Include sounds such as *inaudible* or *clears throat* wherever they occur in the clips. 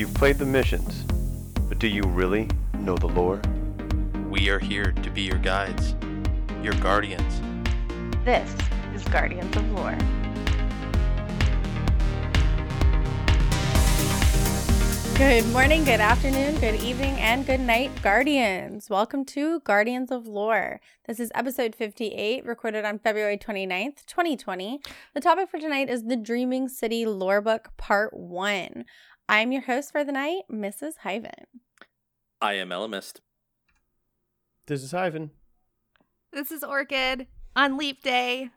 You've played the missions, but do you really know the lore? We are here to be your guides, your guardians. This is Guardians of Lore. Good morning, good afternoon, good evening, and good night, Guardians. Welcome to Guardians of Lore. This is episode 58, recorded on February 29th, 2020. The topic for tonight is the Dreaming City Lore Book Part 1. I'm your host for the night, Mrs. Hyven. I am Elamist. This is Ivan. This is Orchid on Leap Day.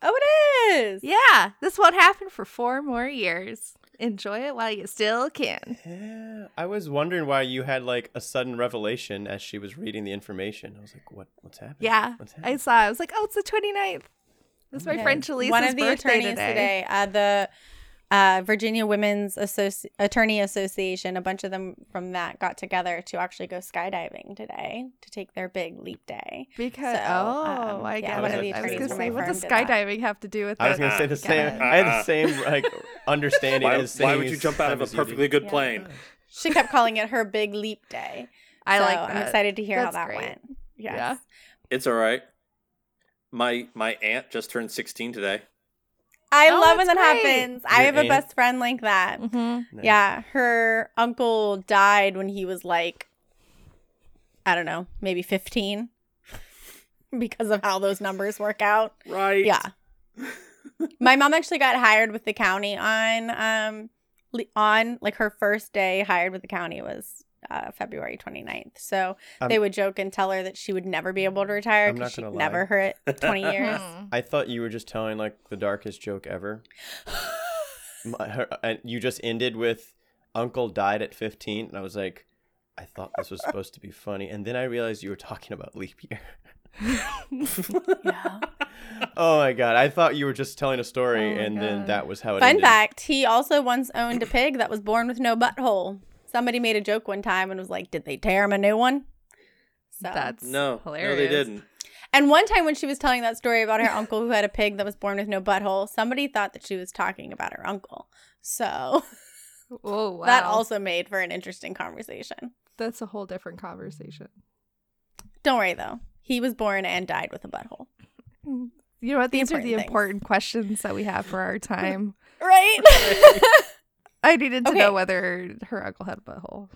Oh, it is! Yeah, this won't happen for four more years. Enjoy it while you still can. Yeah, I was wondering why you had like a sudden revelation as she was reading the information. I was like, "What? What's happening?" Yeah, what's I saw. I was like, oh, it's the 29th. It's my Okay. friend Shalisa's One of the birthday attorneys today. today, uh, the uh, Virginia Women's Associ- Attorney Association, a bunch of them from that got together to actually go skydiving today to take their big leap day. Because So, oh, um, I yeah, get one of it. I was attorneys gonna say, what does firm that. skydiving have to do with I was gonna say the Get same. it. I had the same like understanding Why, as why saying would you jump out of a as you did. perfectly good Yeah. plane? She kept calling it her big leap day. I So like I'm excited to hear That's how that great. went. Yes. Yeah. It's all right. My my aunt just turned 16 today. I Oh, love when that great. happens. I Your have a best friend like that. Mhm. Nice. Yeah, her uncle died when he was like, I don't know, maybe 15 *laughs* because of how those numbers work out. Right. Yeah. *laughs* My mom actually got hired with the county on um on like her first day hired with the county was uh, February 29th. So Um, they would joke and tell her that she would never be able to retire because she'd never lie. hit *laughs* 20 years. *laughs* I thought you were just telling like the darkest joke ever. *laughs* My, her, and you just ended with Uncle died at 15, and I was like, I thought this was supposed to be funny, and then I realized you were talking about leap year. yeah. Oh my god! I thought you were just telling a story, Oh my and then that was how it Fun ended. fact, he also once owned a pig that was born with no butthole. Somebody made a joke one time and was like, "Did they tear him a new one?" So. That's No, hilarious. no, they didn't. and one time when she was telling that story about her *laughs* uncle who had a pig that was born with no butthole, somebody thought that she was talking about her uncle. So *laughs* Oh wow, that also made for an interesting conversation. that's a whole different conversation. Don't worry though, he was born and died with a butthole. You know what? The These are the things. important questions that we have for our *laughs* time. Right? I needed to Okay. know whether her uncle had a butthole.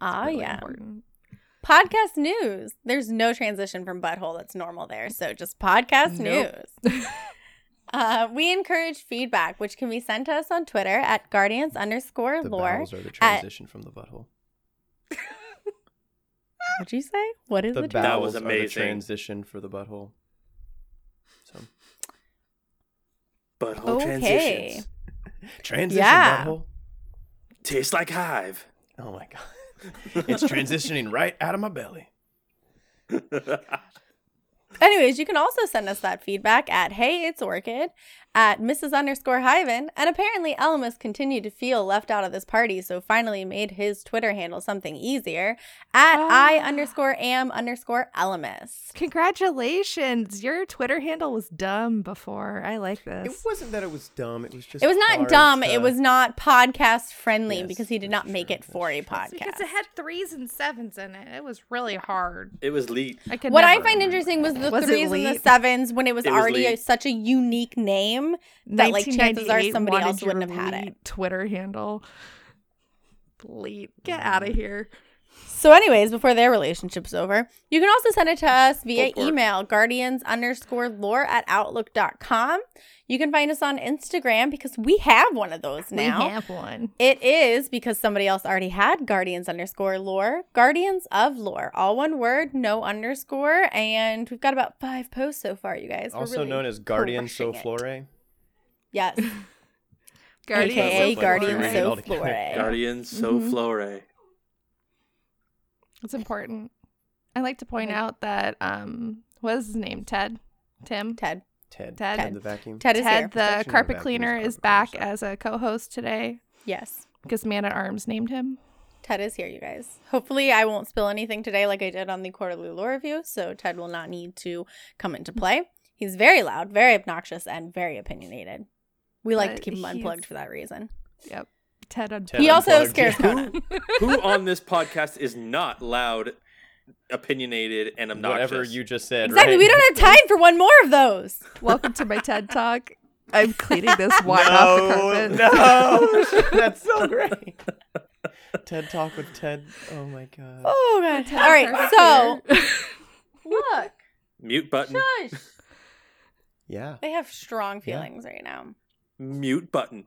Ah, Really yeah. important. Podcast news. There's no transition from butthole that's normal there. So just podcast Nope. news. *laughs* uh, we encourage feedback, which can be sent to us on Twitter at guardians underscore The lore. bowels are the transition from the butthole. *laughs* What'd you say? What is The the, bowels transition? was are the amazing. transition for the butthole. So Butthole Okay. transitions. Transition Yeah. butthole. Tastes like hive. Oh my god! *laughs* it's transitioning right out of my belly. *laughs* Anyways, you can also send us that feedback at Hey It's Orchid at Mrs. underscore Hyven. And apparently Elemus continued to feel left out of this party, so finally made his Twitter handle something easier at I Ah. underscore am underscore Elemus. Congratulations. Your Twitter handle was dumb before. I like this. It wasn't that it was dumb. It was just. It was not dumb. to- It was not podcast friendly Yes, because he did not make true, it for a that's true. podcast. because it had threes and sevens in it. It was really hard. it was leet. I could what I find interesting was the Was threes and the sevens when it was It was already a, such a unique name that like chances are somebody else wouldn't have had it. Twitter handle. Leet. Get mm. out of here. So, anyways, before their relationship's over, you can also send it to us via Go for it. email, guardians underscore lore at outlook.com. You can find us on Instagram because we have one of those now. We have one. It is because somebody else already had guardians underscore lore, guardians of lore, all one word, no underscore. And we've got about five posts so far, you guys. We're Also really known as Guardian So crushing it. Flore. Yes. *laughs* Guardians AKA of Guardian So All. Flore. Guardians so Mhm. flore. It's important. I like to point Okay. out that um what is his name? Ted? Tim? Ted. Ted. Ted. Ted the vacuum. Ted is Ted here. the carpet cleaner it's is carpet back cleaner, as a co-host today Yes. because Man at Arms named him. Ted is here, you guys. Hopefully, I won't spill anything today like I did on the quarterly lore review, so Ted will not need to come into play. He's very loud, very obnoxious, and very opinionated. We like to keep him unplugged for that reason. Yep. Ted Ted He also Unplugged, scares yeah. Conan. *laughs* Who on this podcast is not loud, opinionated, and obnoxious? Whatever you just said. Exactly. right? We don't have time for one more of those. Welcome to my TED Talk. I'm cleaning this *laughs* wine off the carpet. No, *laughs* that's so great. TED Talk with Ted. Oh my god. Oh my god. All right. So look, Mute button. shush. Yeah. They have strong Yeah. feelings right now. Mute button.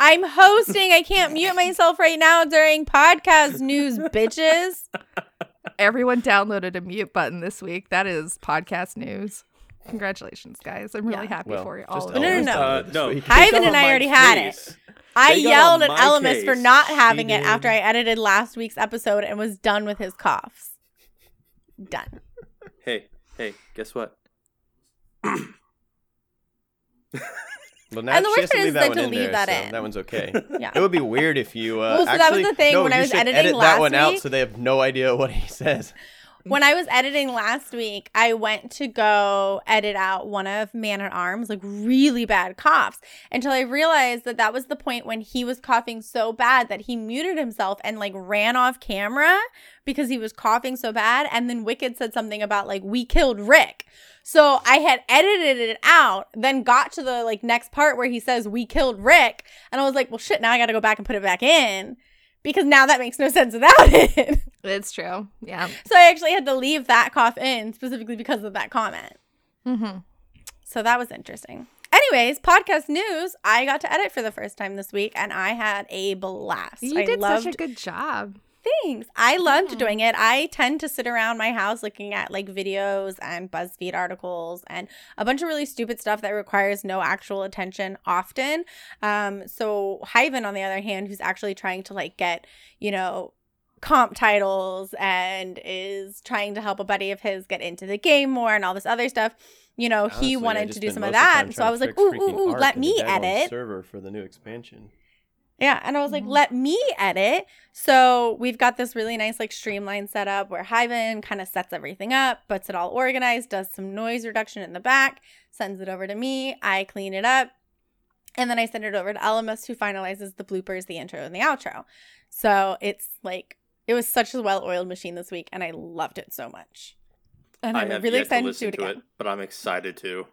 I'm hosting. I can't mute *laughs* myself right now during podcast news, bitches. *laughs* Everyone downloaded a mute button this week. That is podcast news. Congratulations, guys. I'm really Yeah. happy Well, for you just all. No, no, no, got no. Uh, no. Ivan and I my already had it. I yelled at my Elemis for case. not She having it did. after I edited last week's episode and was done with his coughs. Done. Hey, hey, guess what? *clears throat* *laughs* Well, now And the worst part leave is that to in leave there, that so in. That one's okay. *laughs* Yeah. It would be weird if you uh, Well, so that was actually the thing no, when I was editing edit last that one out so they have no idea what he *laughs* says. When I was editing last week, I went to go edit out one of Man at Arms, like really bad coughs, until I realized that that was the point when he was coughing so bad that he muted himself and like ran off camera because he was coughing so bad. And then Wicked said something about like, we killed Rick. So I had edited it out, then got to the like next part where he says, we killed Rick. And I was like, well, shit, now I got to go back and put it back in because now that makes no sense without *laughs* it. It's true. Yeah. So I actually had to leave that cough in specifically because of that comment. Mm-hmm. So that was interesting. Anyways, podcast news. I got to edit for the first time this week and I had a blast. You I did such a good job. Things. I loved Yeah. doing it. I tend to sit around my house looking at like videos and BuzzFeed articles and a bunch of really stupid stuff that requires no actual attention often. Um, so Hyven, on the other hand, who's actually trying to like get, you know, comp titles and is trying to help a buddy of his get into the game more and all this other stuff. You know, Honestly, he wanted to do some of that. so I was like, ooh, ooh, ooh, let me edit. server for the new expansion. Yeah, and I was like, Mhm. let me edit. So we've got this really nice, like, streamlined setup where Hyven kind of sets everything up, puts it all organized, does some noise reduction in the back, sends it over to me. I clean it up, and then I send it over to Elemis, who finalizes the bloopers, the intro, and the outro. So it's like, it was such a well oiled machine this week, and I loved it so much. And I I'm have really yet to excited to, listen do it to again. it, but I'm excited to.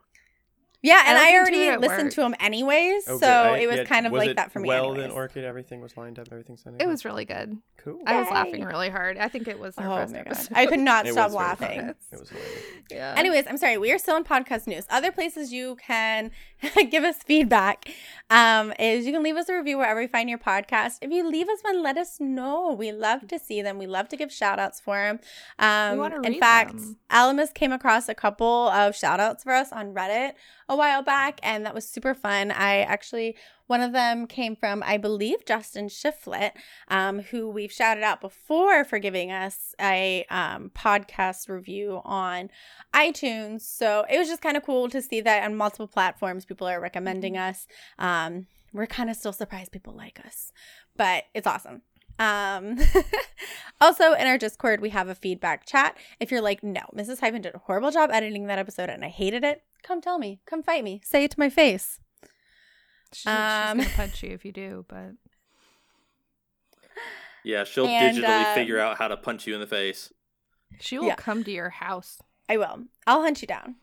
Yeah, and I, listened to already it listened work. to him anyways, Oh, so. I- it was yeah, kind of was like it that for me. Well, anyways. then Orchid, everything was lined up. Everything sounded. It was really good. cool. I was laughing really hard. I think it was our Oh best my god. I could not It stop laughing. It was hilarious. yeah. Anyways, I'm sorry. We are still in podcast news. Other places you can *laughs* give us feedback um, is you can leave us a review wherever you find your podcast. If you leave us one, let us know. We love to see them. We love to give shout outs for them. Um, in fact, them. Came across a couple of shout outs for us on Reddit a while back, and that was super fun. I actually, one of them came from, I believe, Justin Shiflett, um, who we've shouted out before for giving us a um, podcast review on iTunes. So it was just kind of cool to see that on multiple platforms, people are recommending us. Um, we're kind of still surprised people like us, but it's awesome. Um, *laughs* also in our Discord, we have a feedback chat. If you're like, no, Mrs. Hyven did a horrible job editing that episode and I hated it, come tell me, come fight me, say it to my face. She's, Um, she's gonna punch you if you do, but *laughs* Yeah, she'll And, digitally um, figure out how to punch you in the face. she will Yeah. come to your house. I will. I'll hunt you down.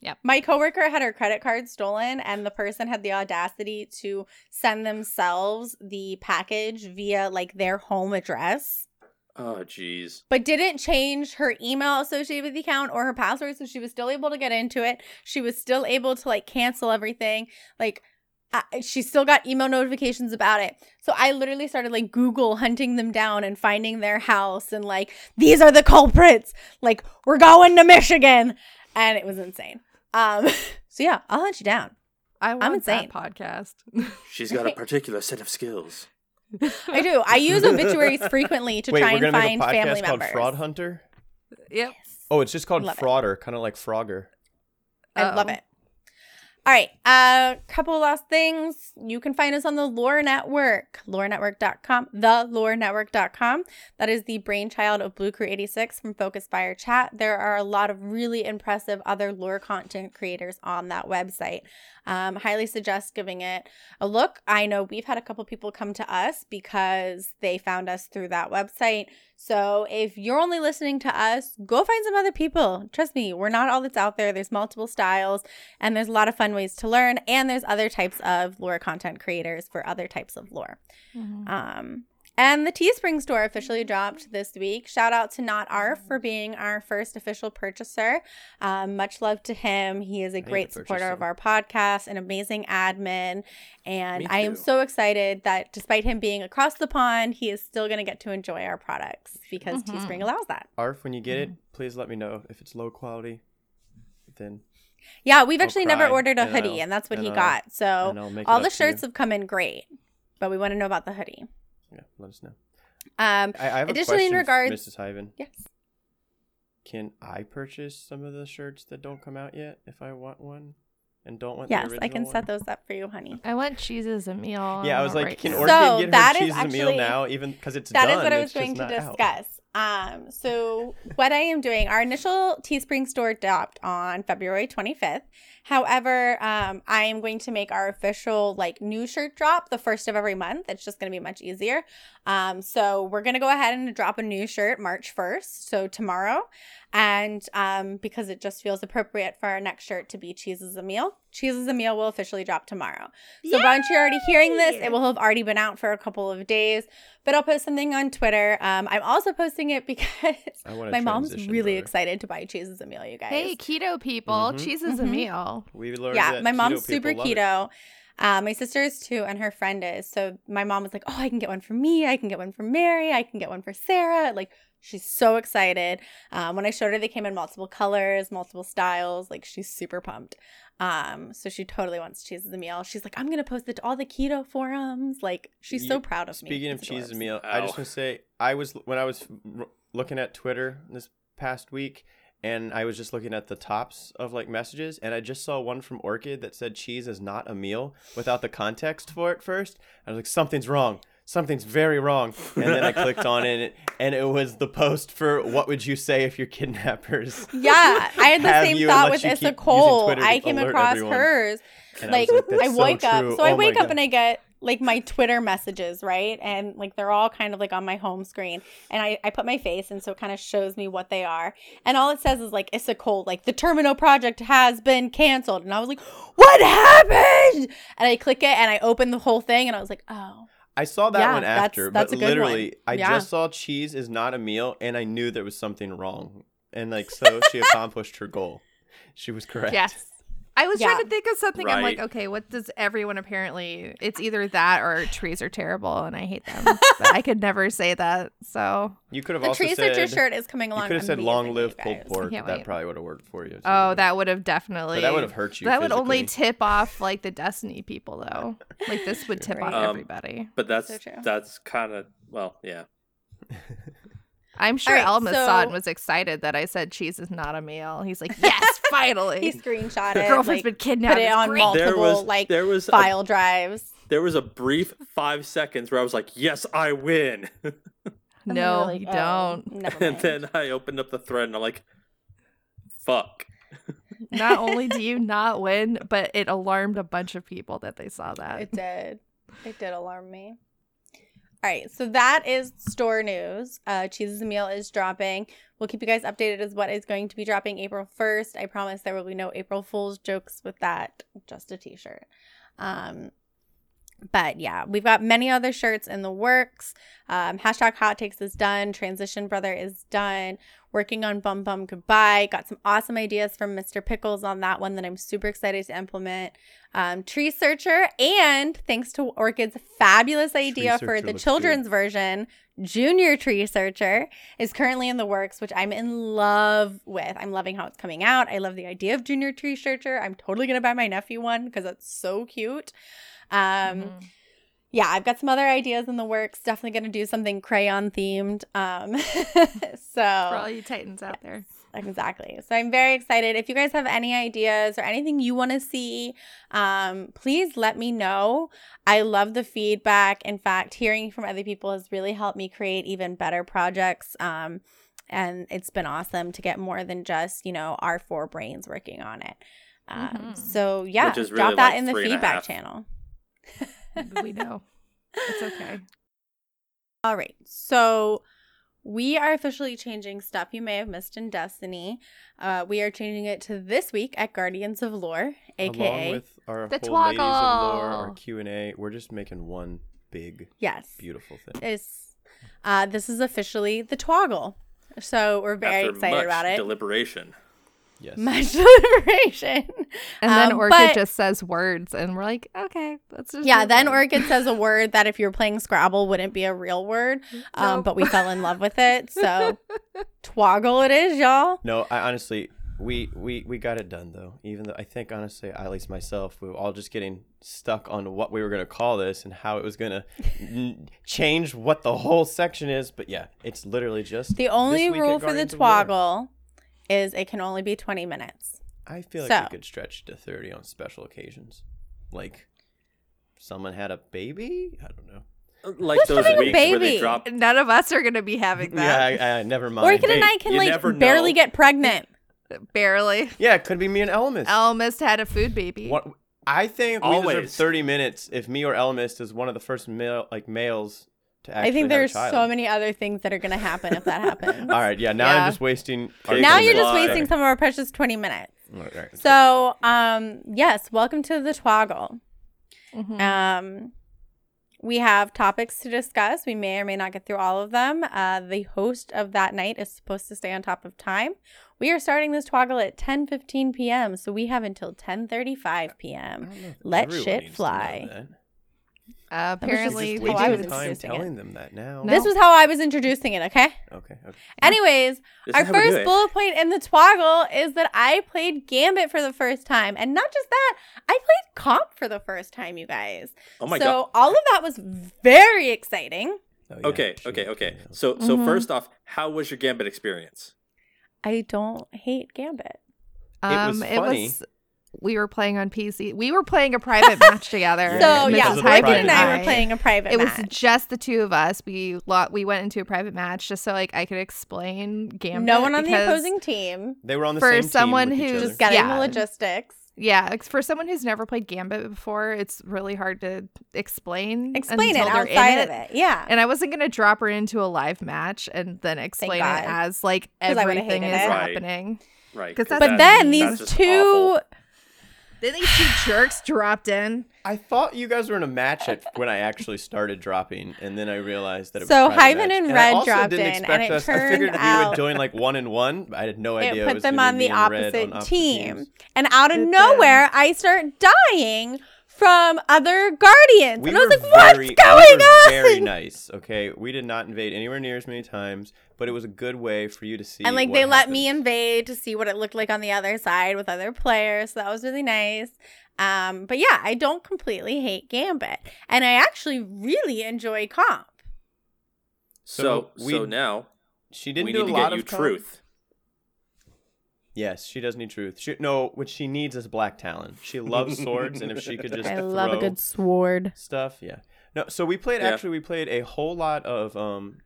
Yep. My coworker had her credit card stolen, and the person had the audacity to send themselves the package via like their home address, Oh, jeez. but didn't change her email associated with the account or her password. So she was still able to get into it. She was still able to like cancel everything. Like, uh, she still got email notifications about it. So I literally started like Google hunting them down and finding their house and like, these are the culprits. Like, we're going to Michigan. And it was insane. Um, *laughs* so yeah, I'll hunt you down. I want insane. that podcast. *laughs* She's got a *laughs* particular set of skills. I do. I use obituaries frequently to Wait, try we're and gonna find make a family podcast called members. Fraud Hunter. yep. Oh, it's just called Love. Frauder, kind of like Frogger. I love it. All right. A uh, couple last things. You can find us on the Lore Network, lorenetwork.com, thelorenetwork.com. That is the brainchild of Blue Crew 86 from Focus Fire Chat. There are a lot of really impressive other lore content creators on that website. Um, highly suggest giving it a look. I know we've had a couple people come to us because they found us through that website. So if you're only listening to us, go find some other people. Trust me, we're not all that's out there. There's multiple styles and there's a lot of fun ways to learn. And there's other types of lore content creators for other types of lore. Mm-hmm. Um, and the Teespring store officially dropped this week. Shout out to Not Arf for being our first official purchaser. Um, much love to him. He is a great purchase supporter of our podcast, an amazing admin. And I am so excited that despite him being across the pond, he is still going to get to enjoy our products because Mhm. Teespring allows that. Arf, when you get it, please let me know if it's low quality. Then Yeah, we've I'll actually never ordered a and hoodie, I'll- and that's what and he I'll- got. So and I'll make it all the up to you. shirts have come in great, but we want to know about the hoodie. Yeah, let us know. Um, I, I have Additionally, a in question, regards- Mrs. Hyven. yes. Can I purchase some of the shirts that don't come out yet if I want one and don't want the Yes, original I can one? set those up for you, honey. I want cheese as a meal. Yeah, I was like, right can now. Orchid So, get her is cheese as a meal now, even because it's That is done? what I was going to not out. discuss. Um, so what I am doing, our initial Teespring store dropped on February 25th. However, um, I am going to make our official like new shirt drop the first of every month. It's just going to be much easier. Um, so we're going to go ahead and drop a new shirt March 1st, so tomorrow. And um, because it just feels appropriate for our next shirt to be Cheese is a Meal, Cheese is a Meal will officially drop tomorrow. So once you're already hearing this, it will have already been out for a couple of days. But I'll post something on Twitter. Um, I'm also posting it *laughs* because my mom's really brother. excited to buy Cheese as a Meal, you guys. Hey, keto people, Mhm. cheese is a Mhm. Meal. We learned yeah, that my mom's keto super people love it. keto. Uh, my sister is too, and her friend is. So my mom was like, "Oh, I can get one for me. I can get one for Mary. I can get one for Sarah." Like she's so excited. Um, when I showed her, they came in multiple colors, multiple styles. Like she's super pumped. Um, so she totally wants cheese as a meal. She's like, "I'm gonna post it to all the keto forums." Like she's so proud of me. Speaking of cheese and adorbs. meal, I just want to say I was when I was r- looking at Twitter this past week, and I was just looking at the tops of like messages, and I just saw one from Orchid that said cheese is not a meal without the context for it first. I was like, something's wrong. Something's very wrong. And then I clicked on it, and it was the post for what would you say if your kidnappers. Yeah, I had the same thought with Issa Cole. I came across everyone. hers. And I like I, so wake up, so I Oh my wake up God." and I get like my Twitter messages, right? And like they're all kind of like on my home screen, and I I put my face, and so it kind of shows me what they are, and all it says is like Issa Cole, like the Termino project has been canceled, and I was like, what happened? And I click it, and I open the whole thing, and I was like, oh. I saw that Yeah, one after, that's but a good one. literally, I Yeah. just saw cheese is not a meal, and I knew there was something wrong, and like so, she accomplished her goal. She was correct. Yes. I was Yeah. trying to think of something. I'm like, okay, what does everyone apparently? It's either that or trees are terrible and I hate them. *laughs* but I could never say that. So, You could have The also tree said searcher shirt is coming along. you could have said "long live pulled pork." That wait. probably would have worked for you. oh, that would have definitely. But that would have hurt you. That would only tip off like the Destiny people, though. Like this would *laughs* tip Right. off Um, everybody. But that's So that's kind of well, yeah. *laughs* I'm sure right, Elmas so- saw it and was excited that I said cheese is not a meal. He's like, yes, *laughs* finally. He screenshot it, Girlfriend's like, been kidnapped. put it on great. multiple There was like there was a, file drives. there was a brief five seconds where I was like, "Yes, I win," *laughs* No, like, you oh, don't. and then I opened up the thread and I'm like, "Fuck." *laughs* Not only do you not win, but it alarmed a bunch of people that they saw that. It did. It did alarm me. All right, so that is store news. Uh, Cheeses Meal is dropping. We'll keep you guys updated as what is going to be dropping April 1st. I promise there will be no April Fool's jokes with that, just a t shirt. Um, but yeah, we've got many other shirts in the works. Um, hashtag hot takes is done. Transition brother is done. Working on bum bum goodbye. Got some awesome ideas from Mr. Pickles on that one that I'm super excited to implement. Um, Tree Searcher, and thanks to Orchid's fabulous idea for the children's version, Junior Tree Searcher is currently in the works, which I'm in love with. I'm loving how it's coming out. I love the idea of Junior Tree Searcher. I'm totally gonna buy my nephew one because it's so cute. Um, Mhm. yeah, I've got some other ideas in the works. Definitely going to do something crayon themed. Um, *laughs* so, For all you Titans out there. Exactly. So I'm very excited. If you guys have any ideas or anything you want to see, um, please let me know. I love the feedback. In fact, hearing from other people has really helped me create even better projects. Um, and it's been awesome to get more than just, you know, our four brains working on it. Um, Mhm. So yeah, Which is drop that like in the three and a feedback channel. We know. It's okay. *laughs* All right. So we are officially changing stuff you may have missed in Destiny. Uh, we are changing it to this week at Guardians of Lore, aka Along with our The whole ladies of lore, twoggle. our Q and A, we're just making one big, yes, beautiful thing. is uh, this is officially the Twoggle. So we're very After excited much about it. Deliberation. Yes. *laughs* much deliberation. And then Um, Orchid but- just says words, and we're like, okay, let's just. Yeah, then on. Orchid says a *laughs* word that if you're playing Scrabble wouldn't be a real word. Um, Nope. but we fell in love with it. So *laughs* Twoggle it is, y'all. No, I honestly, we we we got it done though. Even though I think honestly, at least myself, we were all just getting stuck on what we were gonna call this and how it was gonna n- change what the whole section is. But yeah, it's literally just The only this week at rule for the Guardians of Twoggle is it can only be 20 minutes. I feel like So- you could stretch to thirty on special occasions, like someone had a baby. I don't know. Uh, like Who's those having a weeks where baby? they drop. None of us are gonna be having that. *laughs* Yeah, I, I, never mind. Orchid and I can you like barely know. get pregnant. Barely. yeah, it could be me and Elmis. Elmist had a food baby. What I think we deserve Always. thirty minutes if me or Elmist is one of the first male like males to actually I think there's so many other things that are going to happen if that *laughs* happens. All right, yeah. Now Yeah. I'm just wasting. our now you're just wasting some of our precious 20 minutes. All right, all right. So, um, yes, welcome to the Twoggle. Mhm. Um, we have topics to discuss. We may or may not get through all of them. Uh, the host of that night is supposed to stay on top of time. We are starting this twoggle at 10:15 p.m., so we have until 10:35 I p.m. don't know if let everyone shit needs to know fly. That. Uh, apparently, Just how I was time introducing it. telling them that now. No. This was how I was introducing it, okay? Okay. Okay. Anyways, This our is how we do first bullet point in the twoggle is that I played Gambit for the first time. And not just that, I played Comp for the first time, you guys. Oh my so god. all of that was very exciting. Oh, yeah, Okay, sure, okay, okay. yeah. So, so Mhm. first off, how was your Gambit experience? I don't hate Gambit. was Um, it funny. was. We were playing on PC. We were playing a private match *laughs* together. So this yeah, is a Orchid private and I were playing a private It was just the two of us. We lo- we went into a private match just so like I could explain Gambit. no one on the opposing team. They were on the For same team someone with each who's. Just getting Yeah. the logistics. Yeah, for someone who's never played Gambit before, it's really hard to explain. Explain it until they're in outside of it. Yeah. And I wasn't gonna drop her into a live match and then explain it God. as like 'Cause everything is hated it. Right. happening. Right. 'Cause 'cause that's- but then these two awful. Then these two jerks dropped in. I thought you guys were in a match at, when I actually started dropping, and then I realized that it was So a private Hyven match. and Red also dropped didn't in, expect and it us, I figured turned we out- would join like one and one. I had no idea. it it put was them on the me and Red opposite, on team. teams. And out of It did. nowhere, I start dying from other guardians. We and I was were like, what's going we were on? Very *laughs* nice. Okay, we did not invade anywhere near as many times, but it was a good way for you to see. and like what they let me invade to see what it looked like on the other side with other players. So that was really nice. Um, but yeah, I don't completely hate Gambit. And I actually really enjoy comp. So, So we- so now She didn't we do need a to lot get you of comp. truth. Yes, she does need truth. She, no, what she needs is black talon. She *laughs* loves swords, and if she could just I love a good sword. stuff, yeah. No, so we played. Yeah. Actually, we played a whole lot of um,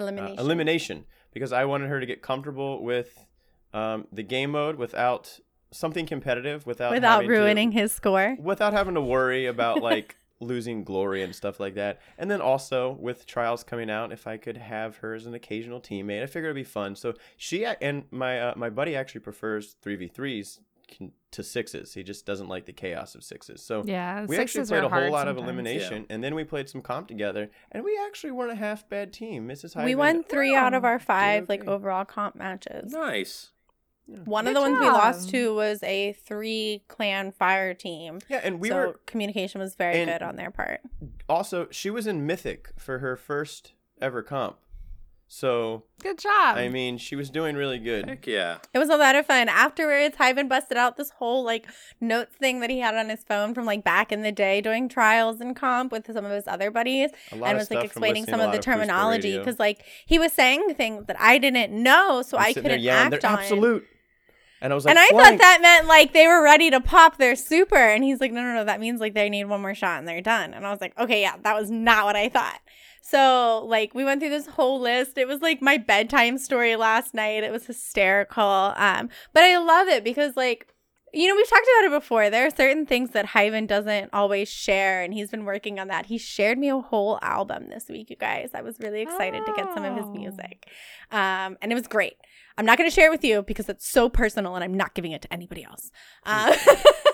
uh, Elimination. elimination because I wanted her to get comfortable with um, the game mode without something competitive, without Without having to- ruining his score. without having to worry about *laughs* like losing glory and stuff like that. And then also with trials coming out, if I could have her as an occasional teammate, I figured it'd be fun. So she and my uh, my buddy actually prefers three v threes to sixes. He just doesn't like the chaos of sixes. So Yeah, we actually played a whole hard lot of sometimes. elimination, and then we played some comp together, and we actually weren't a half bad team. Mrs. we won three out of our five like overall comp matches. Nice. One of Good the ones we lost to was a three clan fire team. Yeah, and we so were communication was very good on their part. also she was in mythic for her first ever comp So Good job. I mean, she was doing really good. Heck yeah. It was a lot of fun. Afterwards, Hyven busted out this whole like notes thing that he had on his phone from like back in the day doing trials and comp with some of his other buddies A lot and of was like stuff from explaining some of the lot Crucible terminology because like he was saying things that I didn't know, so I'm I sitting there couldn't yelling, act "They're on. absolute. And I was like, and I "Flank." thought that meant like they were ready to pop their super, and he's like, no, no, no, that means like they need one more shot and they're done. And I was like, okay, yeah, that was not what I thought. So like we went through this whole list. It was like my bedtime story last night. It was hysterical. Um, but I love it because like you know, we've talked about it before. There are certain things that Hyven doesn't always share, and he's been working on that. He shared me a whole album this week, you guys. I was really excited to get some of his Oh. music. Um, and it was great. I'm not going to share it with you because it's so personal and I'm not giving it to anybody else. Um, *laughs*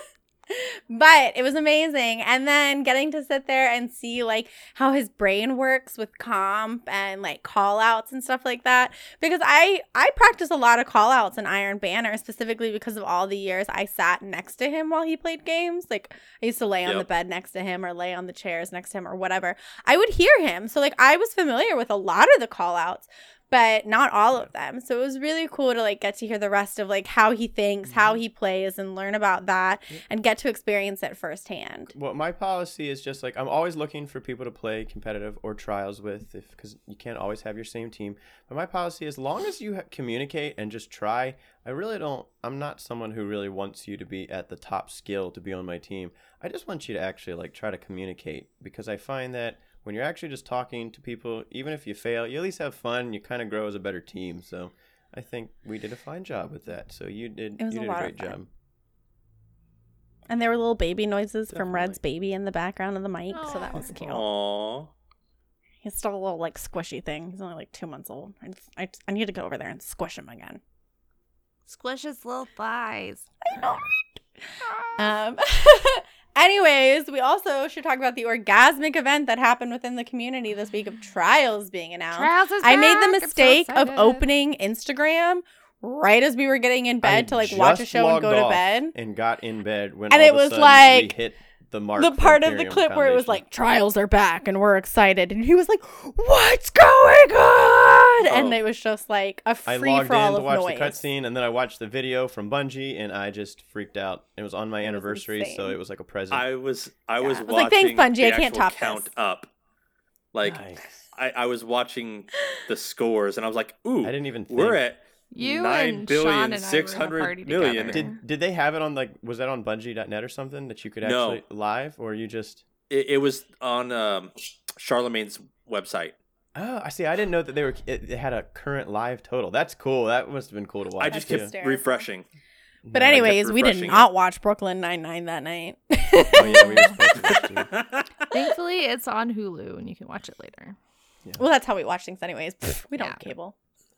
but it was amazing. And then getting to sit there and see like how his brain works with comp and like call outs and stuff like that. Because I I practice a lot of call outs in Iron Banner specifically because of all the years I sat next to him while he played games. Like I used to lay on the bed next to him or lay on the chairs next to him or whatever. I would hear him. So like I was familiar with a lot of the call outs, but not all of them. So it was really cool to like get to hear the rest of like how he thinks, how mm-hmm. he plays and learn about that and get to experience it firsthand. Well, my policy is just like I'm always looking for people to play competitive or trials with, if because you can't always have your same team. But my policy, as long as you ha- communicate and just try, I really don't. I'm not someone who really wants you to be at the top skill to be on my team. I just want you to actually like try to communicate because I find that when you're actually just talking to people, even if you fail, you at least have fun. You kind of grow as a better team. So I think we did a fine job with that. So you did. It was you a did lot a great job. And there were little baby noises from Red's baby in the background of the mic, so that was cute. Aww. He's still a little like squishy thing. He's only like two months old. I, just, I, I need to go over there and squish him again. Squish his little thighs. I know. Um. *laughs* anyways, we also should talk about the orgasmic event that happened within the community this week of *sighs* trials being announced. Trials is I made the back. I'm so mistake of opening Instagram right as we were getting in bed I to like watch a show and go to bed. and got in bed when And all it of a was sudden like we hit the mark the part of the Ethereum clip where it was like trials are back and we're excited and he was like what's going on and Oh. it was just like a I free logged for all in to of watch noise the cutscene and then I watched the video from Bungie and I just freaked out. It was on my was anniversary, so it was like a present. I was I was Yeah. I was watching like, "Thanks, Bungie, the I can't actual top count this." up. Like Nice. I, I was watching the scores and I was like, ooh, I didn't even. Think. we're at You nine and billion Sean and I were six in a hundred party million. together. Did did they have it on like was that on Bungie.net or something that you could No. actually live or you just? it, it was on um, Charlemagne's website. Oh, I see. I didn't know that they were. It, it had a current live total. That's cool. That must have been cool to watch. I just kept hysterical. refreshing. but Yeah, I kept anyways we did refreshing not it. watch brooklyn 99 that night *laughs* Oh yeah, we were supposed to. watch too. *laughs* Thankfully, it's on Hulu and you can watch it later. well that's how we watch things anyways Pfft, we don't Yeah. have cable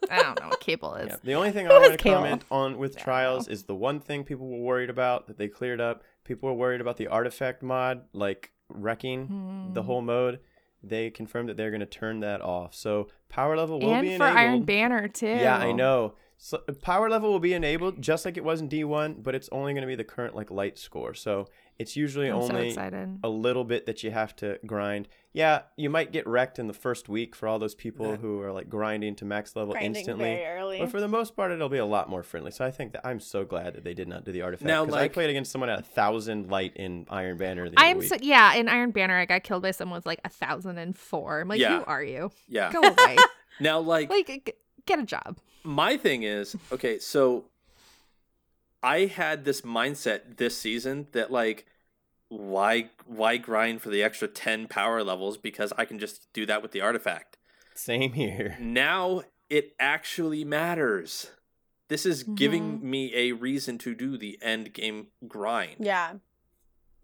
I don't know what cable is. Yeah. The only thing I has want to cable? comment on with Yeah, trials is the one thing people were worried about that they cleared up. People were worried about the artifact mod, like wrecking the Hmm. whole mode. They confirmed that they're going to turn that off. So power level will and be for enabled. Iron Banner too. Yeah, I know. So power level will be enabled just like it was in D1, but it's only going to be the current like light score. So it's usually I'm only excited. a little bit that you have to grind. Yeah, you might get wrecked in the first week for all those people That- who are like grinding to max level grinding instantly. very early But for the most part, it'll be a lot more friendly. So I think that I'm so glad that they did not do the artifact. Now, 'cause like- I played against someone at a thousand light in Iron Banner. The I other am week. so yeah. In Iron Banner, I got killed by someone with like a thousand and four. I'm like, Yeah. who are you? Yeah. Go away. *laughs* Now, like, like, g- get a job. my thing is okay. So I had this mindset this season that like, why why grind for the extra ten power levels because I can just do that with the artifact. Same here. Now it actually matters. This is giving Mm-hmm. me a reason to do the end game grind. yeah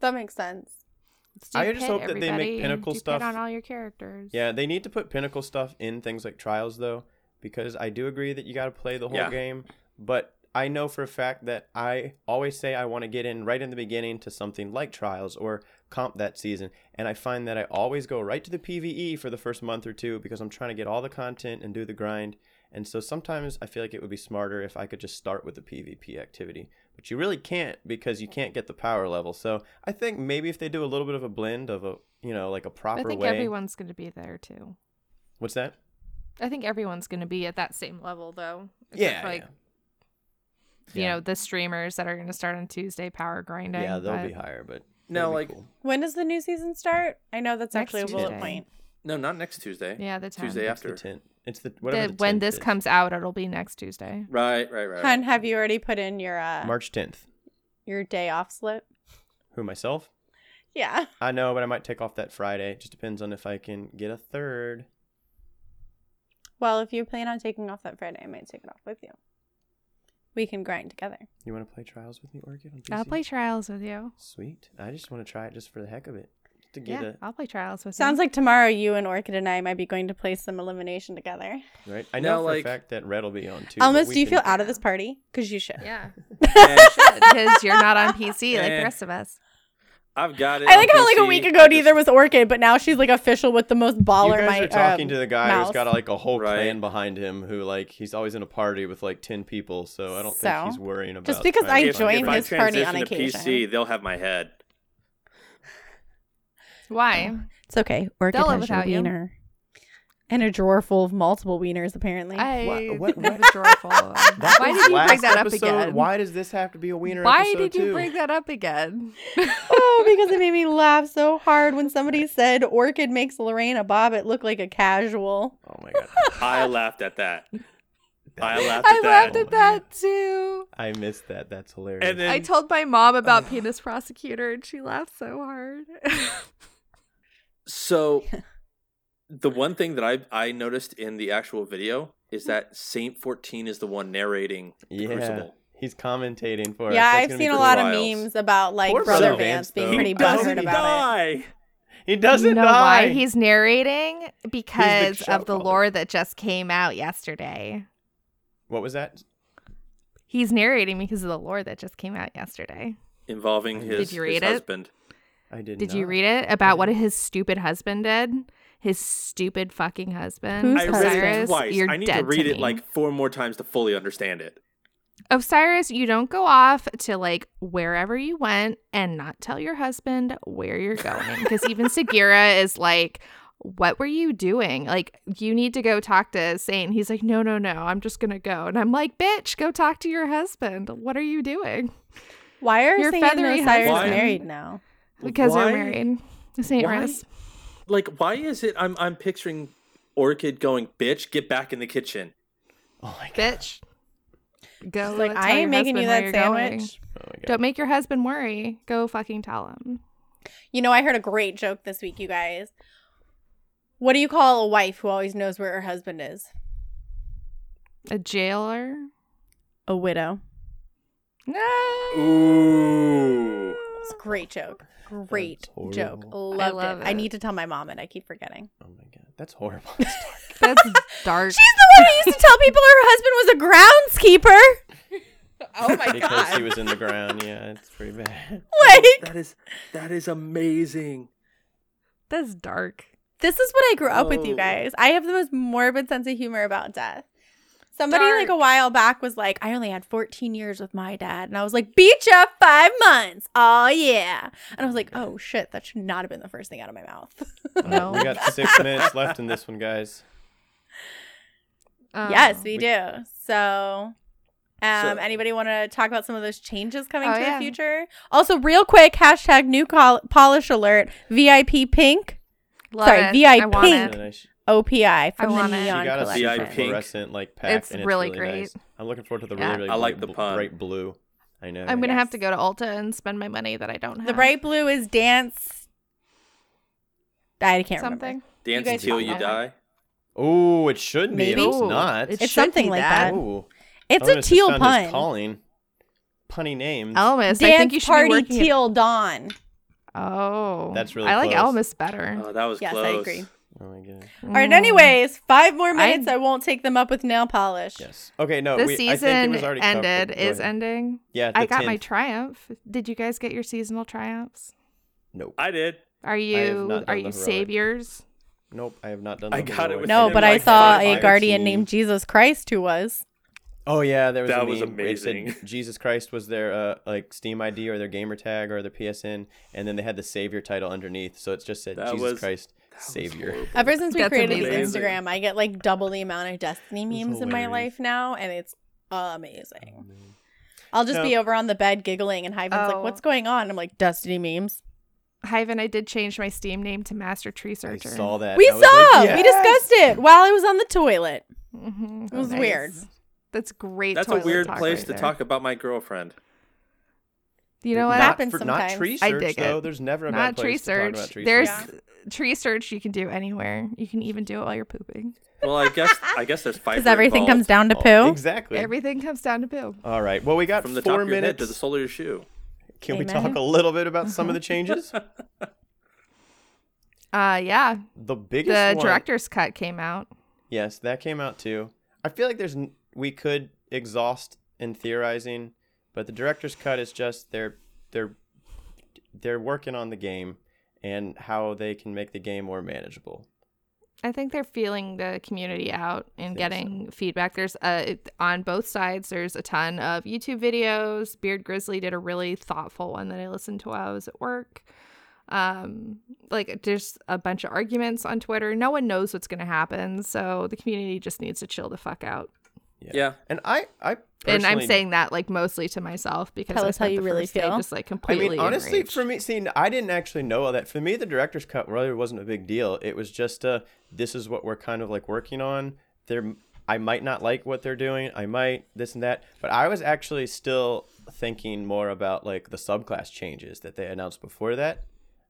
that makes sense I just pit, hope that they make everybody. pinnacle Do stuff- on all your characters. Yeah, they need to put pinnacle stuff in things like trials though, because I do agree that you got to play the whole Yeah. game. But I know for a fact that I always say I want to get in right in the beginning to something like trials or comp that season, and I find that I always go right to the PVE for the first month or two because I'm trying to get all the content and do the grind. And so sometimes I feel like it would be smarter if I could just start with the PvP activity. But you really can't because you can't get the power level. So I think maybe if they do a little bit of a blend of a, you know, like a proper way. I think way. everyone's going to be there too. What's that? I think everyone's going to be at that same level though. Yeah, for, like yeah. you Yeah. know the streamers that are going to start on Tuesday power grinding. Yeah, they'll but- be higher, but No, like- cool. When does the new season start? I know that's Next actually a bullet point. No, not next Tuesday. Yeah, the 10th. Tuesday It's the after. 10th. It's the whatever The- the when this is. comes out, it'll be next Tuesday. Right, right, right. Hun, have you already put in your uh March 10th. your day off slip? Who myself? Yeah. I know, but I might take off that Friday. It just depends on if I can get a third. Well, if you plan on taking off that Friday, I might take it off with you. We can grind together. You want to play Trials with me, Orchid? On PC? I'll play trials with you. Sweet. I just want to try it just for the heck of it. Just to get Yeah, a I'll play trials with you. Sounds you. like tomorrow you and Orchid and I might be going to play some elimination together. right. I Now, know for like- a fact that Red will be on too. Almost, do you can- feel out of this party? Because you should. yeah, because *laughs* you're not on PC like the rest of us. I've got it. I on like how like a week ago just- neither was Orchid, but now she's like official with the most baller. You baller. guys my, are talking um, to the guy mouse. who's got like a whole Right. clan behind him, who like he's always in a party with like ten people. So I don't So, think he's worrying about. just because trying to I If, find joined if I his party on transition to occasion. PC, they'll have my head. Why? It's okay. Orchid They'll live has your without you. Wiener. And a drawer full of multiple wieners, apparently. I what- *laughs* have what- a drawer full of them. Why did you bring last that up episode. again? Why does this have to be a wiener Why episode did you too? bring that up again? *laughs* oh, because it made me laugh so hard when somebody said Orchid makes Lorena Bobbitt look like a casual. Oh my god. I *laughs* laughed at that. I laughed I at laughed that. at that too. I missed that. That's hilarious. And then I told my mom about penis prosecutor, and she laughed so hard. So, the one thing that I I noticed in the actual video is that Saint Fourteen is the one narrating the yeah, Crucible. he's commentating for us. yeah, I've seen a cool. lot of memes about like Poor Brother Brother Vance Vance, being though. pretty He butthurt doesn't about it. die. He doesn't you know die. why he's narrating? Because show of the caller. lore that just came out yesterday. What was that? He's narrating because of the lore that just came out yesterday. Involving Did his, you his it? husband. I did. Did you read it about what his stupid husband did? His stupid fucking husband. Who's I husband? read it Osiris, twice. you're I need dead to read it like four more times to fully understand it. Osiris, you don't go off to like wherever you went and not tell your husband where you're going. Because *laughs* even Sagira is like, What were you doing? Like, you need to go talk to Saint. He's like, No, no, no, I'm just gonna go. And I'm like, Bitch, go talk to your husband. What are you doing? Why are Your Saint and feathery Osiris husband. married now? Because Why- they're married. Saint why- Rose. Like, why is it? I'm I'm picturing Orchid going, "Bitch, get back in the kitchen." Oh my god. Bitch. Go. She's like, tell I ain't making you that where you're going. sandwich. Oh. Don't make your husband worry. Go fucking tell him. You know, I heard a great joke this week, you guys. What do you call a wife who always knows where her husband is? A jailer? A widow. No. Ooh. It's a great joke. Great joke. horrible. Loved love it. I need to tell my mom and I keep forgetting. Oh my god. That's horrible. *laughs* *laughs* That's dark. That's dark. She's the one who used to tell people her husband was a groundskeeper. *laughs* oh my god! because he was in the ground. Yeah, it's pretty bad. Like, That is that is amazing. That's dark. this is what I grew up with, you Oh. guys. I have the most morbid sense of humor about death. Somebody like a while back was like, I only had 14 years with my dad. And I was like, beat ya five months. Oh, yeah. And I was like, oh, shit. That should not have been the first thing out of my mouth. No. We got *laughs* six minutes left in this one, guys. yes, Um, we do. So, um, So- anybody want to talk about some of those changes coming Oh, to yeah. the future? Also, real quick, hashtag new col- polish alert, VIP pink, love sorry, it. VI I want pink. it. And I sh- OPI from the want it. she neon got a collection. Pink. fluorescent like pack, It's and it's really really, great. nice. I'm looking forward to the Yeah. really, really I like bl- the pun. bright blue. I know. I'm gonna Yes. have to go to Ulta and spend my money that I don't have. The bright blue is dance. I can't something. remember. Dance guys until follow you that. die. Oh, it should be. Maybe. It's Ooh, not. it It's should something be like that. that. Ooh. It's Elvis a just teal found his pun. calling. Punny names. Elvis, I Dance think you should party be working. at- teal dawn. oh, That's really I like close. Elvis better. Oh, that was Yes, I close. agree. Oh my god. All right. Anyways, five more minutes. I- I, won't take them up with nail polish. Yes. Okay. No. the we, I think it season was already ended. Go Is ahead. ending. Yeah. I the got my triumph. Did you guys get your seasonal triumphs? Nope. I did. Are you are you saviors? Nope. I have not done. I the got it heroic. with No, but then I saw a guardian team. named Jesus Christ who was. Oh yeah, there was That a was meme. It said amazing. Jesus Christ was their uh, like Steam ID or their gamer tag or their PSN, and then they had the Savior title underneath. So it just said That Jesus was- Christ savior. Ever since we That's created amazing. Instagram, I get like double the amount of Destiny memes in my life now, and it's amazing. I'll just No. be over on the bed giggling, and Hyven's like, Oh. "What's going on?" I'm like, "Destiny memes." Hyven, I did change my Steam name to Master Tree I Searcher. saw that. We I saw. was like, We discussed it while I was on the toilet. Mhm. It was Nice. weird. That's great. That's a weird talk place right to there. talk about my girlfriend. You know what? That Not, happens for, not sometimes. tree I search dig though. it. There's never a Not bad tree place to talk search. about tree There's search. tree search you can do anywhere. You can even do it while you're pooping. Well, I guess I guess there's *laughs* fiber. Because everything involved. comes down to poo. exactly. Everything comes down to poo. All right. Well, we got from the four top of your head to the sole of your shoe. Can we talk a little bit about some of the *laughs* changes? Uh, yeah. the biggest The one, director's cut came out. Yes, that came out too. I feel like there's we could exhaust in theorizing, but the director's cut is just they're they're they're working on the game and how they can make the game more manageable. I think they're feeling the community out and getting feedback. There's uh on both sides. There's a ton of YouTube videos. Beard Grizzly did a really thoughtful one that I listened to while I was at work. Um, like there's a bunch of arguments on Twitter. No one knows what's going to happen, so the community just needs to chill the fuck out. Yeah. And I I and I'm saying that like mostly to myself because Tell I us how you the really first feel. just like completely. I completely. mean, honestly, enraged. for me, seeing I didn't actually know all that. For me, the director's cut really wasn't a big deal. It was just, uh, this is what we're kind of like working on. There, I might not like what they're doing. I might this and that, but I was actually still thinking more about like the subclass changes that they announced before that.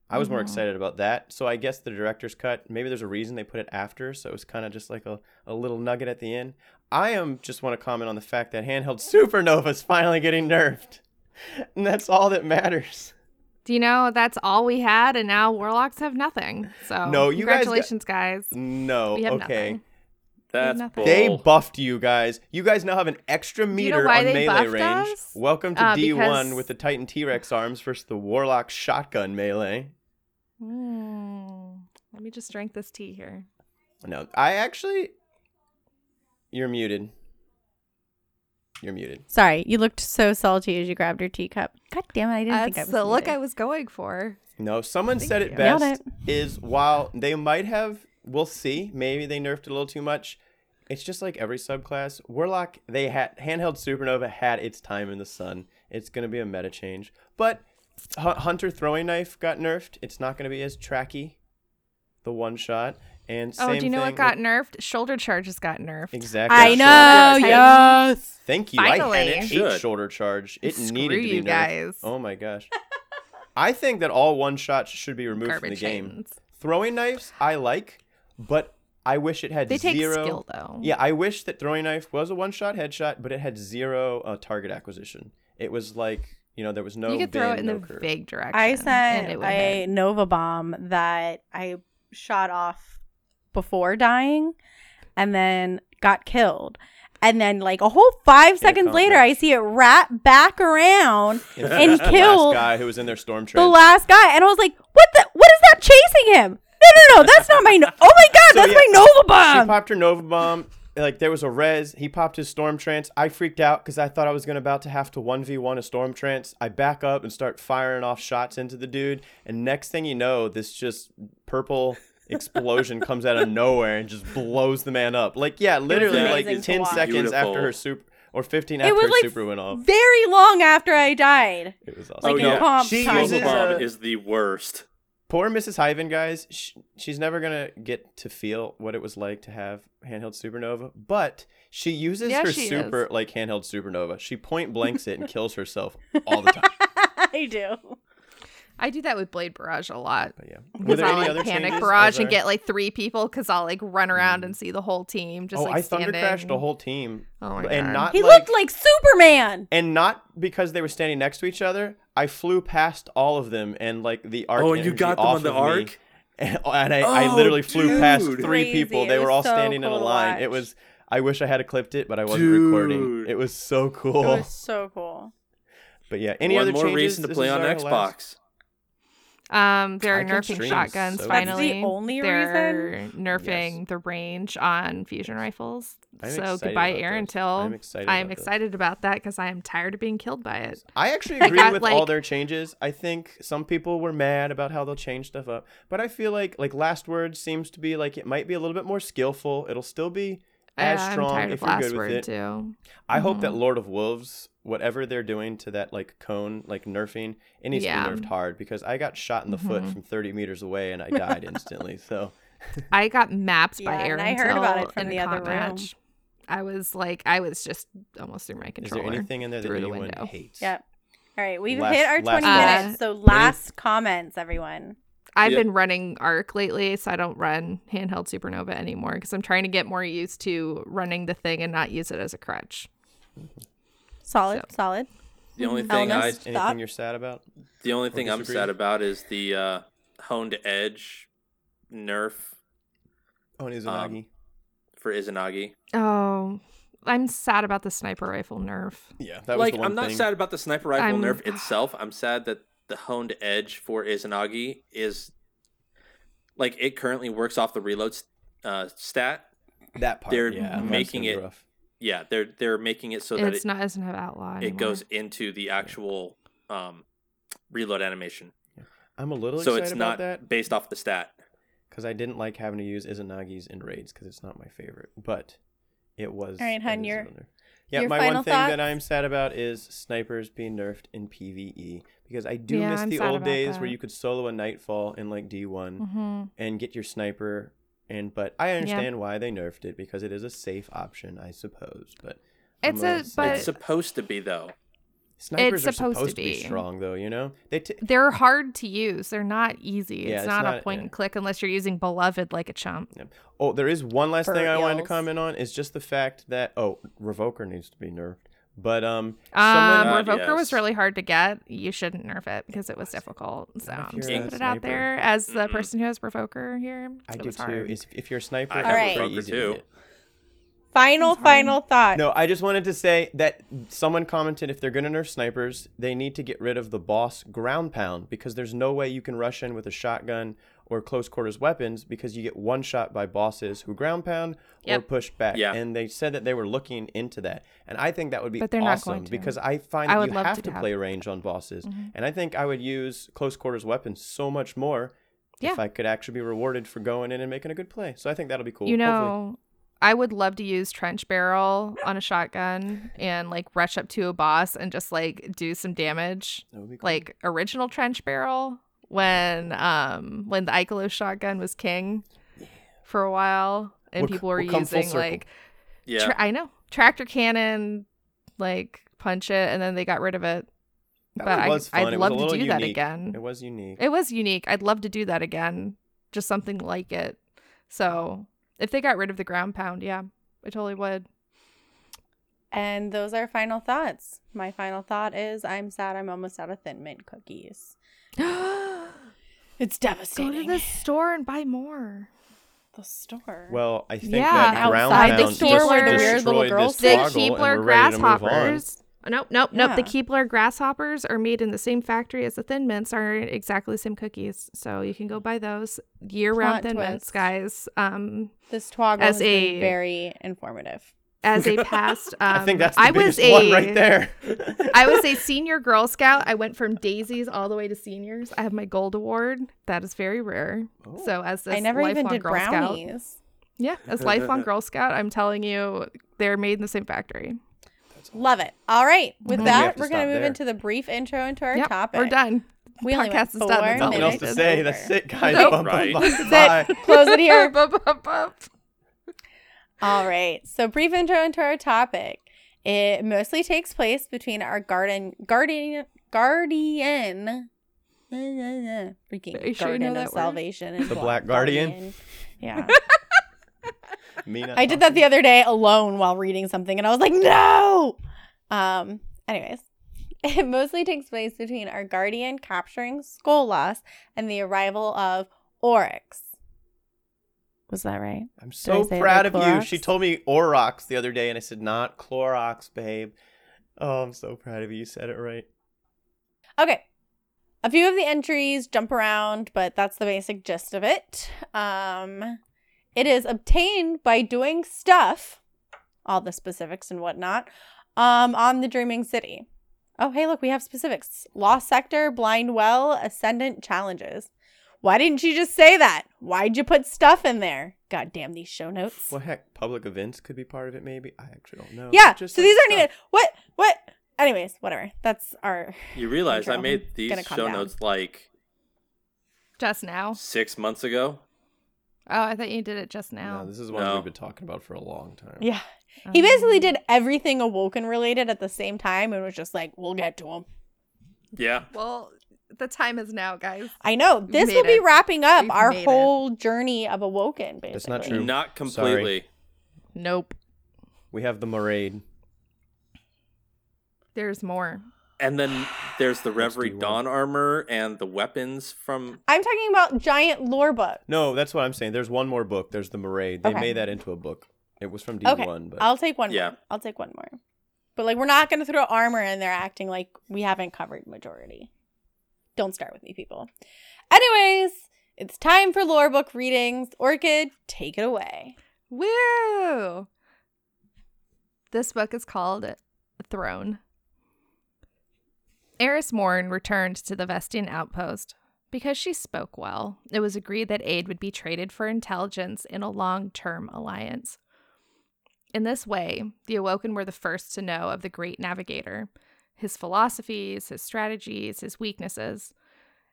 I was more excited about that. So I guess the director's cut, maybe there's a reason they put it after. So it was kind of just like a, a little nugget at the end. I am just want to comment on the fact that handheld supernova is finally getting nerfed. And that's all that matters. Do you know that's all we had, and now warlocks have nothing. So No, you guys got- congratulations, guys. No, We have okay. nothing. That's nothing. They buffed you guys. You guys now have an extra you know meter on melee range. us? Welcome to Uh, D1 because- with the Titan T Rex arms versus the Warlock shotgun melee. Hmm. Let me just drink this tea here. No, I actually. You're muted. You're muted. Sorry, you looked so salty as you grabbed your teacup. God damn it! I didn't think I That's was the look muted. I was going for. No, someone Thank said it you. Nailed best is while they might have, we'll see, maybe they nerfed it a little too much. It's just like every subclass. Warlock, they had handheld supernova had its time in the sun. It's gonna be a meta change, but Hu- Hunter throwing knife got nerfed. It's not gonna be as tracky. The one shot and Oh, do you know thing what got with- nerfed? Shoulder charges got nerfed. exactly? I know. Yeah, yes. Thank you. I Finally. had It eight shoulder charge. It Screw needed to be you nerfed. guys. Oh my gosh. *laughs* I think that all one shots should be removed from the game. chains. Throwing knives, I like, but I wish it had They take zero. skill though. Yeah, I wish that throwing knife was a one shot headshot, but it had zero uh, target acquisition. It was like you know there was no. you could throw bend, it in no the curve. vague direction. I and sent it would a hit. Nova bomb that I shot off before dying and then got killed. And then, like a whole five seconds later, I see it wrap back around *laughs* In and kill the last guy who was in their storm trance. the last guy. And I was like, what the? What is that chasing him? No, no, no, that's not my. No- oh my god, So, that's yeah, my Nova bomb." She popped her Nova bomb. Like there was a res. He popped his storm trance. I freaked out because I thought I was gonna about to have to one v one a storm trance. I back up and start firing off shots into the dude. And next thing you know, this just purple explosion comes out of nowhere and just blows the man up. Like yeah, literally like ten watch. seconds after her super or fifteen It after was her like super went off. Very long after I died. It was awesome. Oh Like yeah, in comp She time. uses bomb a- uh, is the worst. Poor Mrs. Hyven, guys. Sh she's never gonna get to feel what it was like to have handheld supernova, but she uses Yeah, her she super like handheld supernova. She point blanks it and *laughs* kills herself all the time. *laughs* I do. I do that with Blade Barrage a lot. But yeah, were Because there I'll like other panic changes oh, barrage as and get like three people because I'll like run hmm. around and see the whole team just oh, like I thunder standing. crashed a whole team, Oh my and God. not He like, looked like Superman. and not because they were standing next to each other. I flew past all of them, and like the arc. Oh, and you got them off on the of me, arc? *laughs* And, and I, I Oh, literally flew past three Crazy. people. They were all so standing in a line. It was. I wish I had clipped it, but I wasn't recording. It was so cool. It was so cool. But yeah, any One other more changes? reason to This play on Xbox. last- Um, they're I nerfing shotguns so finally. That's the only they're nerfing Yes. the range on fusion rifles. I'm so goodbye, about Aaron this. Till. I'm excited I'm about this. excited about that because I am tired of being killed by it. I actually *laughs* I agree got, with all their changes. I think some people were mad about how they'll change stuff up, but I feel like like last word seems to be like it might be a little bit more skillful. It'll still be as Uh, strong I'm tired if of you're good with it. too. I hope that Mhm. Lord of Wolves, whatever they're doing to that like cone, like nerfing, it needs Yeah. to be nerfed hard because I got shot in the foot Mhm. from 30 meters away and I *laughs* died instantly. So I got mapped by Yeah, and Aaron I heard about it from in the other comp room. match. I was like, I was just almost through my control. is there anything in there that through the window. hates? Yep. All right, we've Last- hit our 20 thoughts. minutes. So last comments, everyone. I've Yeah. been running Arc lately, so I don't run handheld Supernova anymore because I'm trying to get more used to running the thing and not use it as a crutch. Solid, So- solid. The only thing I anything thought? you're sad about? The only thing I'm sad about is the uh, honed edge nerf Oh, and Um, for Izanagi. Oh, I'm sad about the sniper rifle nerf. yeah, that was like the one I'm not thing. sad about the sniper rifle I'm- nerf itself. I'm sad that the honed edge for Izanagi is like it currently works off the reload uh, stat. That part, they're yeah, making it rough. Yeah, they're they're making it so that it's it, not doesn't have outlaw. it anymore. goes into the actual um, reload animation. I'm a little So excited it's about not that based off the stat. because I didn't like having to use Izanagi's in raids because it's not my favorite, but it was. All right, hun, it is your- Yeah, your my final one thing thoughts? that I'm sad about is snipers being nerfed in PVE because I do Yeah, miss I'm the old about days where you could solo a Nightfall in like D1 hmm and get your sniper. And but I understand why they nerfed it because it is a safe option, I suppose. But It's little a- but- it's supposed to be though. snipers it's are supposed to supposed to be be. strong though. You know they. T- They're hard to use. They're not easy. Yeah, it's, it's not, a point yeah. and click unless you're using Beloved like a chump. Oh, there is one last For thing I wanted to comment on is just the fact that oh, Revoker needs to be nerfed. But um, Um, someone God, Revoker was really hard to get. You shouldn't nerf it because it was difficult. So I'm just you're gonna put it out there as the Mhm. person who has Revoker here. I do too. hard. Is if you're a sniper, I it's have pretty Revoker easy too. to get. Final, final thought. No, I just wanted to say that someone commented if they're gonna nerf snipers, they need to get rid of the boss ground pound because there's no way you can rush in with a shotgun or close quarters weapons because you get one shot by bosses who ground pound or push back. Yeah. And they said that they were looking into that, and I think that would be But they're not awesome going to. because I find I that would you love have to to, have play it. range on bosses, Mhm. and I think I would use close quarters weapons so much more. Yeah. If I could actually be rewarded for going in and making a good play, so I think that'll be cool. You Hopefully. know, I would love to use trench barrel on a shotgun and like rush up to a boss and just like do some damage. That would be cool. Like original trench barrel when um when the Ikelos shotgun was king for a while and We'll people were we'll using like Yeah. tra- I know tractor cannon like punch it and then they got rid of it. That but one I, fun. I'd It love a to little do that again. It was unique. It was unique. I'd love to do that again. Just something like it. So if they got rid of the ground pound, yeah, I totally would. And those are final thoughts. My final thought is I'm sad I'm almost out of Thin Mint cookies. *gasps* *gasps* *gasps* Go to the store and buy more. the store. Well, I think Yeah, that ground outside the store just where the weird destroyed little girls The sit. Keebler we're ready to move on. grasshoppers. Nope, nope, nope. The Yeah. Keebler grasshoppers are made in the same factory as the Thin Mints. Are exactly the same cookies, so you can go buy those year-round Plot Thin Mints, guys. Um, this twoggle as has been a- very informative. As a *laughs* past, um, I think that's the I was biggest a one right there. I was a *laughs* senior Girl Scout. I went from daisies all the way to seniors. I have my gold award. That is very rare. Oh. So as this I never even did Girl Scout, brownies. yeah, as lifelong Girl Scout, I'm telling you, they're made in the same factory. Love it. All right. With Mhm. We that, to we're going to move there. into the brief intro into our Yep, topic. we're done. We only went Podcast is done. That's four all Nothing else to say. over. That's it, guys. Nope. Bum, bum, Right. bum, bye. Close it *laughs* here. All right. So brief intro into our topic. It mostly takes place between our garden guardian guardian *laughs* freaking Are you sure you know guardian of that word? salvation and The Bla- Black Guardian? Yeah. *laughs* Me not I did that the other day alone while reading something and I was like, no. Um, anyways. *laughs* It mostly takes place between our guardian capturing Skolas and the arrival of Oryx. Was that right? I'm so proud of you. She told me Orox the other day, and I said not Clorox, babe. Oh, I'm so proud of you. You said it right. Okay. A few of the entries jump around, but that's the basic gist of it. Um, it is obtained by doing stuff, all the specifics and whatnot, um, on the Dreaming City. Oh, hey, look, we have specifics. Lost Sector, Blind Well, Ascendant Challenges. Why didn't you just say that? Why'd you put stuff in there? God damn these show notes. Well, heck, public events could be part of it. Maybe I actually don't know. yeah, Just so like these aren't stuff. even what what. Anyways, whatever. That's our You realize I made these show down. notes like Just now. six months ago. Oh, I thought you did it just now. No, this is one No. we've been talking about for a long time. yeah. Oh. He basically did everything awoken related at the same time and was just like, "We'll get to him." Yeah. Well, the time is now, guys. I know this will be it. wrapping up We've our made it. whole journey of awoken. Basically, That's not true. Not completely. Nope. We have the Maraid. There's more. And then there's the Let's Reverie. Dawn armor and the weapons from. I'm talking about giant lore book. No, that's what I'm saying. There's one more book. There's the Maraid. They Okay. made that into a book. It was from D1, but I'll take one. Yeah. more. I'll take one more. But like, we're not gonna throw armor in there, acting like we haven't covered majority. Don't start with me, people. Anyways, it's time for lore book readings. Orchid, take it away. Woo! This book is called Throne. Eris Morn returned to the Vestian outpost. Because she spoke well, it was agreed that aid would be traded for intelligence in a long term alliance. In this way, the Awoken were the first to know of the great navigator, his philosophies, his strategies, his weaknesses.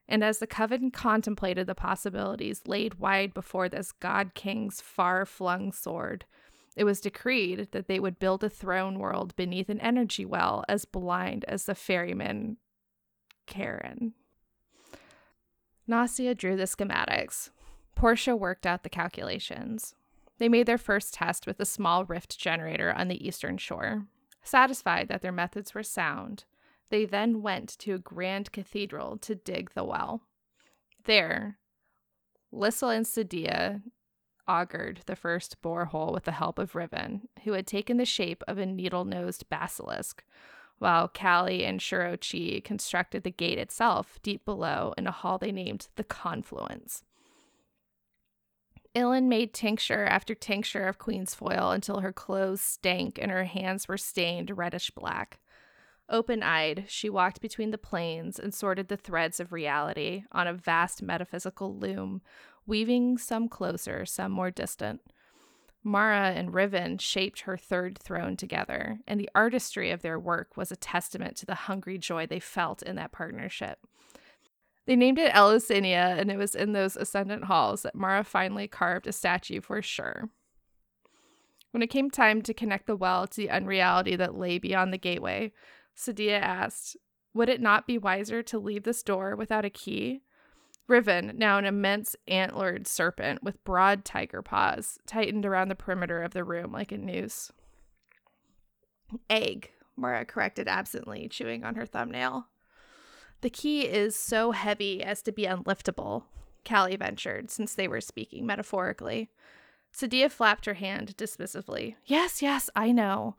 And as the Coven contemplated the possibilities laid wide before this God King's far flung sword, it was decreed that they would build a throne world beneath an energy well as blind as the ferryman Charon. Nasia drew the schematics. Portia worked out the calculations. They made their first test with a small rift generator on the eastern shore. Satisfied that their methods were sound, they then went to a grand cathedral to dig the well. There, Lissyl and Sedia augured the first borehole with the help of Riven, who had taken the shape of a needle nosed basilisk, while Callie and Shuro Chi constructed the gate itself deep below in a hall they named the Confluence. Ilyn made tincture after tincture of queen's foil until her clothes stank and her hands were stained reddish black. Open eyed, she walked between the planes and sorted the threads of reality on a vast metaphysical loom, weaving some closer, some more distant. Mara and Riven shaped her third throne together, and the artistry of their work was a testament to the hungry joy they felt in that partnership. They named it Eleusinia, and it was in those ascendant halls that Mara finally carved a statue for Sjur. When it came time to connect the well to the unreality that lay beyond the gateway, Sedia asked, Would it not be wiser to leave this door without a key? Riven, now an immense antlered serpent with broad tiger paws, tightened around the perimeter of the room like a noose. Egg, Mara corrected absently, chewing on her thumbnail. The key is so heavy as to be unliftable, Callie ventured, since they were speaking metaphorically. Sedia flapped her hand dismissively. Yes, yes, I know.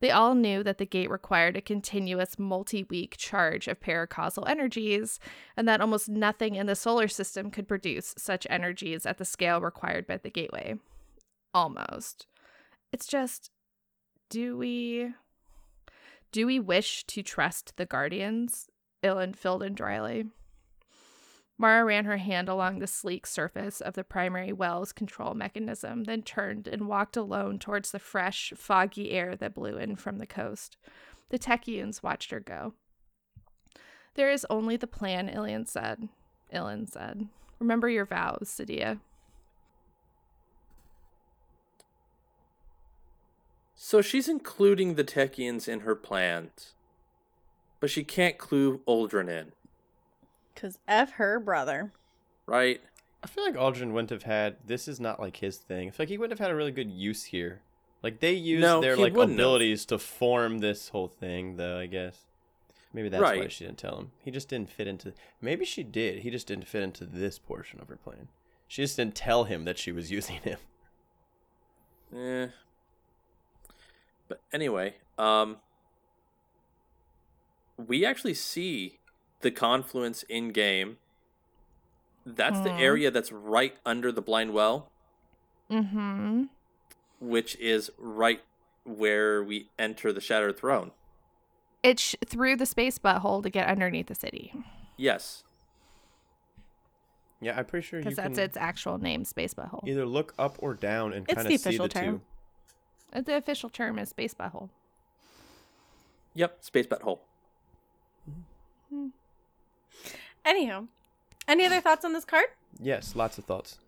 They all knew that the gate required a continuous multi week charge of paracausal energies, and that almost nothing in the solar system could produce such energies at the scale required by the gateway. Almost. It's just, do we. Do we wish to trust the Guardians? Ilyn filled in dryly. Mara ran her hand along the sleek surface of the primary well's control mechanism, then turned and walked alone towards the fresh, foggy air that blew in from the coast. The Techeuns watched her go. There is only the plan, Ilian said. Ilyn said. Remember your vows, Sedia. So she's including the Techeuns in her plans, but she can't clue Uldren in, Cause f her brother. right? I feel like Uldren wouldn't have had. This is not like his thing. I feel like he wouldn't have had a really good use here. Like they used No, their like wouldn't have. abilities to form this whole thing, though. I guess maybe that's why she didn't tell him. He just didn't fit into. Maybe she did. He just didn't fit into this portion of her plan. She just didn't tell him that she was *laughs* using him. Eh. But anyway, um, we actually see the confluence in game. That's the Hmm. area that's right under the blind well, Mm-hmm. which is right where we enter the Shattered Throne. It's sh- through the space butthole to get underneath the city Yes. Yeah, I'm pretty sure you because can that's its actual name, space butthole. either look up or down and kind of see official the term. two. Uh, The official term is space butthole. Yep. Space butthole. Hmm. Anywho, any other thoughts on this card? Yes, lots of thoughts.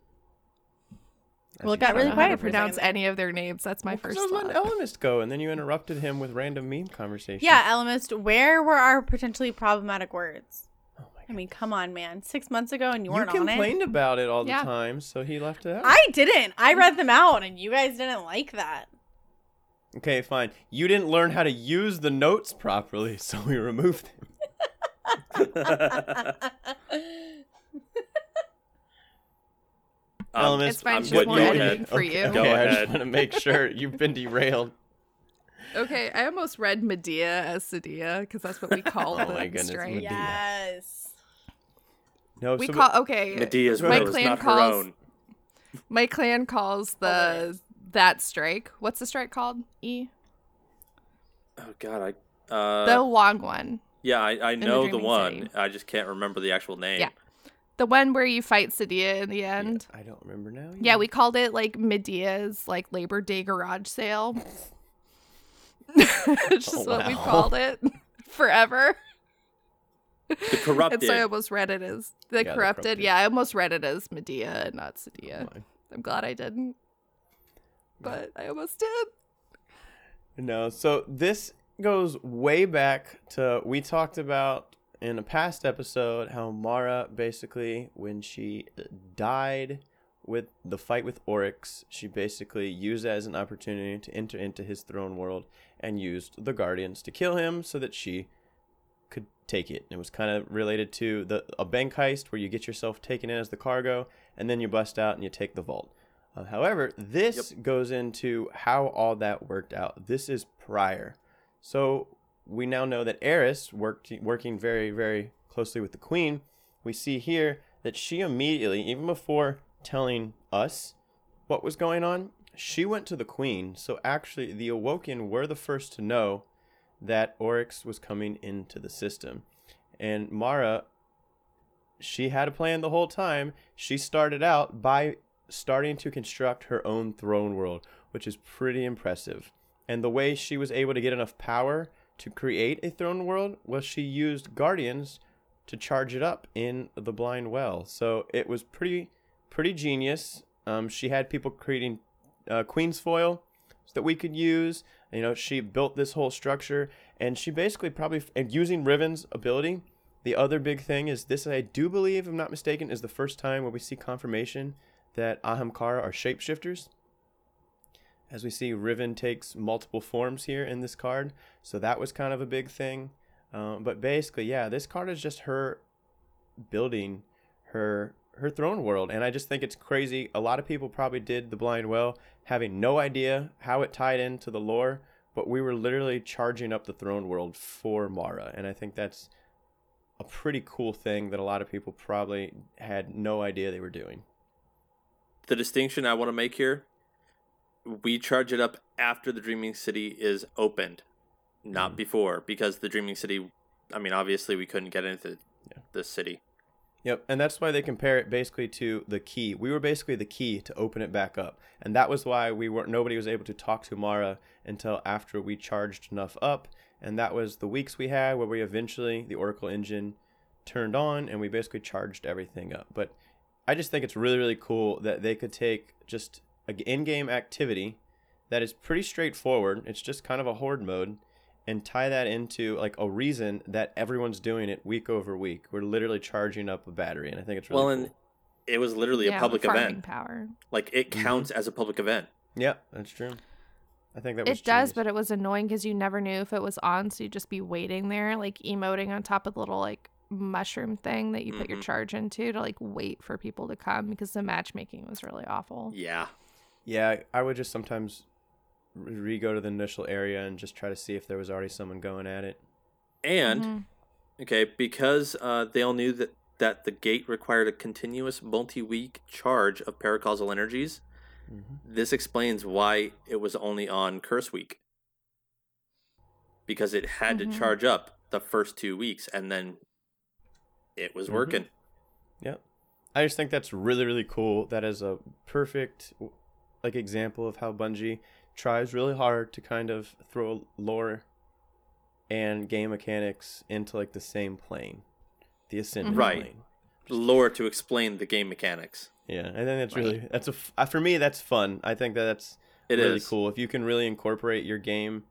As Well, it got really I don't know how quiet to for a second pronounce any of their names. That's my Well, 'cause first I was letting. Elemist go, and then you interrupted him with random meme conversation. Yeah, Elemist, where were our potentially problematic words? Oh I mean, come on, man. Six months ago and you You weren't on it. complained about it all the Yeah. time, so he left it out. I didn't. I read them out and you guys didn't like that. Okay, fine. You didn't learn how to use the notes properly, *laughs* so we removed them. Um, Elemist, It's fine, I'm it's just more Go editing ahead. for you. Go Okay, I ahead. just want to make sure you've been derailed. Okay, I almost read Medea as Sedia because that's what we call Oh the my goodness, strike. Medea. yes. No, We so call okay. Medea's My is clan not her calls- own. My clan calls the that strike. What's the strike called? E. Oh God, I. Uh, the long one. Yeah, I, I know the, Dreaming one. City. I just can't remember the actual name. Yeah. The one where you fight Sedia in the end. I don't remember now. Yeah, we called it like Medea's like Labor Day garage sale. *laughs* it's just Oh, what we called it *laughs* forever. The And corrupted. so I almost read it as the, Yeah, the corrupted. Corrupted. Yeah, I almost read it as Medea and not Sedia. Oh, Fine. I'm glad I didn't. But I almost did. No, so this goes way back to we talked about in a past episode how Mara basically when she died with the fight with Oryx, she basically used that as an opportunity to enter into his throne world and used the guardians to kill him so that she could take it. It was kind of related to the a bank heist where you get yourself taken in as the cargo and then you bust out and you take the vault. Uh, however, this goes into how all that worked out. This is prior. So we now know that Eris worked working very very closely with the queen. We see here that she immediately, even before telling us what was going on, she went to the queen. So actually, the Awoken were the first to know that Oryx was coming into the system. And Mara, she had a plan the whole time. She started out by starting to construct her own throne world, which is pretty impressive. And the way she was able to get enough power to create a throne world was she used guardians to charge it up in the blind well. So it was pretty pretty genius. Um, she had people creating uh, queen's foil that we could use. You know, she built this whole structure, and she basically probably and using Riven's ability. The other big thing is this. I do believe, if I'm not mistaken, is the first time where we see confirmation that Ahamkara are shapeshifters. As we see, Riven takes multiple forms here in this card, so that was kind of a big thing. Um, but basically, yeah, this card is just her building her her throne world, and I just think it's crazy. A lot of people probably did the blind well, having no idea how it tied into the lore, but we were literally charging up the throne world for Mara, and I think that's a pretty cool thing that a lot of people probably had no idea they were doing. The distinction I want to make here we charge it up after the Dreaming City is opened, not Mhm. before, because the Dreaming City, I mean, obviously we couldn't get into Yeah. the city. Yep, and that's why they compare it basically to the key. We were basically the key to open it back up, and that was why we weren't. Nobody was able to talk to Mara until after we charged enough up, and that was the weeks we had where we eventually the Oracle engine turned on, and we basically charged everything up. But I just think it's really really cool that they could take just a g- in-game activity that is pretty straightforward. It's just kind of a horde mode, and tie that into like a reason that everyone's doing it week over week. We're literally charging up a battery, and I think it's really well, cool. and it was literally Yeah, a public farming event. power. Like it Mhm. counts as a public event. Yeah, that's true. I think that was It does, genius. but it was annoying because you never knew if it was on, so you'd just be waiting there, like emoting on top of the little like mushroom thing that you put your Mhm. charge into to like wait for people to come because the matchmaking was really awful. Yeah. Yeah, I would just sometimes re go to the initial area and just try to see if there was already someone going at it. And Mhm. Okay, because uh, they all knew that, that the gate required a continuous multi-week charge of paracausal energies. Mhm. This explains why it was only on Curse Week. Because it had Mhm. to charge up the first two weeks, and then it was Mhm. working. Yep. I just think that's really really cool. That is a perfect like example of how Bungie tries really hard to kind of throw lore and game mechanics into like the same plane, the ascendant Right. plane. Lore to explain the game mechanics. Yeah, I think that's really that's a uh, for me that's fun. I think that that's It is really cool. If you can really incorporate your game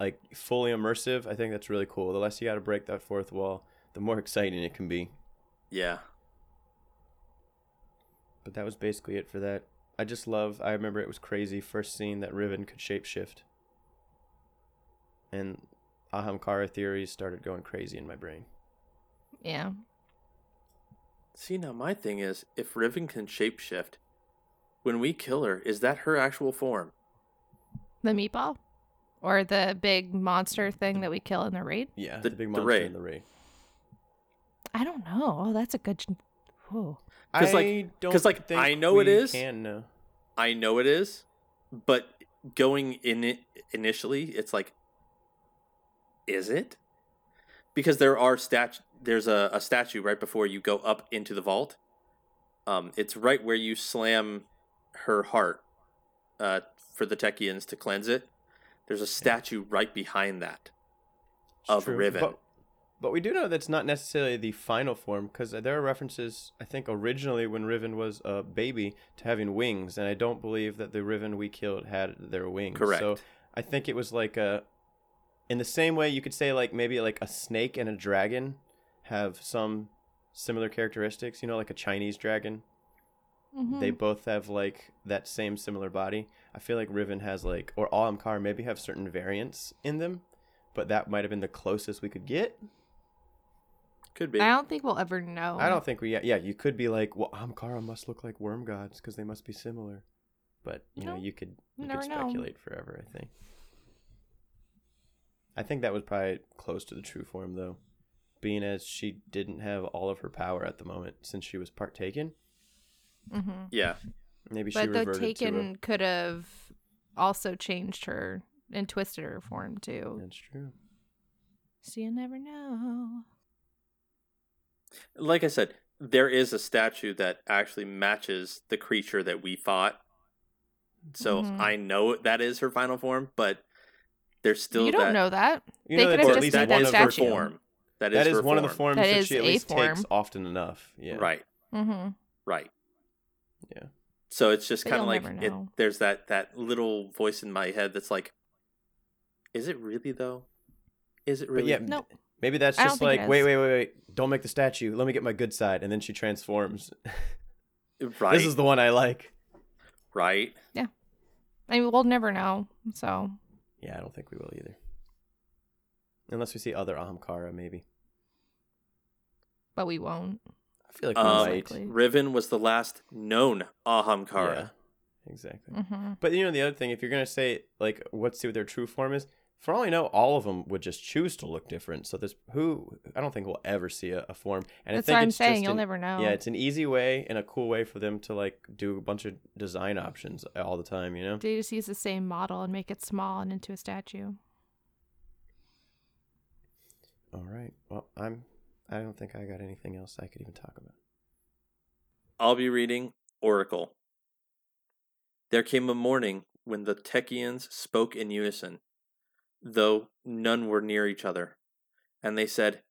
like fully immersive, I think that's really cool. The less you got to break that fourth wall, the more exciting it can be. Yeah. But that was basically it for that. I just love. I remember it was crazy first seeing that Riven could shapeshift, and Ahamkara theories started going crazy in my brain. Yeah. See, now my thing is, if Riven can shapeshift, when we kill her, is that her actual form? The meatball? Or the big monster thing that we kill in the raid? Yeah, The- the, big the monster raid. in the raid. I don't know. Oh, that's a good. Whoa. 'Cause, like- I don't 'cause, like, think I know it is. Can know. I know it is, but going in it initially, it's like, is it? Because there are stat there's a, a statue right before you go up into the vault. Um, it's right where you slam her heart uh, for the Techeuns to cleanse it. There's a statue right behind that. It's Of true, Riven. But, but we do know that's not necessarily the final form because there are references, I think, originally when Riven was a baby to having wings, and I don't believe that the Riven we killed had their wings. Correct. So I think it was like a, in the same way you could say like maybe like a snake and a dragon have some similar characteristics. You know, like a Chinese dragon. Mhm. They both have like that same similar body. I feel like Riven has like, or Ahamkar maybe have certain variants in them, but that might have been the closest we could get. Could be. I don't think we'll ever know. I don't think we. Yeah, yeah, you could be like, well, Ahamkara must look like worm gods because they must be similar. But you know, No, you could you you never could know. speculate forever. I think. I think that was probably close to the true form, though, being as she didn't have all of her power at the moment since she was partaken. Mhm. yeah. Maybe she But the reverted to Taken could have also changed her and twisted her form too. That's true. So you never know. Like I said, there is a statue that actually matches the creature that we fought. So Mhm. I know that is her final form, but there's still you don't that know that. You They know could that's have at just least made that that one is of her her statue. form. That That is is her one of the forms That that, is she at a least takes often enough. Yeah. Right, Mm-hmm. right. Yeah. So it's just kind of like it, there's that that little voice in my head that's like, is it really though? Is it But really? yeah, No. Maybe that's just like, wait, wait, wait, wait. Don't make the statue. Let me get my good side. And then she transforms. *laughs* right, This is the one I like. right. Yeah. I mean, we'll never know. So Yeah, I don't think we will either. Unless we see other Ahamkara, maybe. but we won't. I feel like we Um, might. Riven was the last known Ahamkara. Yeah, exactly. Mm-hmm. But you know, the other thing, if you're gonna say like, what's see what their true form is, for all I know, all of them would just choose to look different. So this who I don't think we'll ever see a, a form. And That's I think what I'm it's saying. just You'll an- never know. Yeah, it's an easy way and a cool way for them to like do a bunch of design options all the time. You know. They just use the same model and make it small and into a statue. All right. Well, I'm. I don't think I got anything else I could even talk about. I'll be reading Oracle. There came a morning when the Techeuns spoke in unison, though none were near each other, and they said,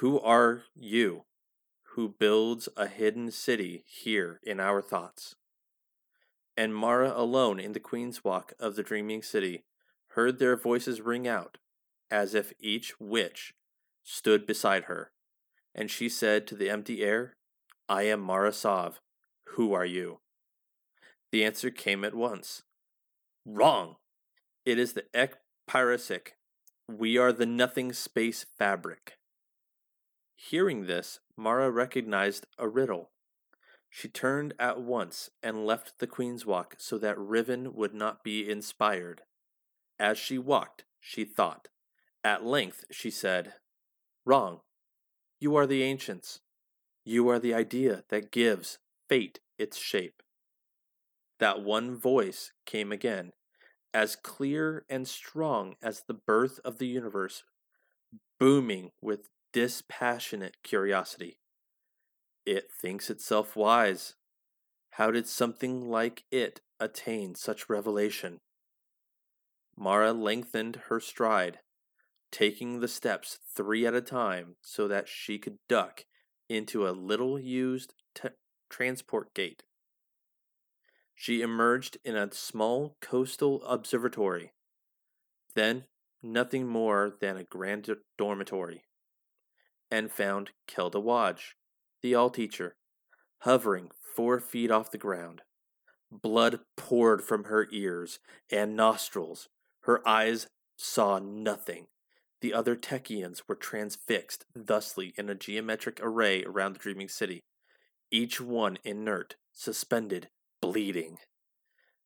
Who are you who builds a hidden city here in our thoughts? And Mara alone in the Queen's Walk of the Dreaming City heard their voices ring out, as if each witch stood beside her, and she said to the empty air, I am Mara Sov. Who are you? The answer came at once. Wrong. It is the Ekpyrasic. We are the nothing space fabric. Hearing this, Mara recognized a riddle. She turned at once and left the Queen's Walk so that Riven would not be inspired. As she walked, she thought. At length, she said, Wrong. You are the ancients. You are the idea that gives fate its shape. That one voice came again, as clear and strong as the birth of the universe, booming with dispassionate curiosity. It thinks itself wise. How did something like it attain such revelation? Mara lengthened her stride, taking the steps three at a time so that she could duck into a little used t- transport gate. She emerged in a small coastal observatory, then nothing more than a grand dormitory, and found Kelda Wadj, the all teacher, hovering four feet off the ground. Blood poured from her ears and nostrils. Her eyes saw nothing. The other Techeuns were transfixed thusly in a geometric array around the dreaming city, each one inert, suspended, bleeding.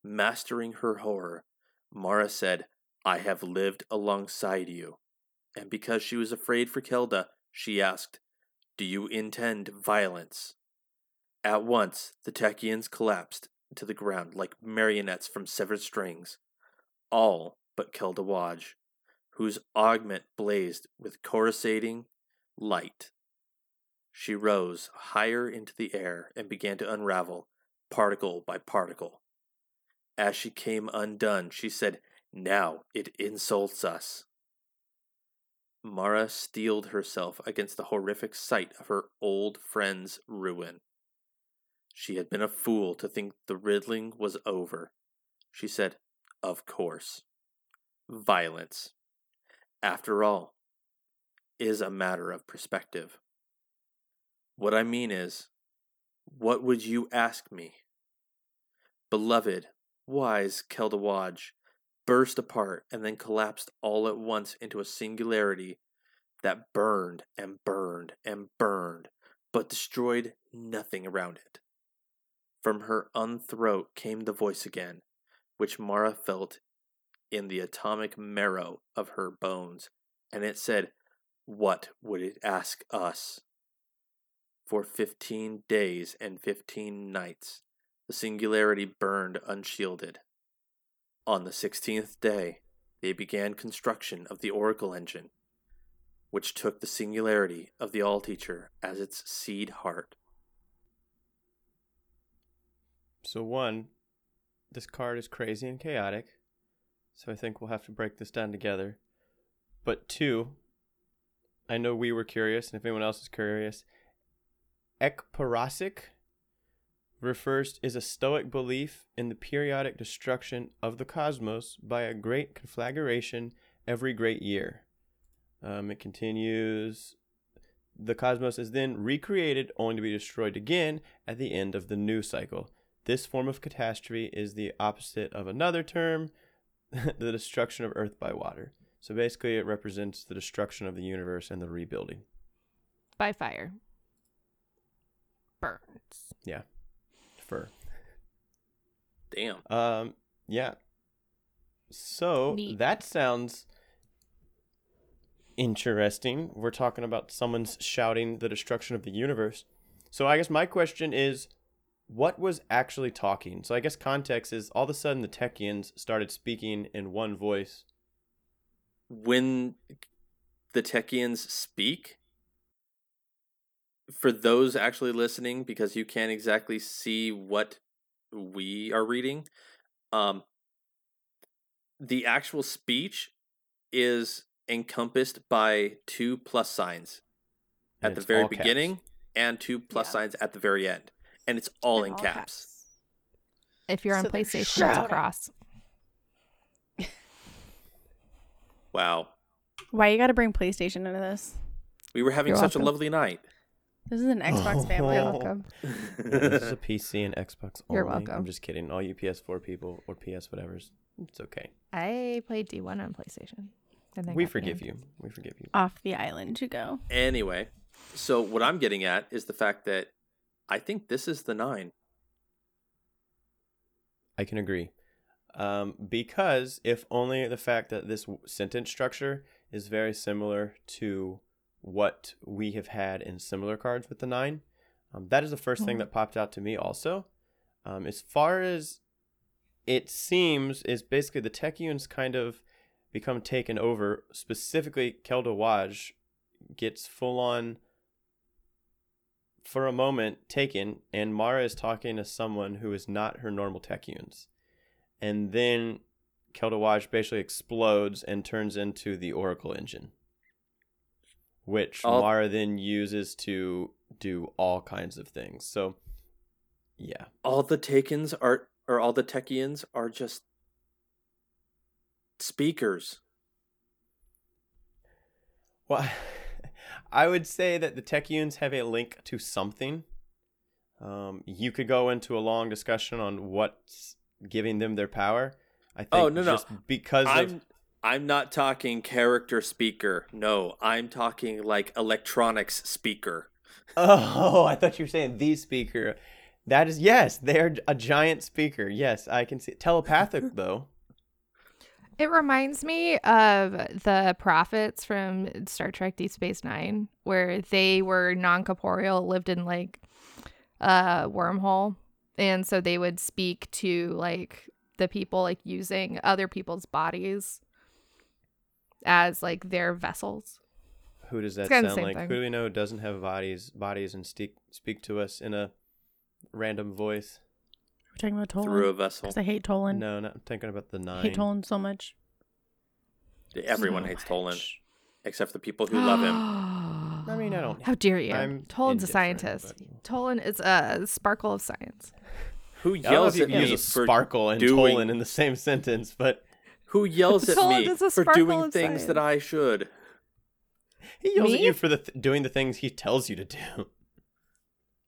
Mastering her horror, Mara said, I have lived alongside you. And because she was afraid for Kelda, she asked, Do you intend violence? At once, the Techeuns collapsed to the ground like marionettes from severed strings, all but Kelda Wadj, whose augment blazed with coruscating light. She rose higher into the air and began to unravel, particle by particle. As she came undone, she said, Now it insults us. Mara steeled herself against the horrific sight of her old friend's ruin. She had been a fool to think the riddling was over. She said, Of course. Violence, after all, is a matter of perspective. What I mean is, what would you ask me? Beloved, wise Kelda Wadj burst apart and then collapsed all at once into a singularity that burned and burned and burned, but destroyed nothing around it. From her unthroat came the voice again, which Mara felt in the atomic marrow of her bones, and it said, What would it ask us? For fifteen days and fifteen nights, the singularity burned unshielded. On the sixteenth day, they began construction of the Oracle engine, which took the singularity of the All Teacher as its seed heart. So one, this card is crazy and chaotic. So I think we'll have to break this down together. But two, I know we were curious, and if anyone else is curious, ekparasik refers is a stoic belief in the periodic destruction of the cosmos by a great conflagration every great year. Um, it continues. The cosmos is then recreated only to be destroyed again at the end of the new cycle. This form of catastrophe is the opposite of another term, *laughs* the destruction of Earth by water. So basically, it represents the destruction of the universe and the rebuilding. By fire. Burns. Yeah. Fur. Damn. Um, yeah. So Neat. that sounds interesting. We're talking about someone's shouting the destruction of the universe. So I guess my question is what was actually talking? So I guess context is all of a sudden the Techeuns started speaking in one voice. when the Techeuns speak, for those actually listening, because you can't exactly see what we are reading, um, the actual speech is encompassed by two plus signs and at the very all caps. beginning and two plus Yeah. signs at the very end, and it's all In in all caps. If you're on So PlayStation, it's across. Wow, Why you got to bring PlayStation into this? we were having You're such welcome. a lovely night. This is an Xbox *laughs* family. You're welcome. this is a PC and Xbox only. You're welcome. I'm just kidding. All you PS4 people or PS whatever's, it's okay. I played D1 on PlayStation. and then We got forgive banned. you. We forgive you. Off the island you go. Anyway, so what I'm getting at is the fact that I think this is the nine. I can agree. Um, because if only the fact that this w- sentence structure is very similar to what we have had in similar cards with the nine. Um, that is the 1st thing Mhm. that popped out to me. Also, um, as far as it seems, is basically the Techeuns kind of become taken over. Specifically, Kelda Wadj gets full on for a moment taken, and Mara is talking to someone who is not her normal Techeuns. And then Kelda Wadj basically explodes and turns into the Oracle engine, which All- Mara then uses to do all kinds of things. So, yeah. all the Takens are or all the Techeuns are just speakers. Well, *laughs* I would say that the Techeuns have a link to something. Um, you could go into a long discussion on what's giving them their power. I think Oh, no, no. just because of I'm I'm not talking character speaker. No, I'm talking like electronics speaker. Oh, *laughs* I thought you were saying the speaker. That is yes, they're a giant speaker. Yes, I can see telepathic *laughs* though. It reminds me of the prophets from Star Trek Deep Space Nine, where they were non corporeal, lived in like a wormhole. And so they would speak to like the people, like using other people's bodies as like their vessels. Who does that sound like? thing. Who do we know doesn't have bodies bodies and speak speak to us in a random voice? We're talking about Toland. through a vessel. Because I hate Toland. No, not I'm thinking about the I nine. hate Toland so much. Everyone So hates Toland, except the people who love him. *gasps* I mean, I don't. How dare you? I'm Toland's a scientist. but- Toland is a sparkle of science. Who I don't know yells if you me use a sparkle and doing- Toland in the same sentence, but who yells at me for doing of things that. I should? he yells at you for the th- doing the things he tells you to do.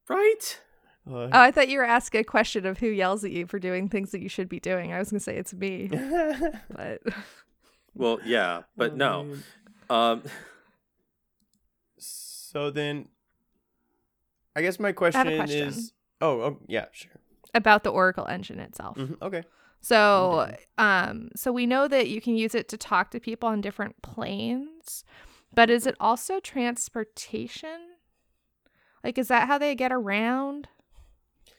Right? Uh, Oh, I thought you were asking a question of who yells at you for doing things that you should be doing. I was gonna say it's me, *laughs* but *laughs* Well, yeah, but Oh, no. man. Um, So then, I guess my question, question. is. Oh, oh, yeah, sure. about the Oracle engine itself. Mhm, Okay. So, um, so we know that you can use it to talk to people on different planes, but is it also transportation? Like, is that how they get around?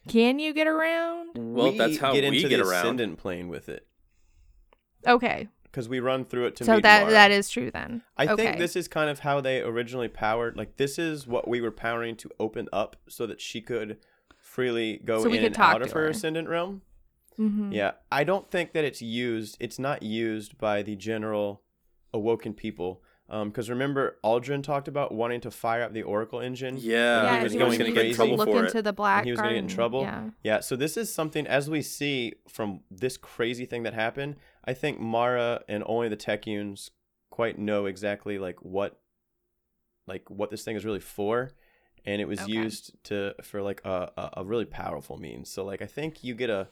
Can you get around? Well, that's how we get we into get the around. ascendant plane with it Okay, because we run through it to so meet that Mara. that is true then. I okay. think this is kind of how they originally powered. Like this is what we were powering to open up so that she could freely go So we in could and talk out of her her. ascendant realm. Mhm. Yeah, I don't think that it's used. It's not used by the general awoken people. Because remember, Uldren talked about wanting to fire up the Oracle engine. yeah, Yeah, he was he going wants gonna get in trouble look for into it. the black. he was gonna get in trouble. Yeah. Yeah, so this is something as we see from this crazy thing that happened. I think Mara and only the Techeuns quite know exactly like what, like what this thing is really for, and it was Okay. used to for like a, a a really powerful means. So like I think you get a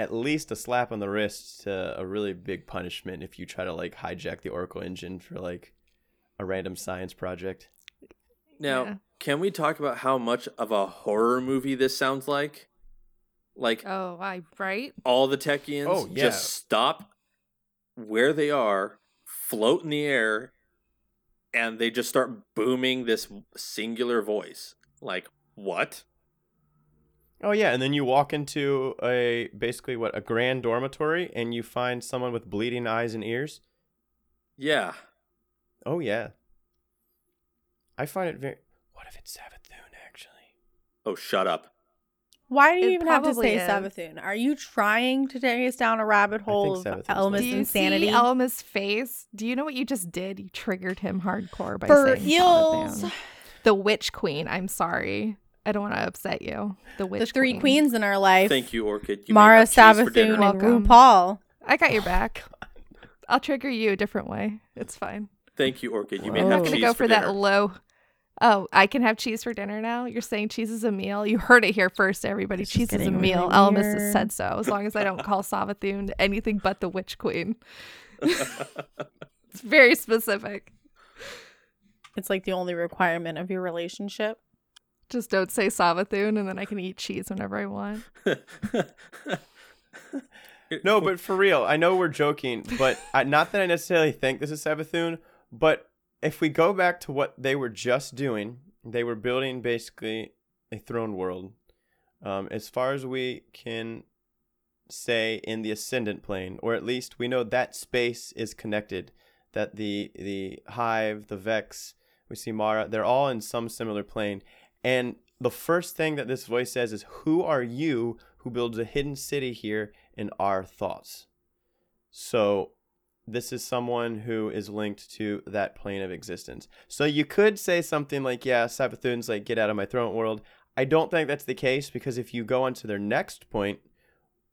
at least a slap on the wrist to a really big punishment if you try to like hijack the Oracle engine for like a random science project. Now, Yeah. can we talk about how much of a horror movie this sounds like? Like Oh, I right. all the Techeuns Oh, yeah. just stop where they are, float in the air, and they just start booming this singular voice. Like, what? Oh yeah, and then you walk into a basically what a grand dormitory, and you find someone with bleeding eyes and ears. Yeah. Oh yeah. I find it very. What if it's Savathun actually? Oh, shut up. Why do you It even have to probably say is. Savathun? Are you trying to take us down a rabbit hole of Savathun's Elmas. Do you insanity? see Elma's face? Do you know what you just did? You triggered him hardcore by For saying eels. Savathun. The Witch Queen. I'm sorry. I don't want to upset you. The Witch the three Queen. queens in our life. Thank you, Orchid. You Mara have cheese. Savathun and RuPaul. I got your back. I'll trigger you a different way. It's fine. Thank you, Orchid. You may Whoa. I'm have not gonna go for, for that low. Oh, I can have cheese for dinner now. You're saying cheese is a meal. You heard it here first, everybody. This is cheese is a meal. really Elmas has said so. As long as I don't call *laughs* Savathun anything but the Witch Queen. *laughs* it's very specific. It's like the only requirement of your relationship. Just don't say Savathun, and then I can eat cheese whenever I want. *laughs* No, but for real, I know we're joking, but *laughs* I, not that I necessarily think this is Savathun, but if we go back to what they were just doing, they were building basically a throne world. Um, as far as we can say in the ascendant plane, or at least we know that space is connected. That the the hive, the vex, we see Mara, they're all in some similar plane. And the first thing that this voice says is, "Who are you who builds a hidden city here in our thoughts?" So this is someone who is linked to that plane of existence. So you could say something like, yeah, Savathun's like, get out of my throne world. I don't think that's the case because if you go on to their next point,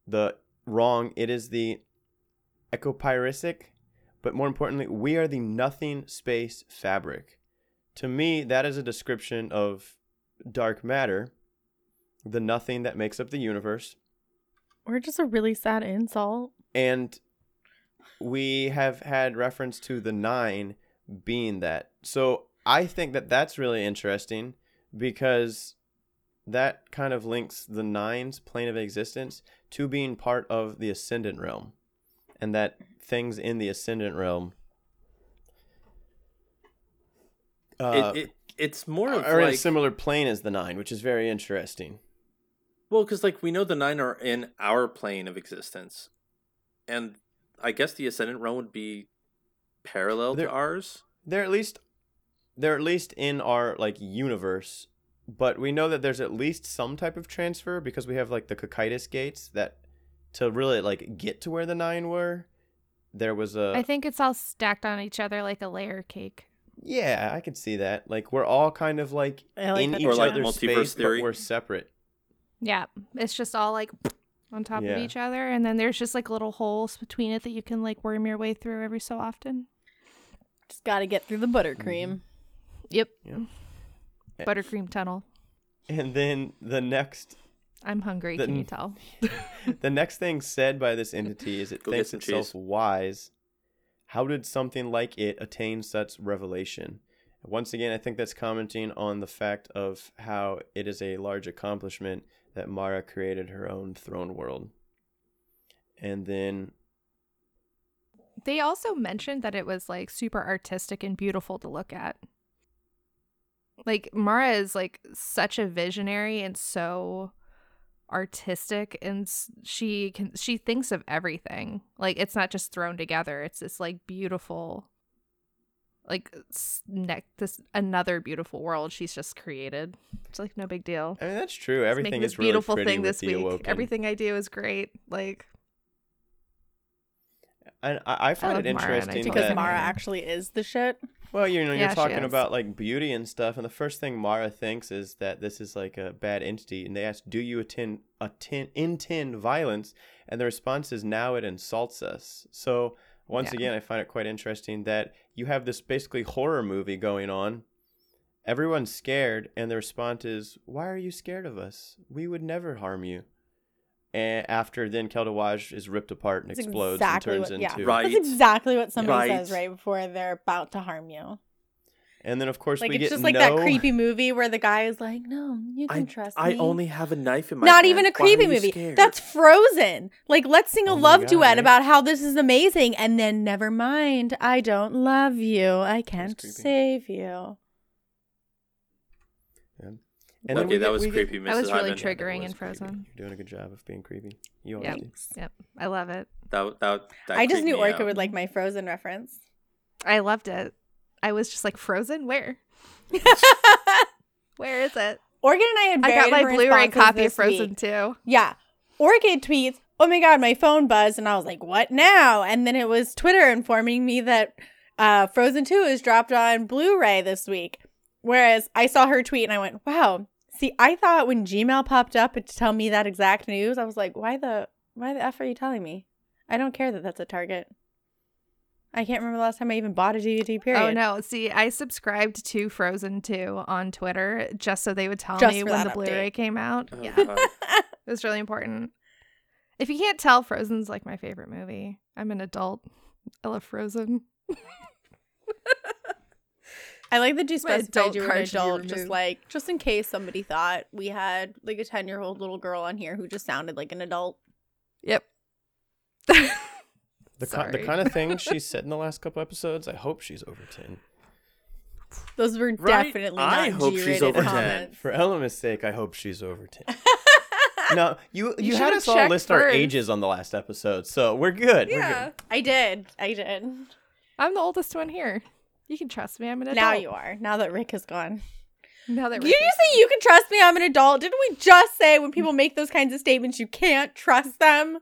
the wrong, it is the ecopyrisic, but more importantly, we are the nothing space fabric. To me, that is a description of dark matter, the nothing that makes up the universe. Or just a really sad insult. And we have had reference to the nine being that. So I think that that's really interesting because that kind of links the nine's plane of existence to being part of the ascendant realm. And that things in the ascendant realm uh, it, it it's more of are in a like similar plane as the nine, which is very interesting. well, because like we know the nine are in our plane of existence, and I guess the ascendant realm would be parallel They're- to ours. they're at least they're at least in our like universe but we know that there's at least some type of transfer because we have like the cocytus gates that to really like get to where the nine were there was a I think it's all stacked on each other like a layer cake. Yeah i could see that like we're all kind of like like in that each Or, like, other's space theory. but we're separate Yeah, it's just all like on top Yeah. of each other, and then there's just like little holes between it that you can like worm your way through every so often. Just got to get through the buttercream. Mm-hmm. Yep. Yep. *laughs* Buttercream tunnel. and then the next I'm hungry. The- can you tell? *laughs* the next thing said by this entity is it Go thinks itself cheese. wise. How did something like it attain such revelation? Once again, I think that's commenting on the fact of how it is a large accomplishment that Mara created her own throne world. And then, They also mentioned that it was like super artistic and beautiful to look at. Like Mara is like such a visionary and so artistic and she can she thinks of everything. Like it's not just thrown together. It's this like beautiful like ne- this another beautiful world she's just created. It's like no big deal. I mean, that's true. Everything is really beautiful thing this week. Awoken. Everything I do is great. Like And I, I find love it Mara and I interesting do Because that, Mara actually is the shit. Well, you know, you're she talking about like beauty and stuff, and the first thing Mara thinks is that this is like a bad entity, and they ask, "Do you attend attend intend violence?" And the response is, "Now it insults us." So once Yeah. again, I find it quite interesting that you have this basically horror movie going on. Everyone's scared, and the response is, "Why are you scared of us? We would never harm you." And after then, Kelda Wadj is ripped apart and That's explodes exactly and turns what- yeah. into. Right. That's exactly what somebody Right. says right before they're about to harm you. And then, of course, Like we it's get just like no... that creepy movie where the guy is like, "No, you can I, trust I me." I only have a knife in my Not hand. even a creepy movie. scared? That's Frozen. Like, let's sing a Oh love God, duet right? about how this is amazing, and then never mind. I don't love you. I can't save you. And okay, we that get- was we get- creepy, Mrs. That was really Hyven. triggering That in was creepy. Frozen. You're doing a good job of being creepy. You Yep. do. Yep. I love it. That, that, that I just knew Orca out. would like my Frozen reference. I loved it. I was just like frozen. Where? *laughs* Where is it? Orchid and I had I got my different Blu-ray copy of Frozen week. too. Yeah. Orchid tweets, "Oh my god, my phone buzzed," and I was like, "What now?" And then it was Twitter informing me that uh, Frozen Two is dropped on Blu-ray this week. Whereas I saw her tweet and I went, "Wow." See, I thought when Gmail popped up to tell me that exact news, I was like, "Why the why the f are you telling me? I don't care that that's a Target." I can't remember the last time I even bought a DVD. Oh, period. Oh no! See, I subscribed to Frozen 2 on Twitter just so they would tell Just me when that the Blu-ray came out. Oh, yeah, God. *laughs* it was really important. If you can't tell, Frozen's like my favorite movie. I'm an adult. I love Frozen. *laughs* I like that you My specified adult you were an card should adult, just like just in case somebody thought we had like a ten year old little girl on here who just sounded like an adult. Yep. The, ki- the kind of *laughs* thing she said in the last couple episodes, I hope she's over 10. Those were Right? definitely I not hope she's G-rated over 10. comments. For Elma's sake, I hope she's over 10. *laughs* no, you you, You had us all checked list our ages on the last episode, so we're good. We're Yeah. good. I did. I did. I'm the oldest one here. You can trust me. I'm an adult. Now you are. Now that Rick is gone. Now that Did you say you can trust me? I'm an adult. Didn't we just say when people make those kinds of statements, you can't trust them?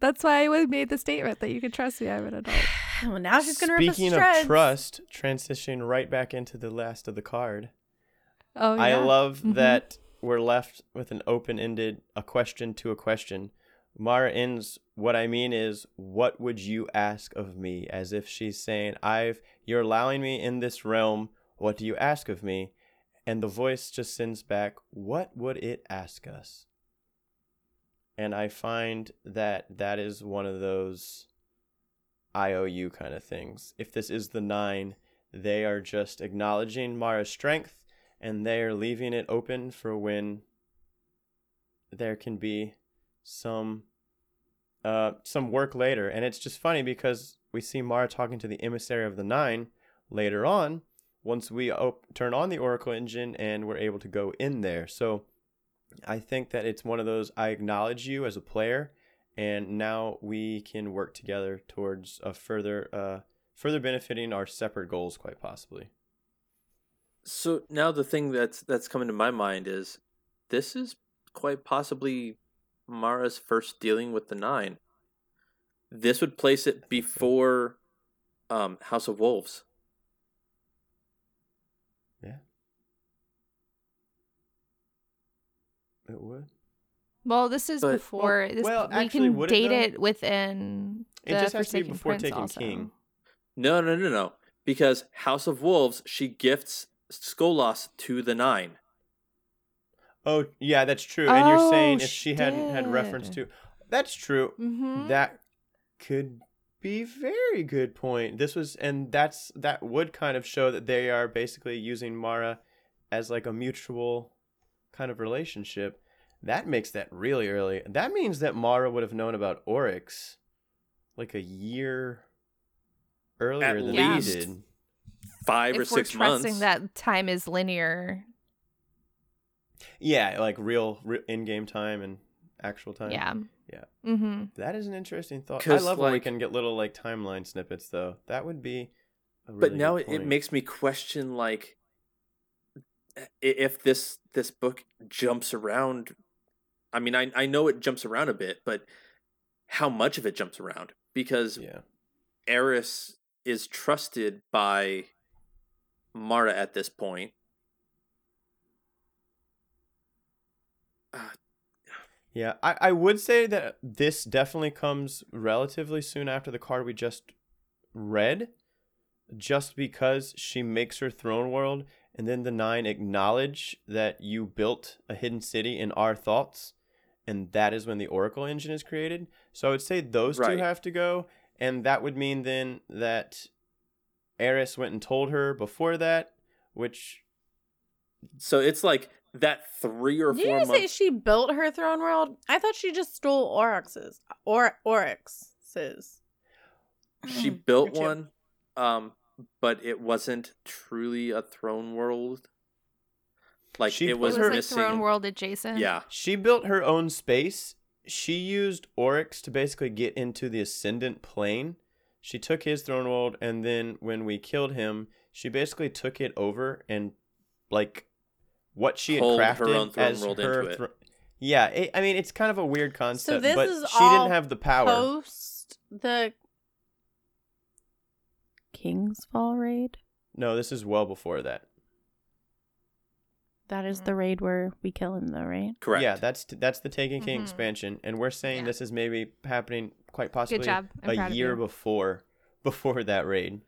That's why I made the statement that you can trust me. I'm an adult. *sighs* Well, now she's gonna rip us Speaking to of trust, transitioning right back into the last of the card. Oh, yeah. I love Mhm. that we're left with an open-ended, a question to a question. Mara ends. What I mean is, what would you ask of me? As if she's saying, "I've you're allowing me in this realm. What do you ask of me?" And the voice just sends back, "What would it ask us?" And I find that that is one of those IOU kind of things. If this is the nine, they are just acknowledging Mara's strength and they are leaving it open for when there can be some uh some work later. And it's just funny because we see Mara talking to the emissary of the nine later on once we op- turn on the oracle engine and we're able to go in there. So i think that it's one of those i acknowledge you as a player and now we can work together towards a further uh further benefiting our separate goals quite possibly. So now the thing that's that's coming to my mind is this is quite possibly Mara's first dealing with the nine. This would place it before um, House of Wolves. yeah it would Well, this is But- before. this, well, we actually, can would it, date though? it within. It the just has to be before Prince taking also. King. No, no, no, no. Because House of Wolves, she gifts Skolas to the nine. Oh yeah, that's true. And you're saying Oh, if she hadn't had reference to, that's true. Mm-hmm. That could be very good point. This was, and that's that would kind of show that they are basically using Mara as like a mutual kind of relationship. That makes that really early. That means that Mara would have known about Oryx like a year earlier At than least. we did. Five if or we're six trusting months. that time is linear, Yeah, like real, real in-game time and actual time. yeah, Yeah. Mm-hmm. That is an interesting thought. I love when we can get little like timeline snippets, though. That would be. A really but now good it, it makes me question like if this this book jumps around i mean i i know it jumps around a bit but how much of it jumps around because Yeah. eris is trusted by mara at this point Yeah, I, I would say that this definitely comes relatively soon after the card we just read, just because she makes her throne world, and then the nine acknowledge that you built a hidden city in our thoughts, and that is when the Oracle engine is created. So I would say those Right. two have to go, and that would mean then that Eris went and told her before that, which so it's like that three or Did four you say she built her throne world? I thought she just stole Oryx's. Or Oryx's. she Mm, built one um but it wasn't truly a throne world like She it put It was, was her- like Throne World adjacent. yeah She built her own space. She used Oryx to basically get into the Ascendant plane. She took his throne world, and then when we killed him, she basically took it over and, like, what she had Pulled her crafted own throne as world her. into it. thro- yeah, it, I mean, it's kind of a weird concept, this but is she all didn't have the power. Post the King's Fall raid. No, this is well before that. That is the raid where we kill him, though, right? correct Yeah, that's that's the Taken King Mhm. expansion, and we're saying Yeah. this is maybe happening quite possibly job. I'm proud a of year you. before *laughs* before that raid.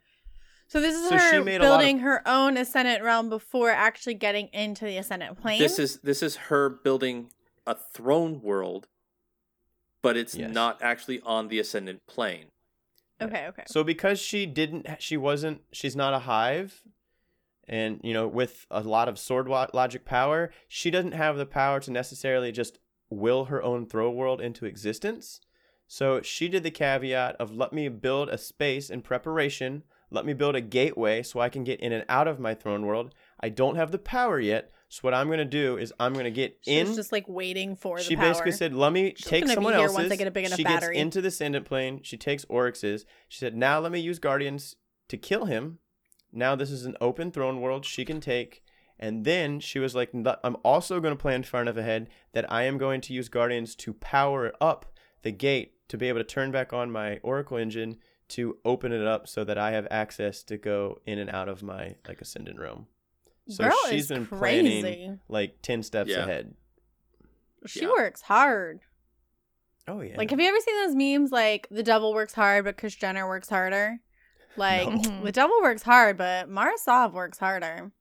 So this is So she her made a lot of- building her own Ascendant realm before actually getting into the Ascendant plane. this is this is her building a throne world but it's Yes. not actually on the ascendant plane okay. Okay. So because she didn't, she wasn't, she's not a hive, and you know, with a lot of sword wa- logic power, she doesn't have the power to necessarily just will her own throw world into existence. So she did the caveat of let me build a space in preparation Let me build a gateway so I can get in and out of my throne world. I don't have the power yet, so what I'm going to do is I'm going to get in. was just like waiting for the she basically said, "Let me She's take someone else's." once I get a big enough she battery. gets into the ascendant plane. She takes Oryx's. She said, "Now let me use Guardians to kill him. Now this is an open throne world she can take." And then she was like, "I'm also going to plan far enough ahead that I am going to use Guardians to power up the gate to be able to turn back on my Oracle engine to open it up so that I have access to go in and out of my like ascendant realm." So Girl she's is been crazy. planning like ten steps Yeah. ahead. She Yeah. works hard. Oh yeah. Like, have you ever seen those memes like the devil works hard, but Kris Jenner works harder? *laughs* Like, No. the devil works hard, but Mara Sov works harder.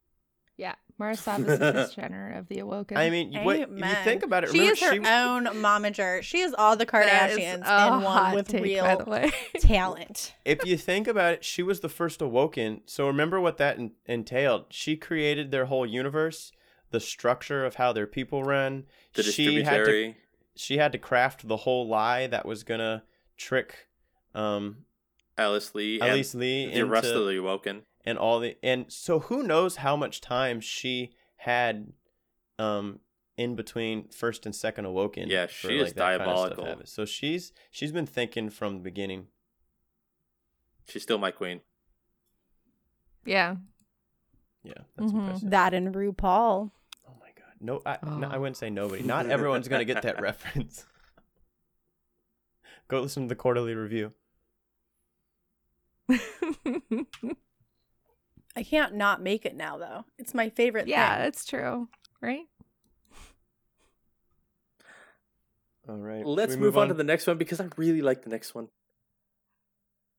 Yeah, Mara Sov is the *laughs* Kris Jenner of the Awoken. I mean, what, if you think about it, she remember is her she, own momager. She is all the Kardashians in one with take, real *laughs* talent. if you think about it, she was the first awoken. So remember what that en- entailed. She created their whole universe, the structure of how their people run. The she had to she had to craft the whole lie that was gonna trick um Alice Lee. Elise and Lee the rest of the Awoken. And all the and so who knows how much time she had um in between first and second awoken Yeah, for, she is like, that kind of diabolical. so she's she's been thinking from the beginning She's still my queen. yeah. yeah that's Mhm. impressive That and RuPaul. oh my god no I, no I Oh. wouldn't say nobody not *laughs* everyone's gonna get that *laughs* reference go listen to the quarterly review *laughs* I can't not make it now, though. It's my favorite yeah, thing. it's true, right? all right Let's we move, on, to the next one because I really like the next one.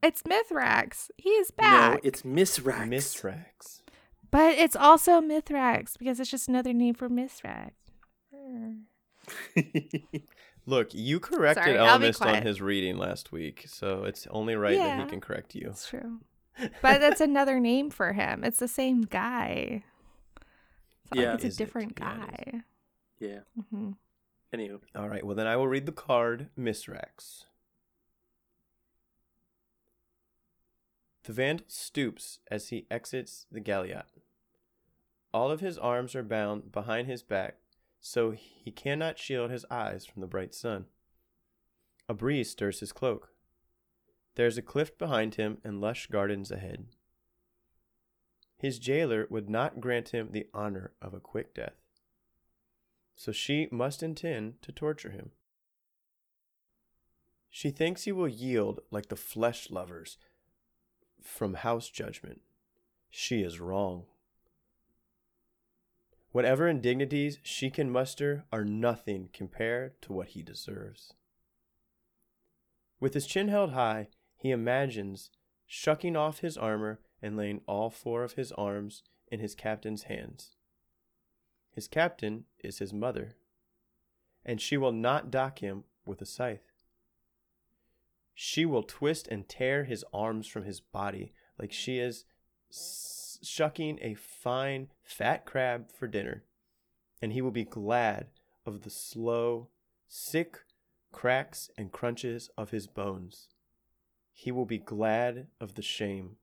It's Mithrax. He is back. No, it's Misraaks. But it's also Mithrax because it's just another name for Mithrax. *laughs* look you corrected Sorry, I'll be Elmist on quiet. his reading last week so it's only right that he can correct you It's true. But *laughs* that's another name for him. It's the same guy. It's Yeah. like it's a Is it? different Yeah, it guy. yeah. hmm Anywho, All right, well, then I will read the card, Misraaks. The Vandal stoops as he exits the galliot. All of his arms are bound behind his back, so he cannot shield his eyes from the bright sun. A breeze stirs his cloak. There is a cliff behind him and lush gardens ahead. His jailer would not grant him the honor of a quick death so she must intend to torture him. She thinks he will yield like the flesh lovers from house judgment. She is wrong. Whatever indignities she can muster are nothing compared to what he deserves. With his chin held high, he imagines shucking off his armor and laying all four of his arms in his captain's hands. His captain is his mother, and she will not dock him with a scythe. She will twist and tear his arms from his body like she is shucking a fine, fat crab for dinner, and he will be glad of the slow, sick cracks and crunches of his bones. He will be glad of the shame.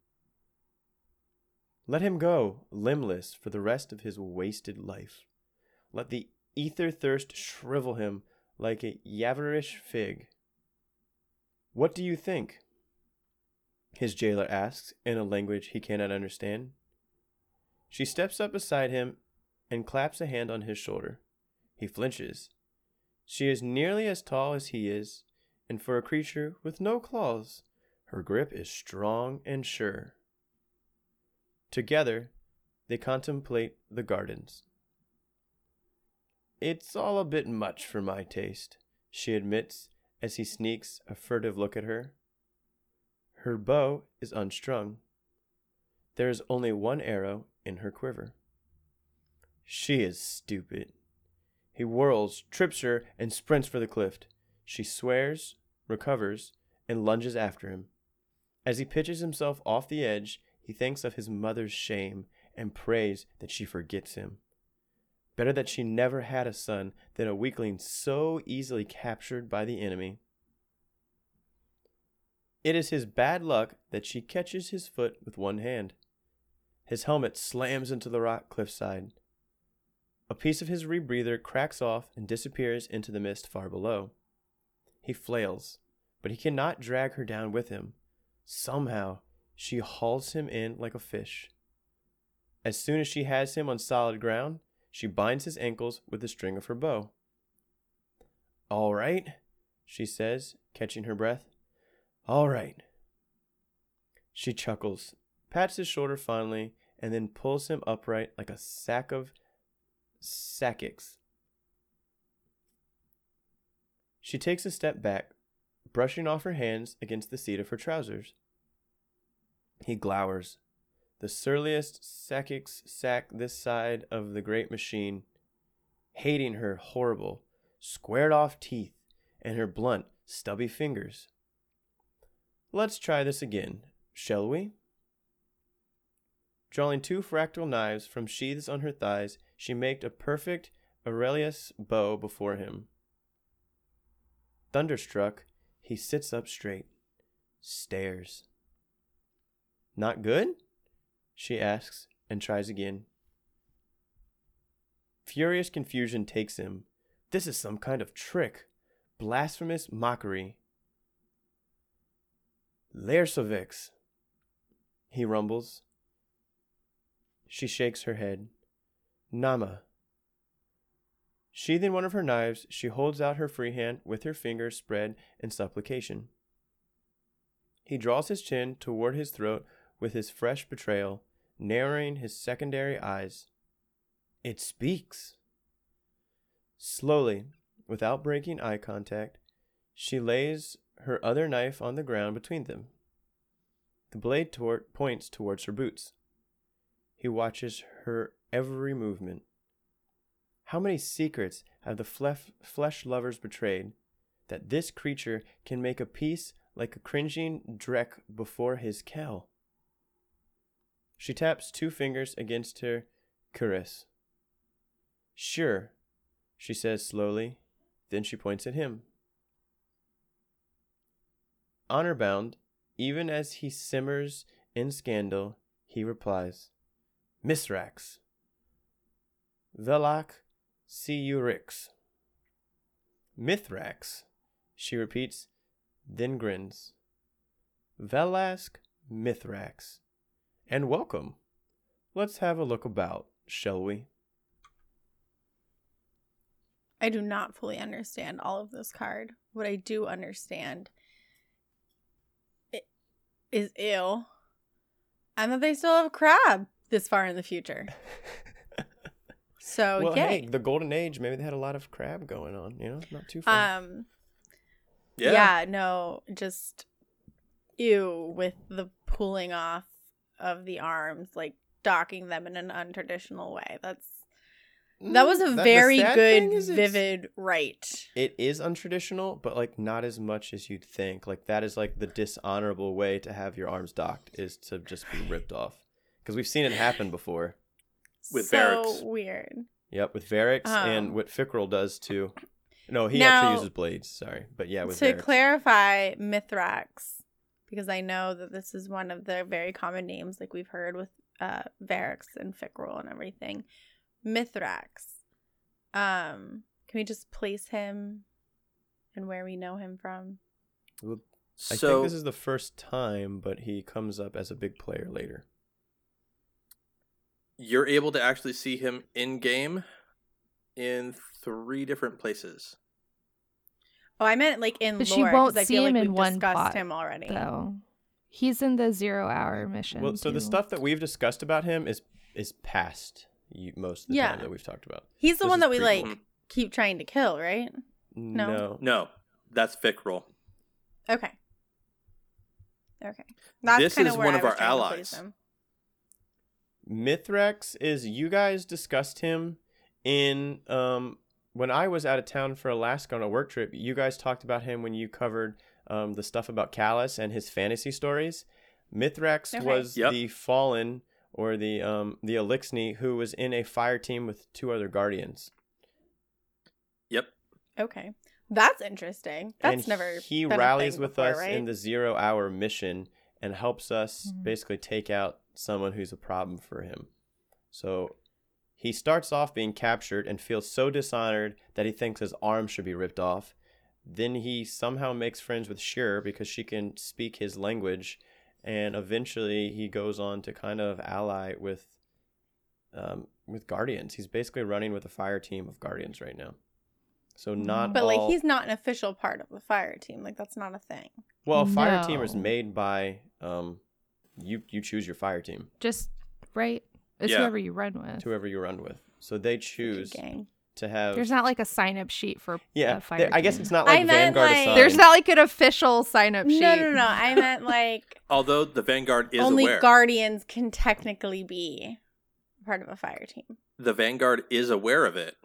Let him go, limbless, for the rest of his wasted life. Let the ether thirst shrivel him like a yaverish fig. What do you think? His jailer asks in a language he cannot understand. She steps up beside him and claps a hand on his shoulder. He flinches. She is nearly as tall as he is, and for a creature with no claws, her grip is strong and sure. Together, they contemplate the gardens. It's all a bit much for my taste, she admits as he sneaks a furtive look at her. Her bow is unstrung. There is only one arrow in her quiver. She is stupid. He whirls, trips her, and sprints for the cliff. She swears, recovers, and lunges after him. As he pitches himself off the edge, he thinks of his mother's shame and prays that she forgets him. Better that she never had a son than a weakling so easily captured by the enemy. It is his bad luck that she catches his foot with one hand. His helmet slams into the rock cliffside. A piece of his rebreather cracks off and disappears into the mist far below. He flails, but he cannot drag her down with him. Somehow, she hauls him in like a fish. As soon as she has him on solid ground, she binds his ankles with the string of her bow. All right, she says, catching her breath. All right. She chuckles, pats his shoulder fondly, and then pulls him upright like a sack of sackics. She takes a step back, brushing off her hands against the seat of her trousers. He glowers, the surliest Sakix sack this side of the great machine, hating her horrible, squared off teeth and her blunt, stubby fingers. Let's try this again, shall we? Drawing two fractal knives from sheaths on her thighs, she made a perfect Aurelius bow before him. Thunderstruck, he sits up straight, stares. Not good? She asks and tries again. Furious confusion takes him. This is some kind of trick, blasphemous mockery. Lersovix, he rumbles. She shakes her head. Nama. Sheathing one of her knives, she holds out her free hand with her fingers spread in supplication. He draws his chin toward his throat with his fresh betrayal, narrowing his secondary eyes. It speaks. Slowly, without breaking eye contact, she lays her other knife on the ground between them. The blade tor- points towards her boots. He watches her every movement. How many secrets have the flef- flesh lovers betrayed that this creature can make a peace like a cringing dreck before his Kell? She taps two fingers against her cuirass. Sure, she says slowly. Then she points at him. Honor bound, even as he simmers in scandal, he replies, Misraaks. Velak Siurix. Mithrax, she repeats, then grins. Velask Mithrax. And welcome. Let's have a look about, shall we? I do not fully understand all of this card. What I do understand is ill, and that they still have crab this far in the future. *laughs* So well, yay. hey, the golden age, maybe they had a lot of crab going on, you know? Not too far. um, Yeah. yeah, no, just ew with the pulling off of the arms, like docking them in an untraditional way. That's that was a Mm, the very good, thing is it's- vivid right. It is untraditional, but like not as much as you'd think. Like that is like the dishonorable way to have your arms docked is to just be ripped off. Because we've seen it happen before. With so Variks. weird. Yep, with Variks and Um, what Fikrul does too. No, he Now- actually uses blades. Sorry, but yeah, with to Variks. clarify Mithrax, because I know that this is one of the very common names, like we've heard with uh Variks and Fikrul and everything. Mithrax. Um, can we just place him and where we know him from? Well, I So think this is the first time, but he comes up as a big player later. You're able to actually see him in game in three different places. Oh, I meant like in But lore. she 'cause won't I see feel him like in one discussed plot, him already. though. He's in the zero hour mission. Well, so the stuff that we've discussed about him is is past you, most of the Yeah. time that we've talked about. He's the This one that we prequel. like keep trying to kill, right? Mm, no. No. No, that's Fikrul. Okay. Okay. That's This kinda is where one I of our trying to allies. Him. Mithrax is you guys discussed him in um when I was out of town for Alaska on a work trip. You guys talked about him when you covered um the stuff about Calus and his fantasy stories. Mithrax Okay. was Yep. the fallen or the um the Eliksni who was in a fire team with two other guardians. Yep. Okay. That's interesting. That's and never. he rallies with before, us right? in the zero hour mission and helps us Mhm. basically take out someone who's a problem for him. So he starts off being captured and feels so dishonored that he thinks his arm should be ripped off. Then he somehow makes friends with Sjur because she can speak his language and eventually he goes on to kind of ally with um, with guardians. He's basically running with a fire team of guardians right now so not But like he's not an official part of the fire team. Like that's not a thing. Well, a fire team is made by um, you. You choose your fire team, Just right. It's Yeah. whoever you run with. It's whoever you run with. So they choose to have. There's not like a sign up sheet for yeah, a fire there- I guess it's not I like meant, Vanguard like- There's not like an official sign up sheet. No, no, no. I meant like *laughs* Although the Vanguard is only aware. guardians can technically be part of a fire team. the Vanguard is aware of it.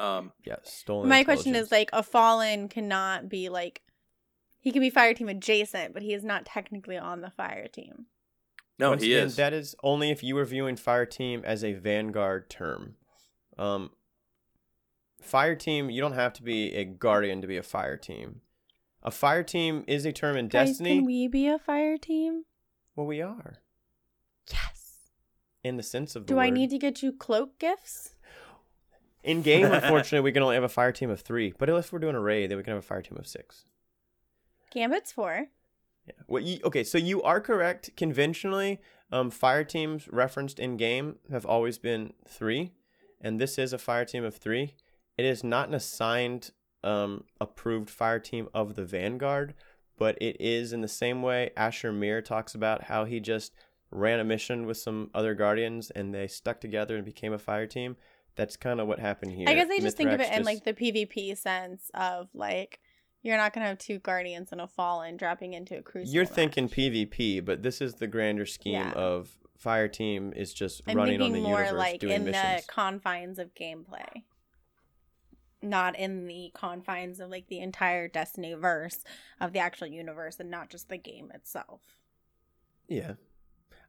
Um, Yeah, stolen. My question is like a fallen cannot be like he can be fire team adjacent, but he is not technically on the fire team. no, Once he again, is. That is only if you were viewing fire team as a Vanguard term. Um, fire team, you don't have to be a guardian to be a fire team. A fire team is a term in Guys, Destiny. can we be a fire team? Well, we are Yes. in the sense of the Do I need to get you cloak gifts? In game, unfortunately, we can only have a fire team of three. But if we're doing a raid, then we can have a fire team of six. Gambit's four. Yeah. Well, you, okay, so you are correct. Conventionally, um, fire teams referenced in game have always been three, and this is a fire team of three. It is not an assigned, um, approved fire team of the Vanguard, but it is in the same way Asher Mir talks about how he just ran a mission with some other guardians and they stuck together and became a fire team. That's kind of what happened here. I guess I just think of it in like the PvP sense of like you're not gonna have two guardians and a fallen dropping into a crucible. You're match. thinking PvP, but this is the grander scheme Yeah. of fire team is just I'm running on the more universe like doing in missions. the confines of gameplay, not in the confines of like the entire Destiny verse of the actual universe, and not just the game itself. Yeah.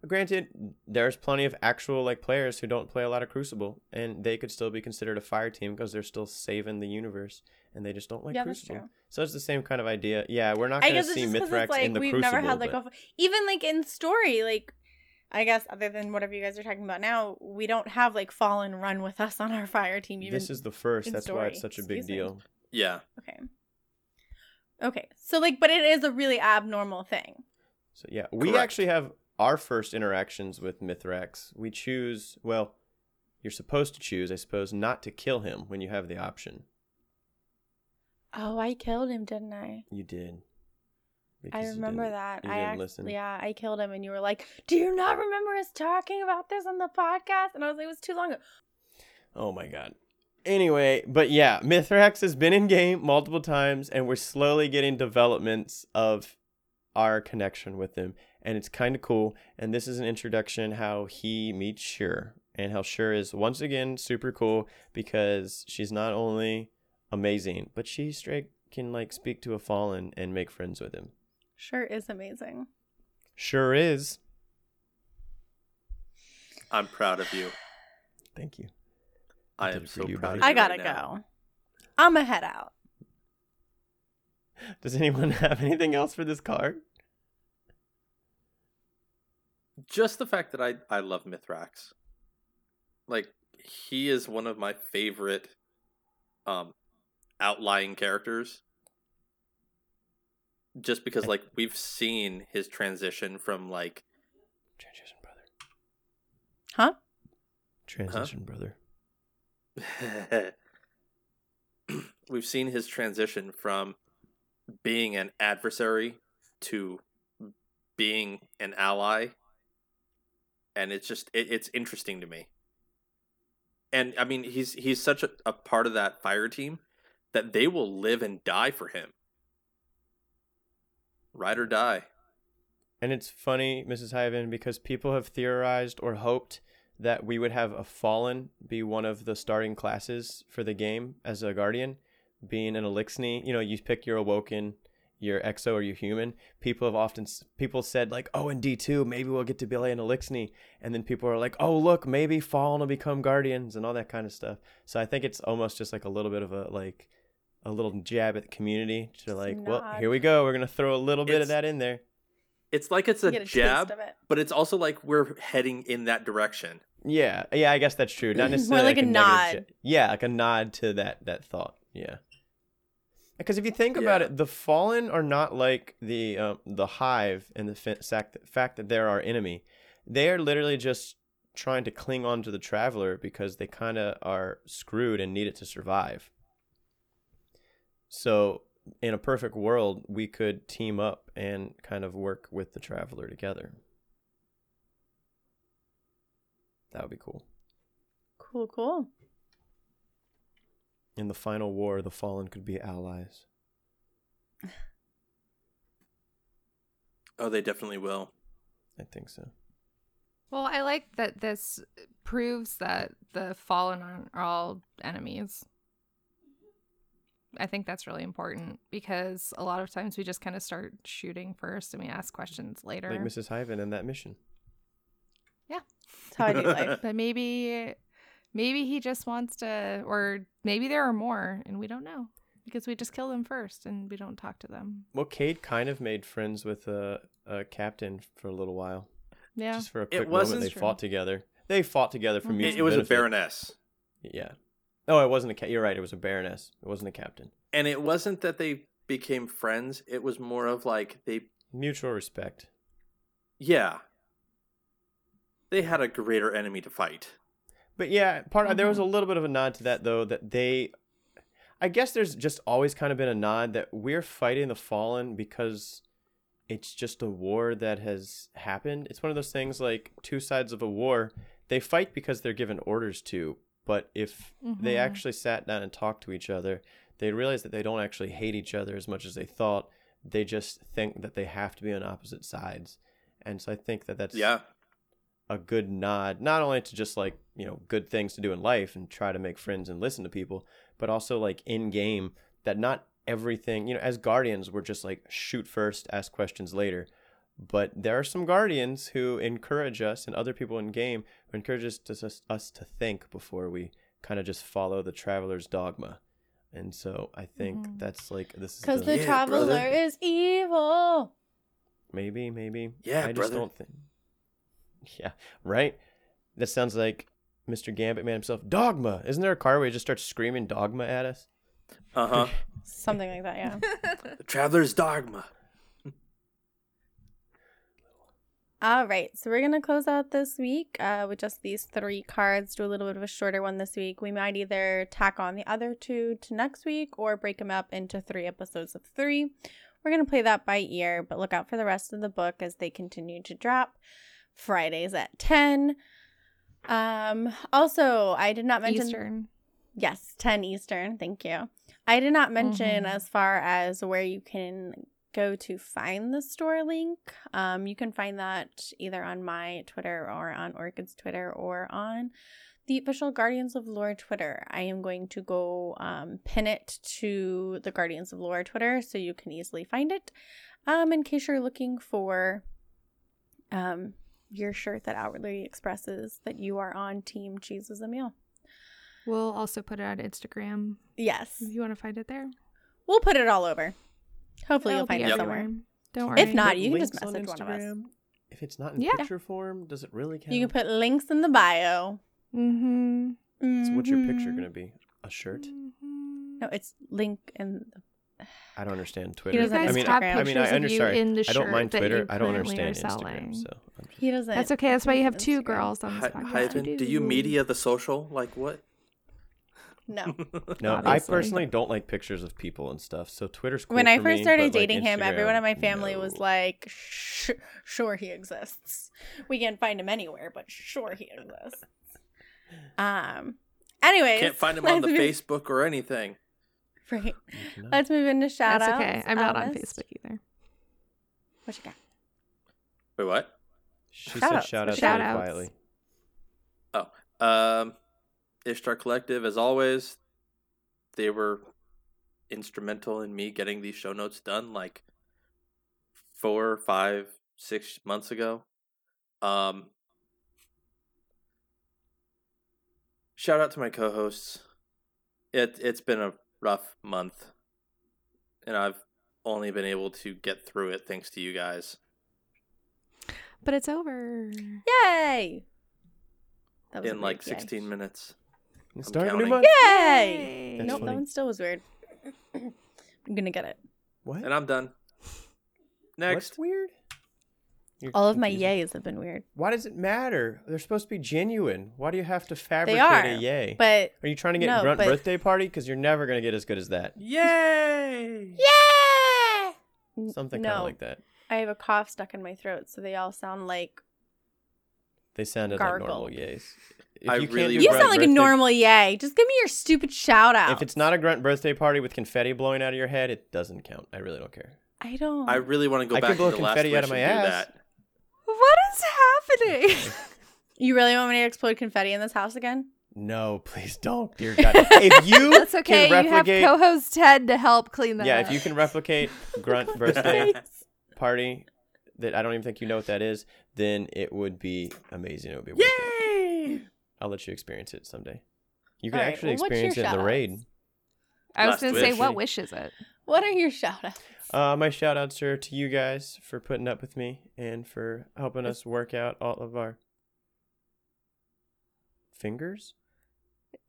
Granted, there's plenty of actual like players who don't play a lot of Crucible, and they could still be considered a fire team because they're still saving the universe, and they just don't like Yeah, that's Crucible. true. So it's the same kind of idea. Yeah, we're not going to see just Mithrax like in the we've Crucible. never had like but a even like in story like. I guess other than whatever you guys are talking about now, we don't have like fallen run with us on our fire team. Even this is the first. in That's why it's such a big Excuse me. deal. yeah. Okay. Okay. So like but it is a really abnormal thing. So yeah, we Correct. actually have our first interactions with Mithrax. We choose, well, you're supposed to choose, I suppose, not to kill him when you have the option. Oh, I killed him, didn't I? You did. I remember that. I didn't actually, listen. yeah, I killed him, and you were like, "Do you not remember us talking about this on the podcast?" And I was like, "It was too long ago." Oh my god. Anyway, but yeah, Mithrax has been in game multiple times, and we're slowly getting developments of our connection with him, and it's kind of cool. And this is an introduction how he meets Sjur, and how Sjur is once again super cool because she's not only amazing, but she straight can like speak to a fallen and make friends with him. Sure is amazing. Sure is. I'm proud of you. Thank you. I did am it so you, proud buddy. of you. I gotta right go. I'm a head out. Does anyone *laughs* have anything else for this card? Just the fact that I I love Mithrax. Like he is one of my favorite um outlying characters. Just because like we've seen his transition from like Transition brother. Huh? Transition brother. *laughs* we've seen his transition from being an adversary to being an ally and it's just it, it's interesting to me and i mean he's he's such a, a part of that fire team that they will live and die for him ride or die And it's funny, Mrs. Hyven, because people have theorized or hoped that we would have a fallen be one of the starting classes for the game as a guardian, being an Eliksni. You know, you pick your awoken, your exo, or your human. People have often people said like, oh, in D two maybe we'll get to be and Eliksni, and then people are like, oh, look, maybe fallen will become guardians and all that kind of stuff. So I think it's almost just like a little bit of a like a little jab at the community to like, well, here we go. We're gonna throw a little bit of that in there. It's like it's a a jab, it. but it's also like we're heading in that direction. Yeah, yeah, I guess that's true. Not *laughs* More necessarily like a negative nod. ja- Yeah, like a nod to that that thought. Yeah. Because if you think about it, the fallen are not like the um, the hive and the fa- sac- fact that they're our enemy. They are literally just trying to cling on to the traveler because they kind of are screwed and need it to survive. So, in a perfect world, we could team up and kind of work with the traveler together. That would be cool. Cool, cool. In the final war, the fallen could be allies. Oh, they definitely will. I think so. Well, I like that this proves that the fallen are are all enemies. I think that's really important because a lot of times we just kind of start shooting first and we ask questions later. Like Mrs. Hyven in that mission. Yeah. That's how I do life. But maybe maybe he just wants to or maybe there are more and we don't know because we just kill them first and we don't talk to them. Well, Cayde kind of made friends with a, a captain for a little while. Yeah. Just for a quick moment, wasn't they true. fought together. They fought together for Mhm. It, mutual it was a baroness, Yeah. Oh, it wasn't a. Ca- you're right. It was a baroness. It wasn't a captain. and it wasn't that they became friends. It was more of like they, Mutual respect. yeah, they had a greater enemy to fight. But yeah, part there was a Mhm. little bit of a nod to that though that they I guess there's just always kind of been a nod that we're fighting the fallen because it's just a war that has happened. It's one of those things like two sides of a war, they fight because they're given orders to, but if they Mhm. actually sat down and talked to each other, they realize that they don't actually hate each other as much as they thought. They just think that they have to be on opposite sides. And so I think that that's Yeah, a good nod, not only to just like, you know, good things to do in life and try to make friends and listen to people, but also like in game that not everything, you know, as guardians, we're just like shoot first, ask questions later. But there are some guardians who encourage us and other people in game who encourage us to, us, us to think before we kind of just follow the traveler's dogma. And so I think Mhm. that's like, this is Because the, the Yeah, traveler brother. is evil. maybe, maybe. Yeah, I just brother. don't think. *laughs* Yeah, right. That sounds like Mr. Gambit Man himself. Dogma. Isn't there a car where he just starts screaming dogma at us? uh huh. *laughs* Something like that, yeah. the *laughs* Traveler's Dogma. All right, so we're going to close out this week uh, with just these three cards. Do a little bit of a shorter one this week. We might either tack on the other two to next week or break them up into three episodes of three. We're going to play that by ear, but look out for the rest of the book as they continue to drop. Fridays at 10. Um, also, I did not mention Eastern. Yes, 10 Eastern. Thank you. I did not mention Mhm. as far as where you can go to find the store link. Um, you can find that either on my Twitter or on Orchid's Twitter or on the official Guardians of Lore Twitter. I am going to go um, pin it to the Guardians of Lore Twitter so you can easily find it. Um, in case you're looking for um, your shirt that outwardly expresses that you are on Team Cheese is a Meal. We'll also put it on Instagram Yes. if you want to find it there. We'll put it all over. Hopefully, you'll That'll find it everywhere. somewhere. Don't worry. If not, you can just links on message one of us. If it's not in Yeah. picture form, does it really count? You can put links in the bio. Mm-hmm. so what's your picture Mhm. going to be? A shirt? No, it's link in the. I don't understand Twitter. doesn't I mean, Instagram. I, I mean, I understand. you sorry, in the I don't mind Twitter. I don't understand. Instagram. So I'm just, He doesn't. That's okay. That's why you have two Instagram. girls on this Hi- podcast. Hyven, do you media the social? Like what? No. no, I Obviously. personally don't like pictures of people and stuff. So Twitter's cool when I for first me, started but, like, dating him, everyone in my family was no. like, Sh- "Sure, he exists. We can't find him anywhere, but sure he exists." Um. Anyways, Can't find him *laughs* on the let's Facebook or anything. Right. You. Let's move into shout That's outs. okay. I'm not on Alice, Facebook either. What you got? Wait, what? She Shout said outs. shout out Shout really outs. quietly. Oh. Um, Ishtar Collective, as always, they were instrumental in me getting these show notes done like four, five, six months ago. Um, shout out to my co-hosts. It it's been a rough month, and I've only been able to get through it thanks to you guys. But it's over. Yay! That was a In like weird yay. 16 minutes. Let's start new counting. month. Yay! That's nope, funny. that one still was weird. *coughs* I'm gonna get it. What? And I'm done. Next. What's weird? You're All of my confusing. yays have been weird, Why does it matter? They're supposed to be genuine. Why do you have to fabricate are, a yay? but Are you trying to get no, grunt but- birthday party? Because you're never gonna get as good as that. Yay! Yay! Something no, kind of like that. I have a cough stuck in my throat, so they all sound like They sounded Gargle. like normal yays. If I you can't really you sound like a normal yay. Just give me your stupid shout out. If it's not a grunt birthday party with confetti blowing out of your head, it doesn't count. I really don't care. I don't. I really want to go I could back blow to the last confetti out of my and do ass. that. What is happening? *laughs* *laughs* you really want me to explode confetti in this house again? No, please don't, dear God. if *laughs* you That's okay. can You have replicate, co-host Ted to help clean that yeah, up. if you can replicate grunt birthday party, that I don't even think you know what that is, then it would be amazing. It would be worth it. Yay! I'll let you experience it someday. You can All right, actually well, what's your experience it in the raid. I was going to say, what wish is it? What are your shout outs? Uh, my shout outs are to you guys for putting up with me and for helping us work out all of our fingers.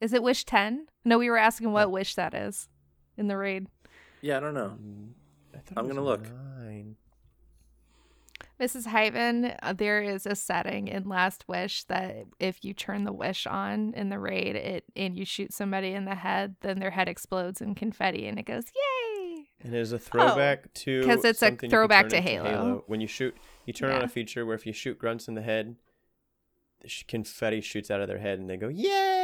Is it wish 10? No, we were asking what wish that is in the raid. Yeah, I don't know. Mm, I thought it I'm gonna look. Nine. Mrs. Hyven, uh, there is a setting in Last Wish that if you turn the wish on in the raid it and you shoot somebody in the head, then their head explodes in confetti and it goes, Yay! And it is a throwback to because it's a something you can throwback to into Halo. When you shoot, you turn on a feature where if you shoot grunts in the head, the confetti shoots out of their head and they go yay!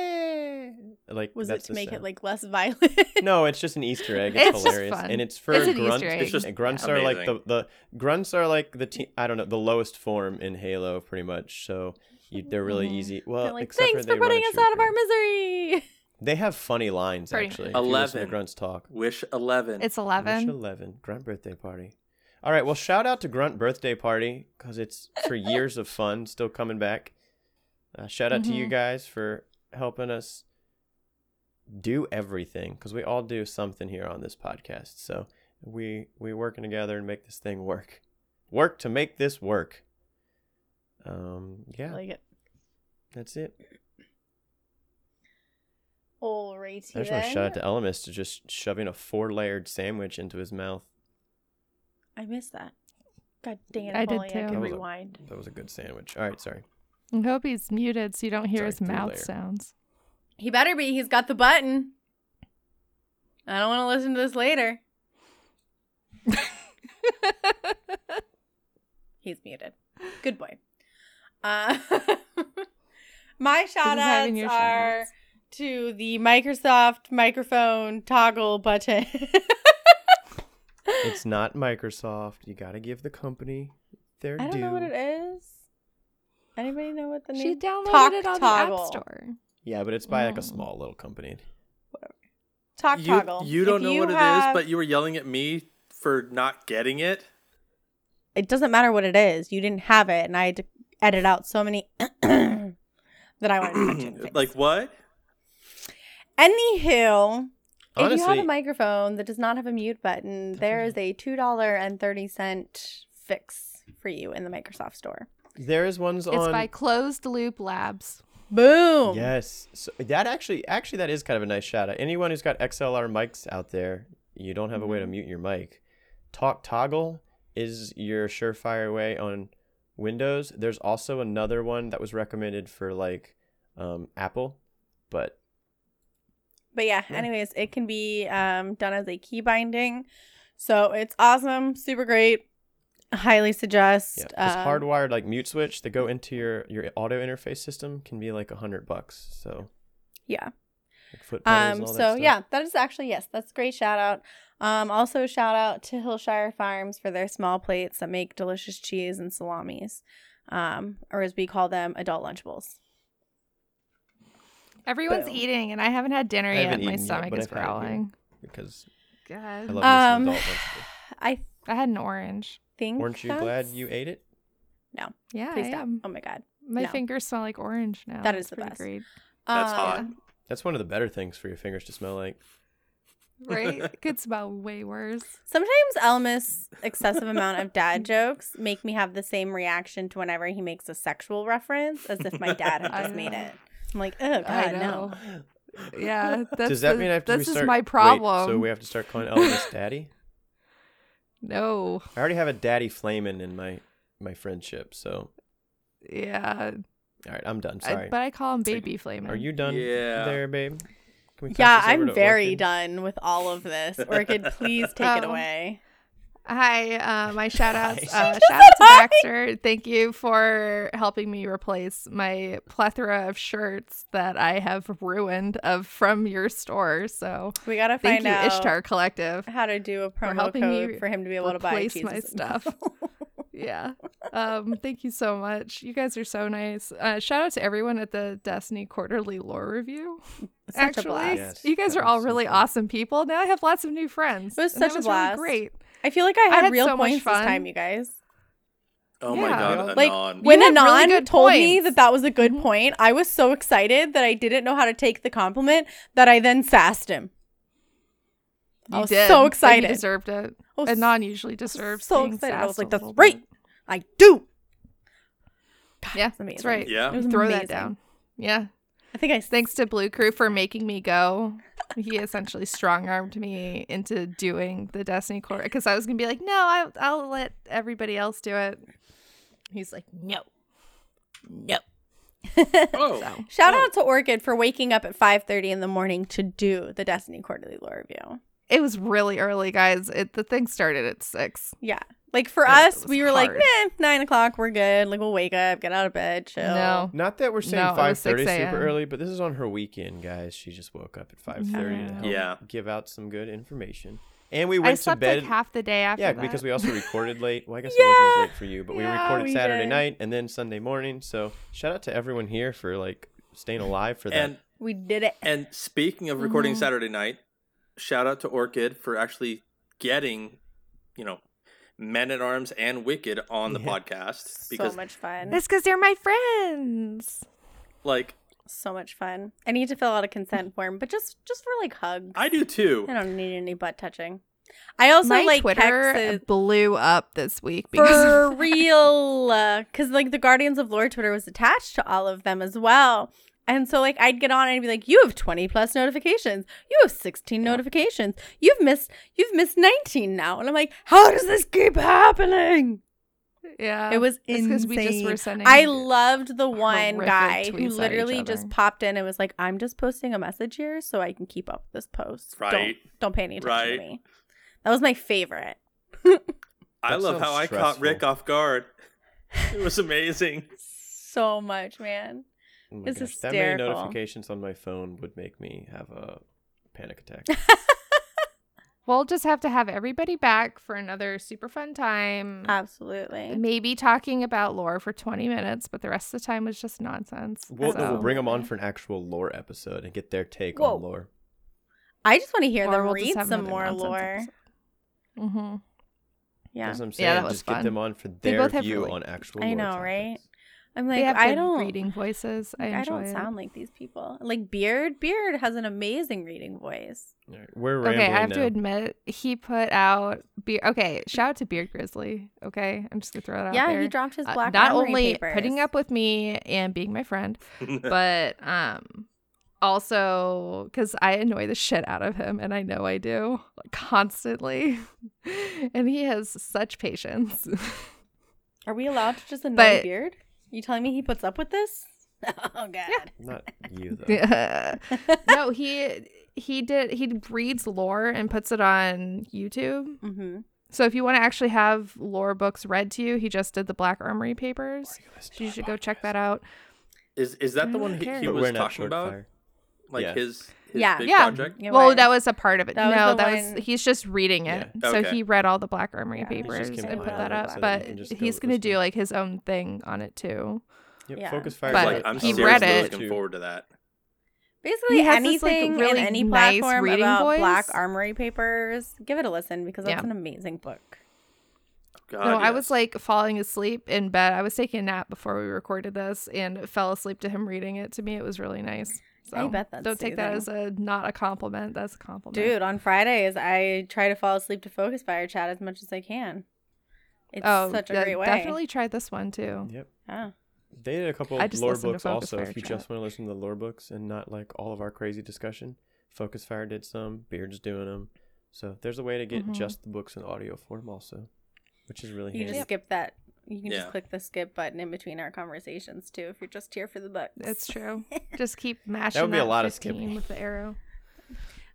Like Was that's it to the make it like less violent? No, it's just an Easter egg. *laughs* It's, It's just hilarious, fun. and it's for It's grunts. Easter egg. It's just and grunts are like the, the grunts are like the te- I don't know the lowest form in Halo, pretty much. So you, they're really easy. Well, They're like, except thanks for, for they run putting us out of our misery. They have funny lines Pretty actually. much. if you listen to 11. grunts talk. Wish 11. It's eleven. Wish 11. 11 grunt birthday party. All right, well, shout out to grunt birthday party because it's for years of fun, still coming back. Uh, shout out to you Mhm. guys for helping us do everything because we all do something here on this podcast. So we we working together and make this thing work. Work to make this work. Um, I yeah, like it. that's it. Alrighty I just want to shout out to Elemis to just shoving a four layered sandwich into his mouth. I missed that. God dang it! I if did only I too. That was a- rewind. That was a good sandwich. All right, sorry. I hope he's muted so you don't hear Sorry, his mouth layer. sounds. He better be. He's got the button. I don't want to listen to this later. *laughs* He's muted. Good boy. Uh, *laughs* my shout outs are shout-outs. to the Microsoft microphone toggle button. It's not Microsoft. You got to give the company their due. I don't due. know what it is. Anybody know what the She name? She downloaded Talk it on Toggle. the App Store. Yeah, but it's by like a small little company. Talk you, toggle. you don't If know you what it is, but you were yelling at me for not getting it. it doesn't matter what it is. You didn't have it, and I had to edit out so many *clears throat* that I wanted to mention. things. *clears throat* like what? Anywho, if you have a microphone that does not have a mute button, there is a two dollar and thirty cent fix for you in the Microsoft Store. There is ones It's on. It's by Closed Loop Labs. Boom. Yes, so that actually, actually, that is kind of a nice shout out. Anyone who's got XLR mics out there, you don't have a way to Mhm. mute your mic. Talk Toggle is your surefire way on Windows. There's also another one that was recommended for like um, Apple, but But yeah, Yeah. anyways, it can be um, done as a key binding. So it's awesome, super great. Highly suggest. Yeah, this um, hardwired like mute switch that go into your your audio interface system can be like a hundred bucks. So Yeah. like foot pedals Um, and all that so stuff. yeah, that is actually yes, that's a great shout out. Um, also shout out to Hillshire Farms for their small plates that make delicious cheese and salamis, um, or as we call them, adult Lunchables. Everyone's Boom. eating, and I haven't had dinner yet. haven't My eaten yet, stomach is I've had it here. growling. because I God. love Um, adult vegetables. *sighs* I I had an orange. Think. Weren't you glad you ate it? No. Yeah, Please I stop. am. Oh my god, My no. fingers smell like orange now. That is It's the pretty best. Great. That's hot. Um, That's one of the better things for your fingers to smell like. right? *laughs* It could smell way worse. Sometimes Elmas' excessive amount of dad *laughs* jokes make me have the same reaction to whenever he makes a sexual reference as if my dad had *laughs* just made it. I'm like, oh I god, no. Yeah, that's Does that the- mean I have to this restart? is my Wait, problem. so we have to start calling Elvis daddy? No, I already have a daddy flaming in my my friendship, so yeah, all right, I'm done. I- Sorry. but I call him Baby Flamin'. Are you done Yeah. there, babe? Can we Yeah, I'm very Orchid? done with all of this. Orchid, please take it Oh. *laughs* away. Hi, uh, my shout outs. Hi. Uh, *laughs* shout out to Baxter. Thank you for helping me replace my plethora of shirts that I have ruined of from your store. So We gotta thank find you, out Ishtar Collective. how to do a promo helping code me for him to be able to buy replace my stuff. *laughs* Yeah. Um, thank you so much. You guys are so nice. Uh, shout out to everyone at the Destiny Quarterly Lore Review. *laughs* Such a Actually, blast. Yes, you guys are all was so really fun. awesome people. Now I have lots of new friends. It was and that such a was blast. Really great. I feel like I had, had real so much points this time, you guys. Oh Yeah. my god, Like Anon. when You had really Anon good told me that that was a good Mhm. point, I was so excited that I didn't know how to take the compliment that I then sassed him. I was did. so and excited. You deserved it. I was And non usually deserves so being excited. I was like, "That's right. bit. I do. God, Yeah, it's amazing. that's right. Yeah. It was Throw that down. Yeah. I think I Thanks to Blue Crew for making me go. He essentially strong armed me into doing the Destiny Core because I was gonna be like, no, I, I'll let everybody else do it. He's like, no, no. *laughs* Oh, So Shout Oh. out to Orchid for waking up at 5:30 in the morning to do the Destiny Quarterly Lore Review. it was really early, guys. It the thing started at six. Yeah. Like for Yeah, us, we were like, hard. meh, nine o'clock, we're good. Like we'll wake up, get out of bed, chill. No, Not that we're saying No, it five was 6 thirty a.m. super early, but this is on her weekend, guys. She just woke up at five thirty to Yeah. help Yeah. give out some good information. And we I went to bed. like half the day after yeah, that. because we also recorded late. Well, I guess it wasn't as late for you, but we Yeah, recorded we Saturday did. night and then Sunday morning. So shout out to everyone here for like staying alive for that. and We did it. and speaking of recording Mhm. Saturday night, shout out to Orchid for actually getting, you know, Men at Arms and Wicked on the Yeah. podcast because so much fun. That's because they're my friends. like so much fun. I need to fill out a consent *laughs* form, but just just for like hugs. I do too. I don't need any butt touching. I also my like Twitter Kex's- blew up this week because for *laughs* real because like the guardians of lore twitter was attached to all of them as well and so like i'd get on and I'd be like you have 20 plus notifications you have 16 notifications you've missed you've missed 19 now and i'm like how does this keep happening yeah, it was insane we just were sending. I loved the one guy who tweets at each literally just popped in and was like, "I'm just posting a message here so I can keep up with this post. Right. Don't don't pay any attention Right. to me." That was my favorite. *laughs* I love sounds how I caught. Rick off guard. *laughs* It was amazing. So much, man. Oh It's gosh, that many notifications on my phone would make me have a panic attack. *laughs* We'll just have to have everybody back for another super fun time. Absolutely. Maybe talking about lore for 20 minutes, but the rest of the time was just nonsense. We'll, no, we'll bring them on for an actual lore episode and get their take Whoa. on lore. I just want to hear Or them we'll read have some more lore. episode. Mhm. Yeah. That's what I'm Yeah, saying. that was Just get fun. them on for They their both have view really- on actual I lore know, right? Topics. I'm They like, have I good don't reading voices. I like, I, don't it. sound like these people. Like Beard, Beard has an amazing reading voice. All right, We're Okay, I have now. to admit, he put out beer. Okay, shout out to Beard Grizzly. Okay, I'm just gonna throw it out yeah, there. he dropped his Uh, black not only papers. putting up with me and being my friend, *laughs* but um also because I annoy the shit out of him, and I know I do like, *laughs* constantly, *laughs* and he has such patience. Are we allowed to just annoy But- Beard? You telling me he puts up with this? *laughs* Oh god. Not you though. Yeah. *laughs* no, he he did he reads lore and puts it on YouTube. mm-hmm. So if you want to actually have lore books read to you, he just did the Black Armory papers. So you should go check that out. Is is that the one he, he was talking about? fire. Like Yeah. his his Yeah. big Yeah. project? It well, was. that was a part of it. That no, the that one- was he's just reading it. Yeah. So he read all the Black Armory Yeah. Papers and put that up, but you go he's gonna do like his own thing on it too. Yep, Yeah. Focus fire. But like I'm he read it. looking forward to that. Basically He has this, like, anything really in any nice platform reading about voice. Black Armory papers, give it a listen because that's Yeah. an amazing book. God, no, I was like falling asleep in bed. I was taking a nap before we recorded this and fell asleep to him reading it to me. It was really nice. So bet that's don't take that as a not a compliment. That's a compliment. Dude, on Fridays, I try to fall asleep to Focus Fire chat as much as I can. It's oh, such a yeah, great way. Definitely try this one too. Yep. Yeah. They did a couple of lore books also. If you Chat. just want to listen to the lore books and not like all of our crazy discussion, Focus Fire did some. Beard's doing them. So there's a way to get Mhm. just the books in audio form also, which is really You handy. just skip that. You can Yeah. just click the skip button in between our conversations too if you're just here for the books. That's true. *laughs* Just keep mashing. That would be a lot of 15 skipping. with the arrow.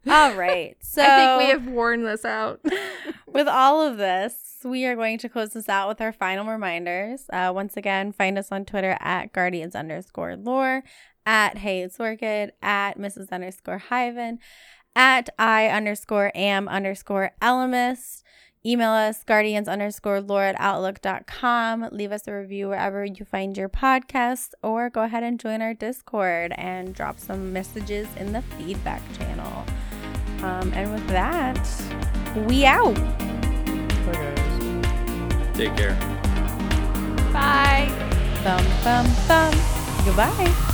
All *laughs* right. So I think we have worn this out. *laughs* with all of this, we are going to close this out with our final reminders. Uh, once again, find us on Twitter at guardians underscore lore, at hey it's orchid, at Mrs. underscore hyven, at I underscore am underscore elemist. Email us guardians underscore lore at outlook.com. Leave us a review wherever you find your podcast, or go ahead and join our Discord and drop some messages in the feedback channel. Um, and with that, we out. Bye. Take care. Bye. Thumb, thumb, thumb. Goodbye.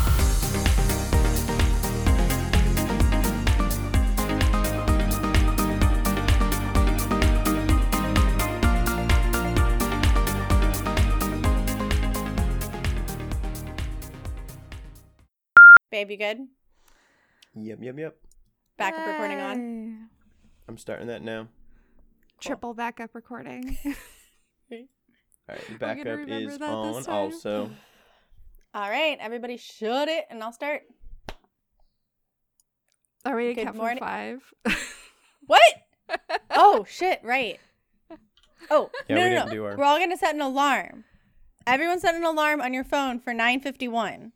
Babe, you good? Yep, yep, yep. Backup recording on. I'm starting that now. Triple backup recording. *laughs* All right, backup is on also. All right, everybody shut it and I'll start. Are we Good to count from five? *laughs* What? *laughs* oh, shit, right. Oh, Yeah, no, we no, didn't no. do our- We're all going to set an alarm. Everyone set an alarm on your phone for 9:51.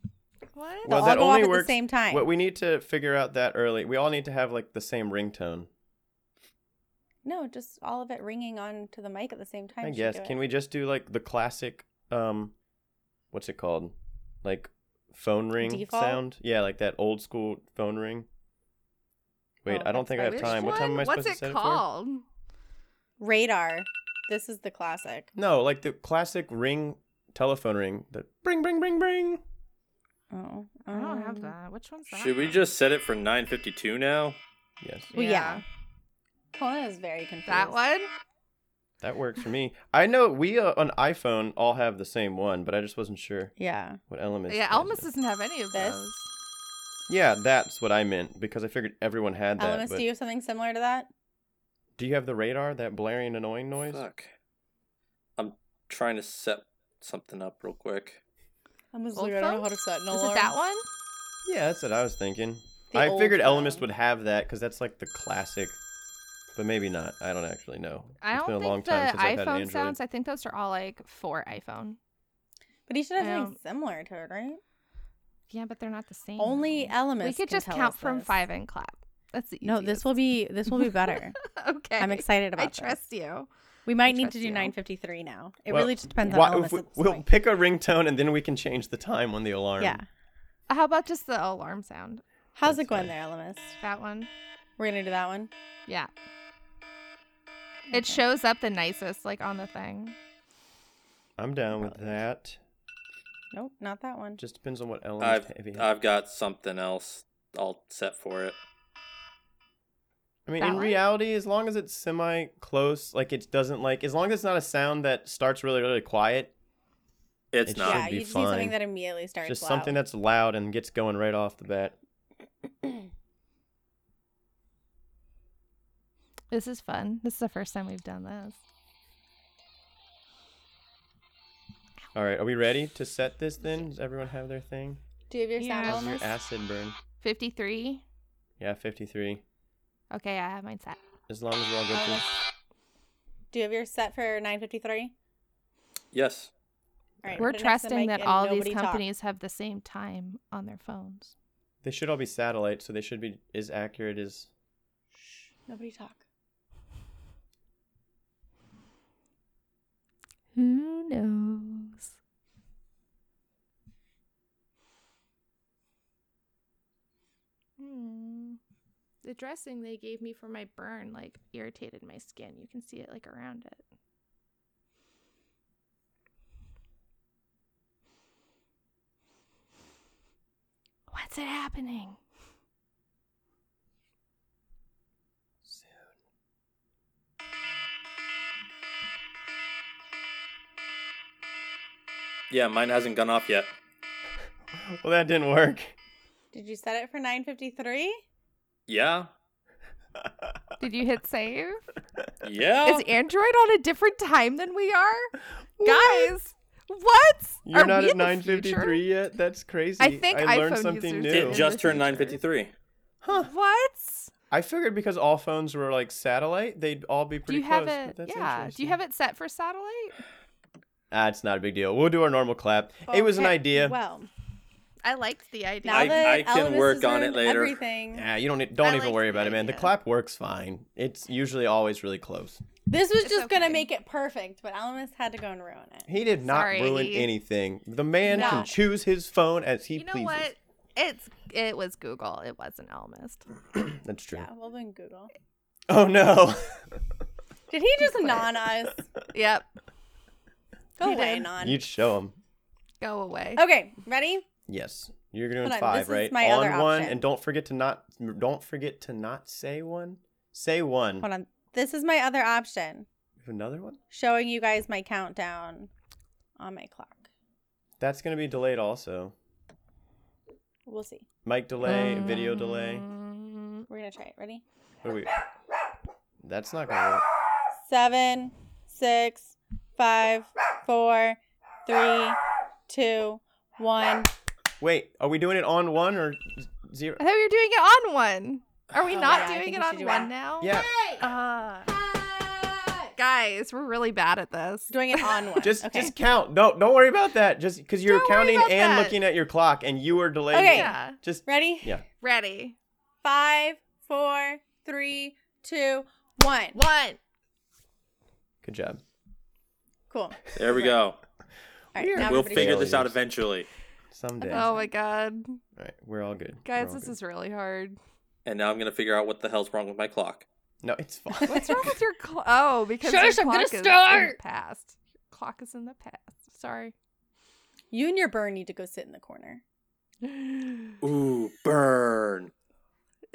What? Well, They'll all that go off only at works. the same time. What we need to figure out that early. We all need to have like the same ringtone. No, just all of it ringing on to the mic at the same time. I should guess. do it. Can we just do like the classic um what's it called? Like phone ring Default? sound? Yeah, like that old school phone ring. Wait, Oh, I don't that's think I have Which time. What time am I What's supposed to it set it called? Radar. This is the classic. for? No, like the classic ring telephone ring. The bring bring bring bring. Oh, I don't have um, that. Which one's that? Should we just set it for 9:52 now? Yes. Well, yeah. Kona is very confused. That one? That works for me. I know we uh, on iPhone all have the same one, but I just wasn't sure Yeah. what element. Is? Yeah, Elmas doesn't have any of This? those. Yeah, that's what I meant because I figured everyone had that. Elemis, but do you have something similar to that? do you have the radar, that blaring annoying noise? Fuck. I'm trying to set something up real quick. I'm just Old like, I don't know how to set an Is it that one? Yeah, that's what I was thinking. The I old figured Elemist would have that because that's like the classic, but maybe not. I don't actually know. I It's don't been a think long the time since I've had an iPhone Android. sounds. I think those are all like for iPhone. But he should have I something similar to it, right? Yeah, but they're not the same. Only though. Elemis. We could can just tell count us from this. five and clap. That's the No, this will be this will be better. *laughs* okay. I'm excited about I this. trust you. We might need to do you. 9:53 now. It Well, really just depends Why- on if Elemis. we, at this we'll point. pick a ringtone and then we can change the time on the alarm. Yeah. How about just the alarm sound? How's That's it going fine. there, Elemis? That one. We're gonna do that one. Yeah. Okay. It shows up the nicest, like on the thing. I'm down with that. Nope, not that one. Just depends on what element I've. I've got something else all set for it. I mean, that in one? reality, as long as it's semi close, like it doesn't like, as long as it's not a sound that starts really really quiet, It's It not. yeah, be you just need something that immediately starts. just loud. something that's loud and gets going right off the bat. *clears throat* This is fun. This is the first time we've done this. All right, are we ready to set this then? Does everyone have their thing? Do you have your Yeah. sound How's your acid burn? 53. Yeah, 53. Okay, I have mine set. As long as we're all good. to- Elemis. Do you have your set for 9:53? Yes. All right. We're put it next to the trusting that all nobody these talk. companies have the same time on their phones. They should all be satellite, so they should be as accurate as. Nobody talk. Who knows? Hmm the dressing they gave me for my burn like irritated my skin. You can see it like around it. What's it happening? Soon. Yeah, mine hasn't gone off yet. *laughs* well, that didn't work. Did you set it for 953? Yeah. Did you hit save? Yeah. Is Android on a different time than we are? Guys, what? You're Are not we at in the 953 yet? That's crazy. I think I learned something new. it just turned 953. Huh. What? I figured because all phones were like satellite, they'd all be pretty Do pretty you have close. it? that's Yeah. Do you have it set for satellite? Ah, it's not a big deal. We'll do our normal clap. It was an idea. Well, I liked the idea. now I- that I can Elemis work has on it later. Everything. Yeah, you don't need, don't I even liked worry the about it, man. The idea. clap works fine. It's usually always really close. This was It's just gonna okay. make it perfect, but Alamus had to go and ruin it. He did not ruin anything. The man No. can choose his phone as he you know pleases. what? It's it was Google. It wasn't Elmist. *clears throat* That's true. Yeah, well then Google. Oh no. *laughs* Did he just non us? Yep. Go He away, did. non. You'd show him. Go away. Okay, ready? Yes. You're doing Hold on, five, this is right? my On other one, option. and don't forget to not don't forget to not say one. Say one. Hold on. This is my other option, Another one. showing you guys my countdown on my clock. That's gonna be delayed also. We'll see. Mic delay, video delay. Mm, We're gonna try it. Ready? What are we? That's not gonna work. Seven, six, five, four, three, two, one. Wait, are we doing it on one or z- zero? I thought we were doing it on one. Are we Oh, not yeah, doing it on do one it. now? Yeah. Uh, guys, we're really bad at this. Doing it on one. *laughs* Just okay. just count. Don't don't worry about that. Just because you're Don't counting and that. looking at your clock, and you are delayed. Okay. Yeah. Just ready? yeah. Ready. Five, four, three, two, one. One. Good job. Cool. There we go. All right, We're- now We'll figure this out eventually. Someday. Oh my god. All right, we're all good. Guys, all this good. is really hard. And now I'm going to figure out what the hell's wrong with my clock. No, it's fine. What's wrong with your *laughs* clock? Oh, because Shush, your I'm gonna clock is in the past. Your clock is in the past. Sorry. You and your burn need to go sit in the corner. *gasps* Ooh, burn.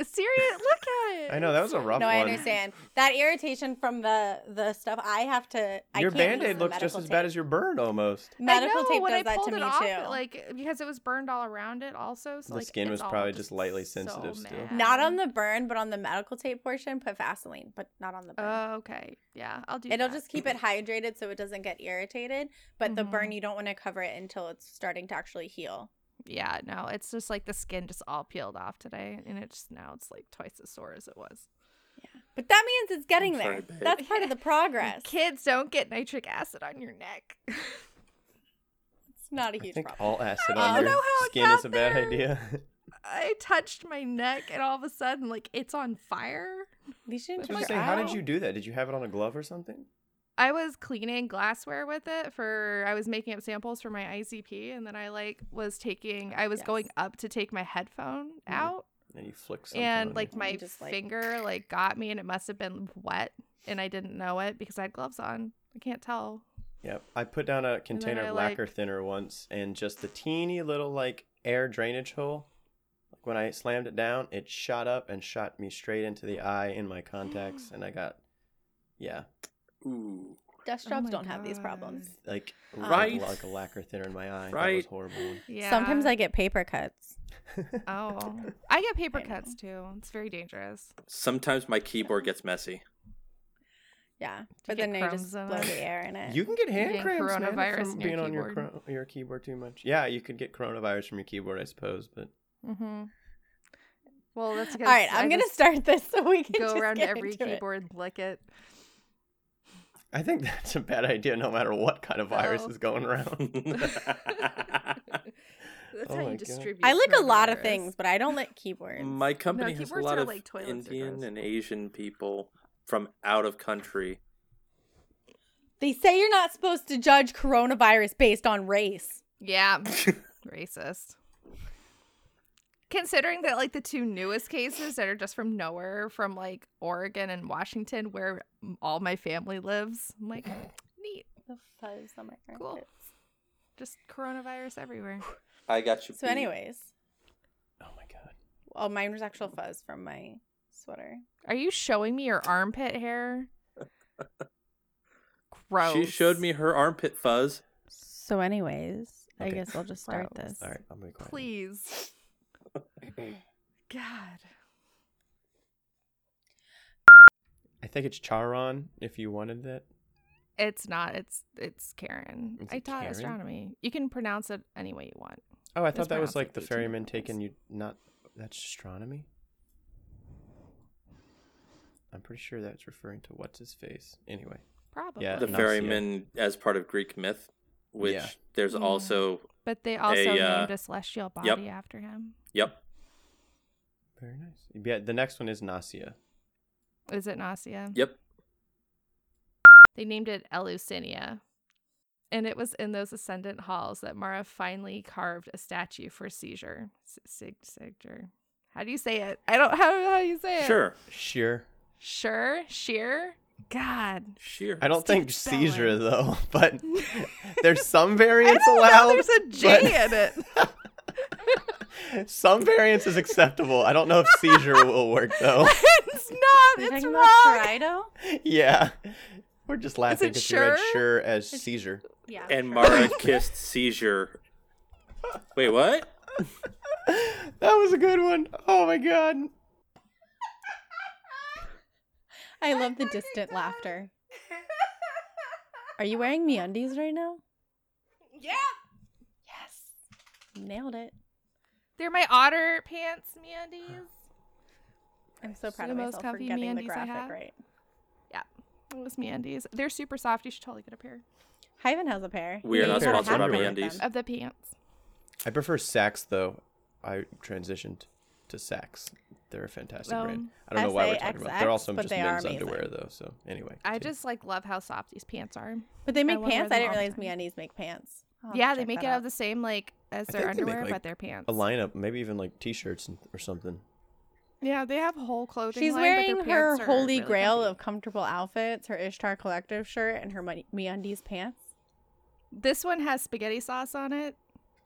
Serious? Look at *laughs* it. I know that was a rough one. no, one. I understand that irritation from the the stuff. I have to. Your can't band use aid looks just medical as bad as your burn almost. medical I know, tape when does I that pulled to it me off, too. it, like because it was burned all around it, also. So The like, skin was probably just lightly sensitive so still. not on the burn, but on the medical tape portion, put Vaseline, but not on the burn. Oh, okay. Yeah, I'll do. It'll that. just keep it hydrated so it doesn't get irritated. But the burn, Mhm. you don't want to cover it until it's starting to actually heal. Yeah, no, it's just like the skin just all peeled off today, and it's now it's like twice as sore as it was. Yeah, but that means it's getting I'm there. sorry, babe. That's part of the *laughs* progress. Kids don't get nitric acid on your neck. *laughs* It's not a huge think problem. all acid I on your know how it skin is a bad there. idea. I touched my neck, and all of a sudden, like it's on fire. We should I was check gonna say, how did you do that? Did you have it on a glove or something? I was cleaning glassware with it for I was making up samples for my ICP and then I like was taking I was Yes. going up to take my headphone out And you flick something. and like my And just, like- finger like got me and it must have been wet and I didn't know it because I had gloves on. I can't tell. Yep. I put down a container I, of like- lacquer thinner once, and just the teeny little like air drainage hole. Like when I slammed it down, it shot up and shot me straight into the eye in my contacts, *gasps* and I got, yeah, Ooh. Dust Oh jobs my don't have these problems. like Right. like a lacquer thinner in my eye. That was Right. horrible. Yeah. Sometimes I get paper cuts. *laughs* Oh. I get paper I know. cuts too. It's very dangerous. Sometimes my keyboard gets messy. Yeah, but then they just blow it? the air in it. You can get hand getting cramps, man, coronavirus from in your being on your keyboard. cro- your keyboard too much. Yeah, you could get coronavirus from your keyboard, I suppose. But Mm-hmm. Well, that's All because right, I I'm gonna start this so *laughs* we can go just around get every into it. keyboard and lick it. I think *laughs* that's a bad idea, no matter what kind of virus Oh. is going around. *laughs* *laughs* That's Oh how my you God. distribute. I lick a lot of things, but I don't lick keyboards. My company has a keyboards lot are of like toilets Indian and Asian people from out of country. They say you're not supposed to judge coronavirus based on race. Yeah, racist. Considering that like the two newest cases that are just from nowhere, from like Oregon and Washington, where all my family lives, I'm like, *laughs* neat. The fuzz on my Cool. Just coronavirus everywhere. I got you. So, beat. anyways, oh my god. oh, mine was actual fuzz from my sweater. Are you showing me your armpit hair? Gross. she showed me her armpit fuzz. So, anyways, I guess I'll just start Gross. this. All right, I'm gonna be quiet. Please. God. I think it's Charon. If you wanted that, It's not. It's it's Karen. Is I it taught Karen? astronomy. You can pronounce it any way you want. oh, I It's thought that was like like the ferryman taking you. Not that's astronomy. I'm pretty sure that's referring to what's his face. Anyway, Probably. Yeah, the ferryman as part of Greek myth, which Yeah. there's Yeah. also But they also A, uh, named a celestial body yep. after him. yep. Very nice. Yeah, the next one is Nausea. Is it Nausea? Yep. They named it Eleusinia. And it was in those ascendant halls that Mara finally carved a statue for seizure. S- Sig Sigger. How do you say it? I don't how how do you say it? Sure. Sheer. Sure. Sheer. God. Sheer. I don't think Stupid seizure though, *laughs* but *laughs* there's some I variants allowed. know. There's a J in it. *laughs* some variants is acceptable. I don't know if seizure *laughs* will work though. it's not. You're It's talking wrong. about Trido? yeah, we're just laughing it because you read sure? sure as seizure. Yeah. and Mara *laughs* kissed seizure. Wait, what? That was a good one. Oh my god. I love the distant laughter. Are you wearing MeUndies right now? Yeah. Yes. Nailed it. They're my otter pants, MeUndies. I'm so It's proud the of most myself for comfy getting the MeUndies I graphic have. right. It was MeUndies. They're super soft. You should totally get a pair Hyven has a pair. We are not made me sponsored by happy with MeUndies. them. of the pants. I prefer SAXX though. I transitioned to SAXX. They're a fantastic brand. I don't know why we're talking about. Them. They're SAXX, also but just they are men's underwear though. So anyway. I continue. just like love how soft these pants are. But they make wanna wear pants. them I didn't all the realize time. MeUndies make pants. I'll yeah, they make it out out. of the same like as I their think they make, underwear, like, but their pants. a lineup, maybe even like T-shirts and, or something. Yeah, they have whole clothing. She's line, wearing but their her pants holy really grail comfy. of comfortable outfits, her Ishtar Collective shirt, and her MeUndies pants. This one has spaghetti sauce on it.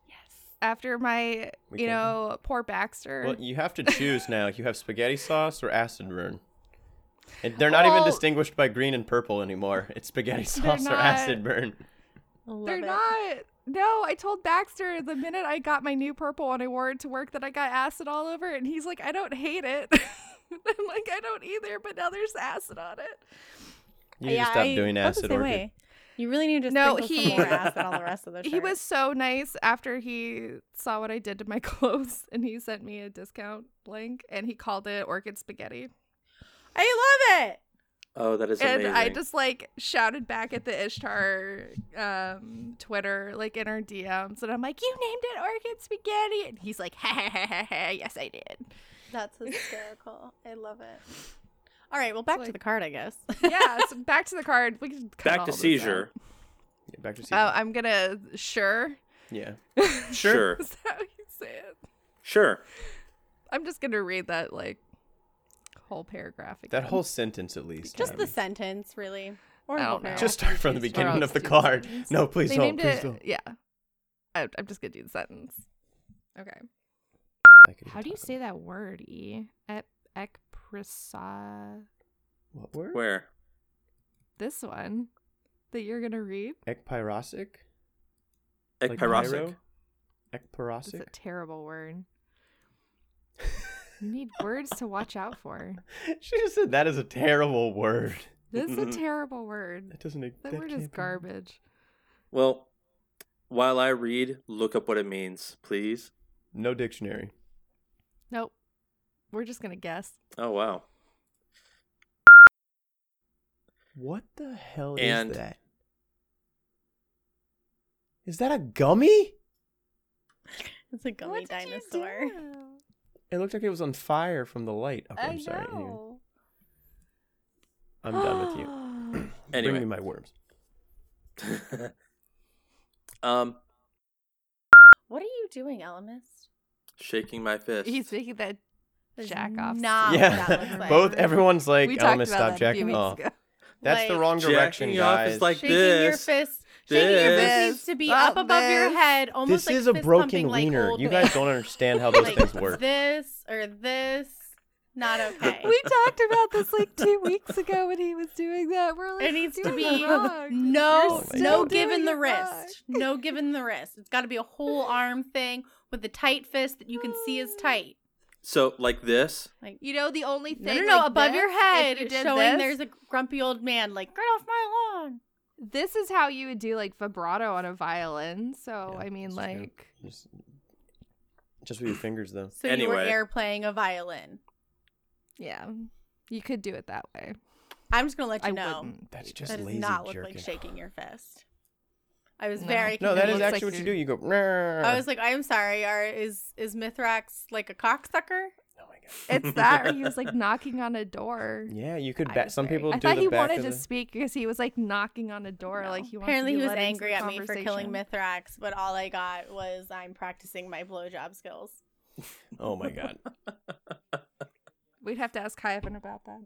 Yes. After my, We you can't- know, poor Baxter. Well, you have to choose now. You have spaghetti sauce or acid burn. And they're not even distinguished by green and purple anymore. It's spaghetti sauce or acid burn. Love They're it. not. No, I told Baxter the minute I got my new purple and I wore it to work that I got acid all over it, and he's like, I don't hate it. *laughs* I'm like, I don't either, but now there's acid on it. You yeah, to stop I doing felt the acid same orchid. way. You really need to No, sprinkle he- some more acid on the rest of *laughs* the shirt. He was so nice after he saw what I did to my *laughs* clothes, and he sent me a discount link, and he called it Orchid Spaghetti. I love it. Oh, that is and amazing. I just like shouted back at the Ishtar um, Twitter, like in our DMs, and I'm like, "You named it Orchid Spaghetti," and he's like, "Ha ha ha ha ha! Yes, I did." That's hysterical. I love it. All right, well, back to the card, I guess. *laughs* yeah. So back to the card. We can Back to seizure. Yeah, back to seizure. Oh, I'm gonna sure. yeah. *laughs* Sure. Is that how you say it? Sure. I'm just gonna read that like whole paragraph again. That whole sentence at least. Just the sentence, really. Or I don't know. Just start from the beginning of the card. sentence. No, please they don't. Please it. don't. Yeah. I, I'm just gonna do the sentence. Okay. I could even How do you say that word? E. Ep- ekprisa. about- What word? Where? This one that you're gonna read. Ekpyrosic? Ekpyrosic. pyro? It's Ekpyrosic? a terrible word. You need words to watch out for. *laughs* she just said that is a terrible word. This is a *laughs* terrible word. That doesn't. That, that word can't is be- garbage. Well, while I read, look up what it means, please. No dictionary. Nope. We're just gonna guess. Oh wow. What the hell And- is that? Is that a gummy? It's a gummy What did you dinosaur. Do? It looked like it was on fire from the light. Okay, I I'm sorry. Know. I'm done with you. *sighs* Anyway. Bring me my worms. *laughs* um, What are you doing, Elemist? shaking my fist. He's making that That is jack off. not sign. that yeah, *laughs* like. both. Everyone's like, we talked Elmas, about stop that jacking off. ago. That's the wrong direction, Jacking off guys. is like shaking your this. Shaking your fist This. needs to be up above your head, almost this like is a broken pumping like you guys don't understand how those like things work. This or this. Not okay. We talked about this like two weeks ago when he was doing that. We're like, it needs to be no, no still giving the it wrist. No giving the wrist. It's got to be a whole arm thing with a tight fist that you can see is mm. tight. So like this. Like You know, the only thing no, no, like above this, your head, you showing this, there's a grumpy old man. Like get off my lawn. This is how you would do like vibrato on a violin. So Yeah, I mean, like, Just, just with your fingers, though. So you were Anyway. air playing a violin. yeah, you could do it that way. I'm just gonna let you I know wouldn't. That's just that that. does lazy not look jerking. like shaking your fist. I was No. very No, that is looks confused. like actually what you do. you're- go. "Rrrr." I was like, I'm sorry. Are is is Mithrax like a cocksucker? It's *laughs* that, or he was like knocking on a door. Yeah, you could bet. Some people I do thought the he back wanted to the- speak because he was like knocking on a door, No. like he wants Apparently to he was angry at me for killing conversation. Mithrax, but all I got was I'm practicing my blowjob skills. *laughs* Oh my god. *laughs* We'd have to ask Hyven about that.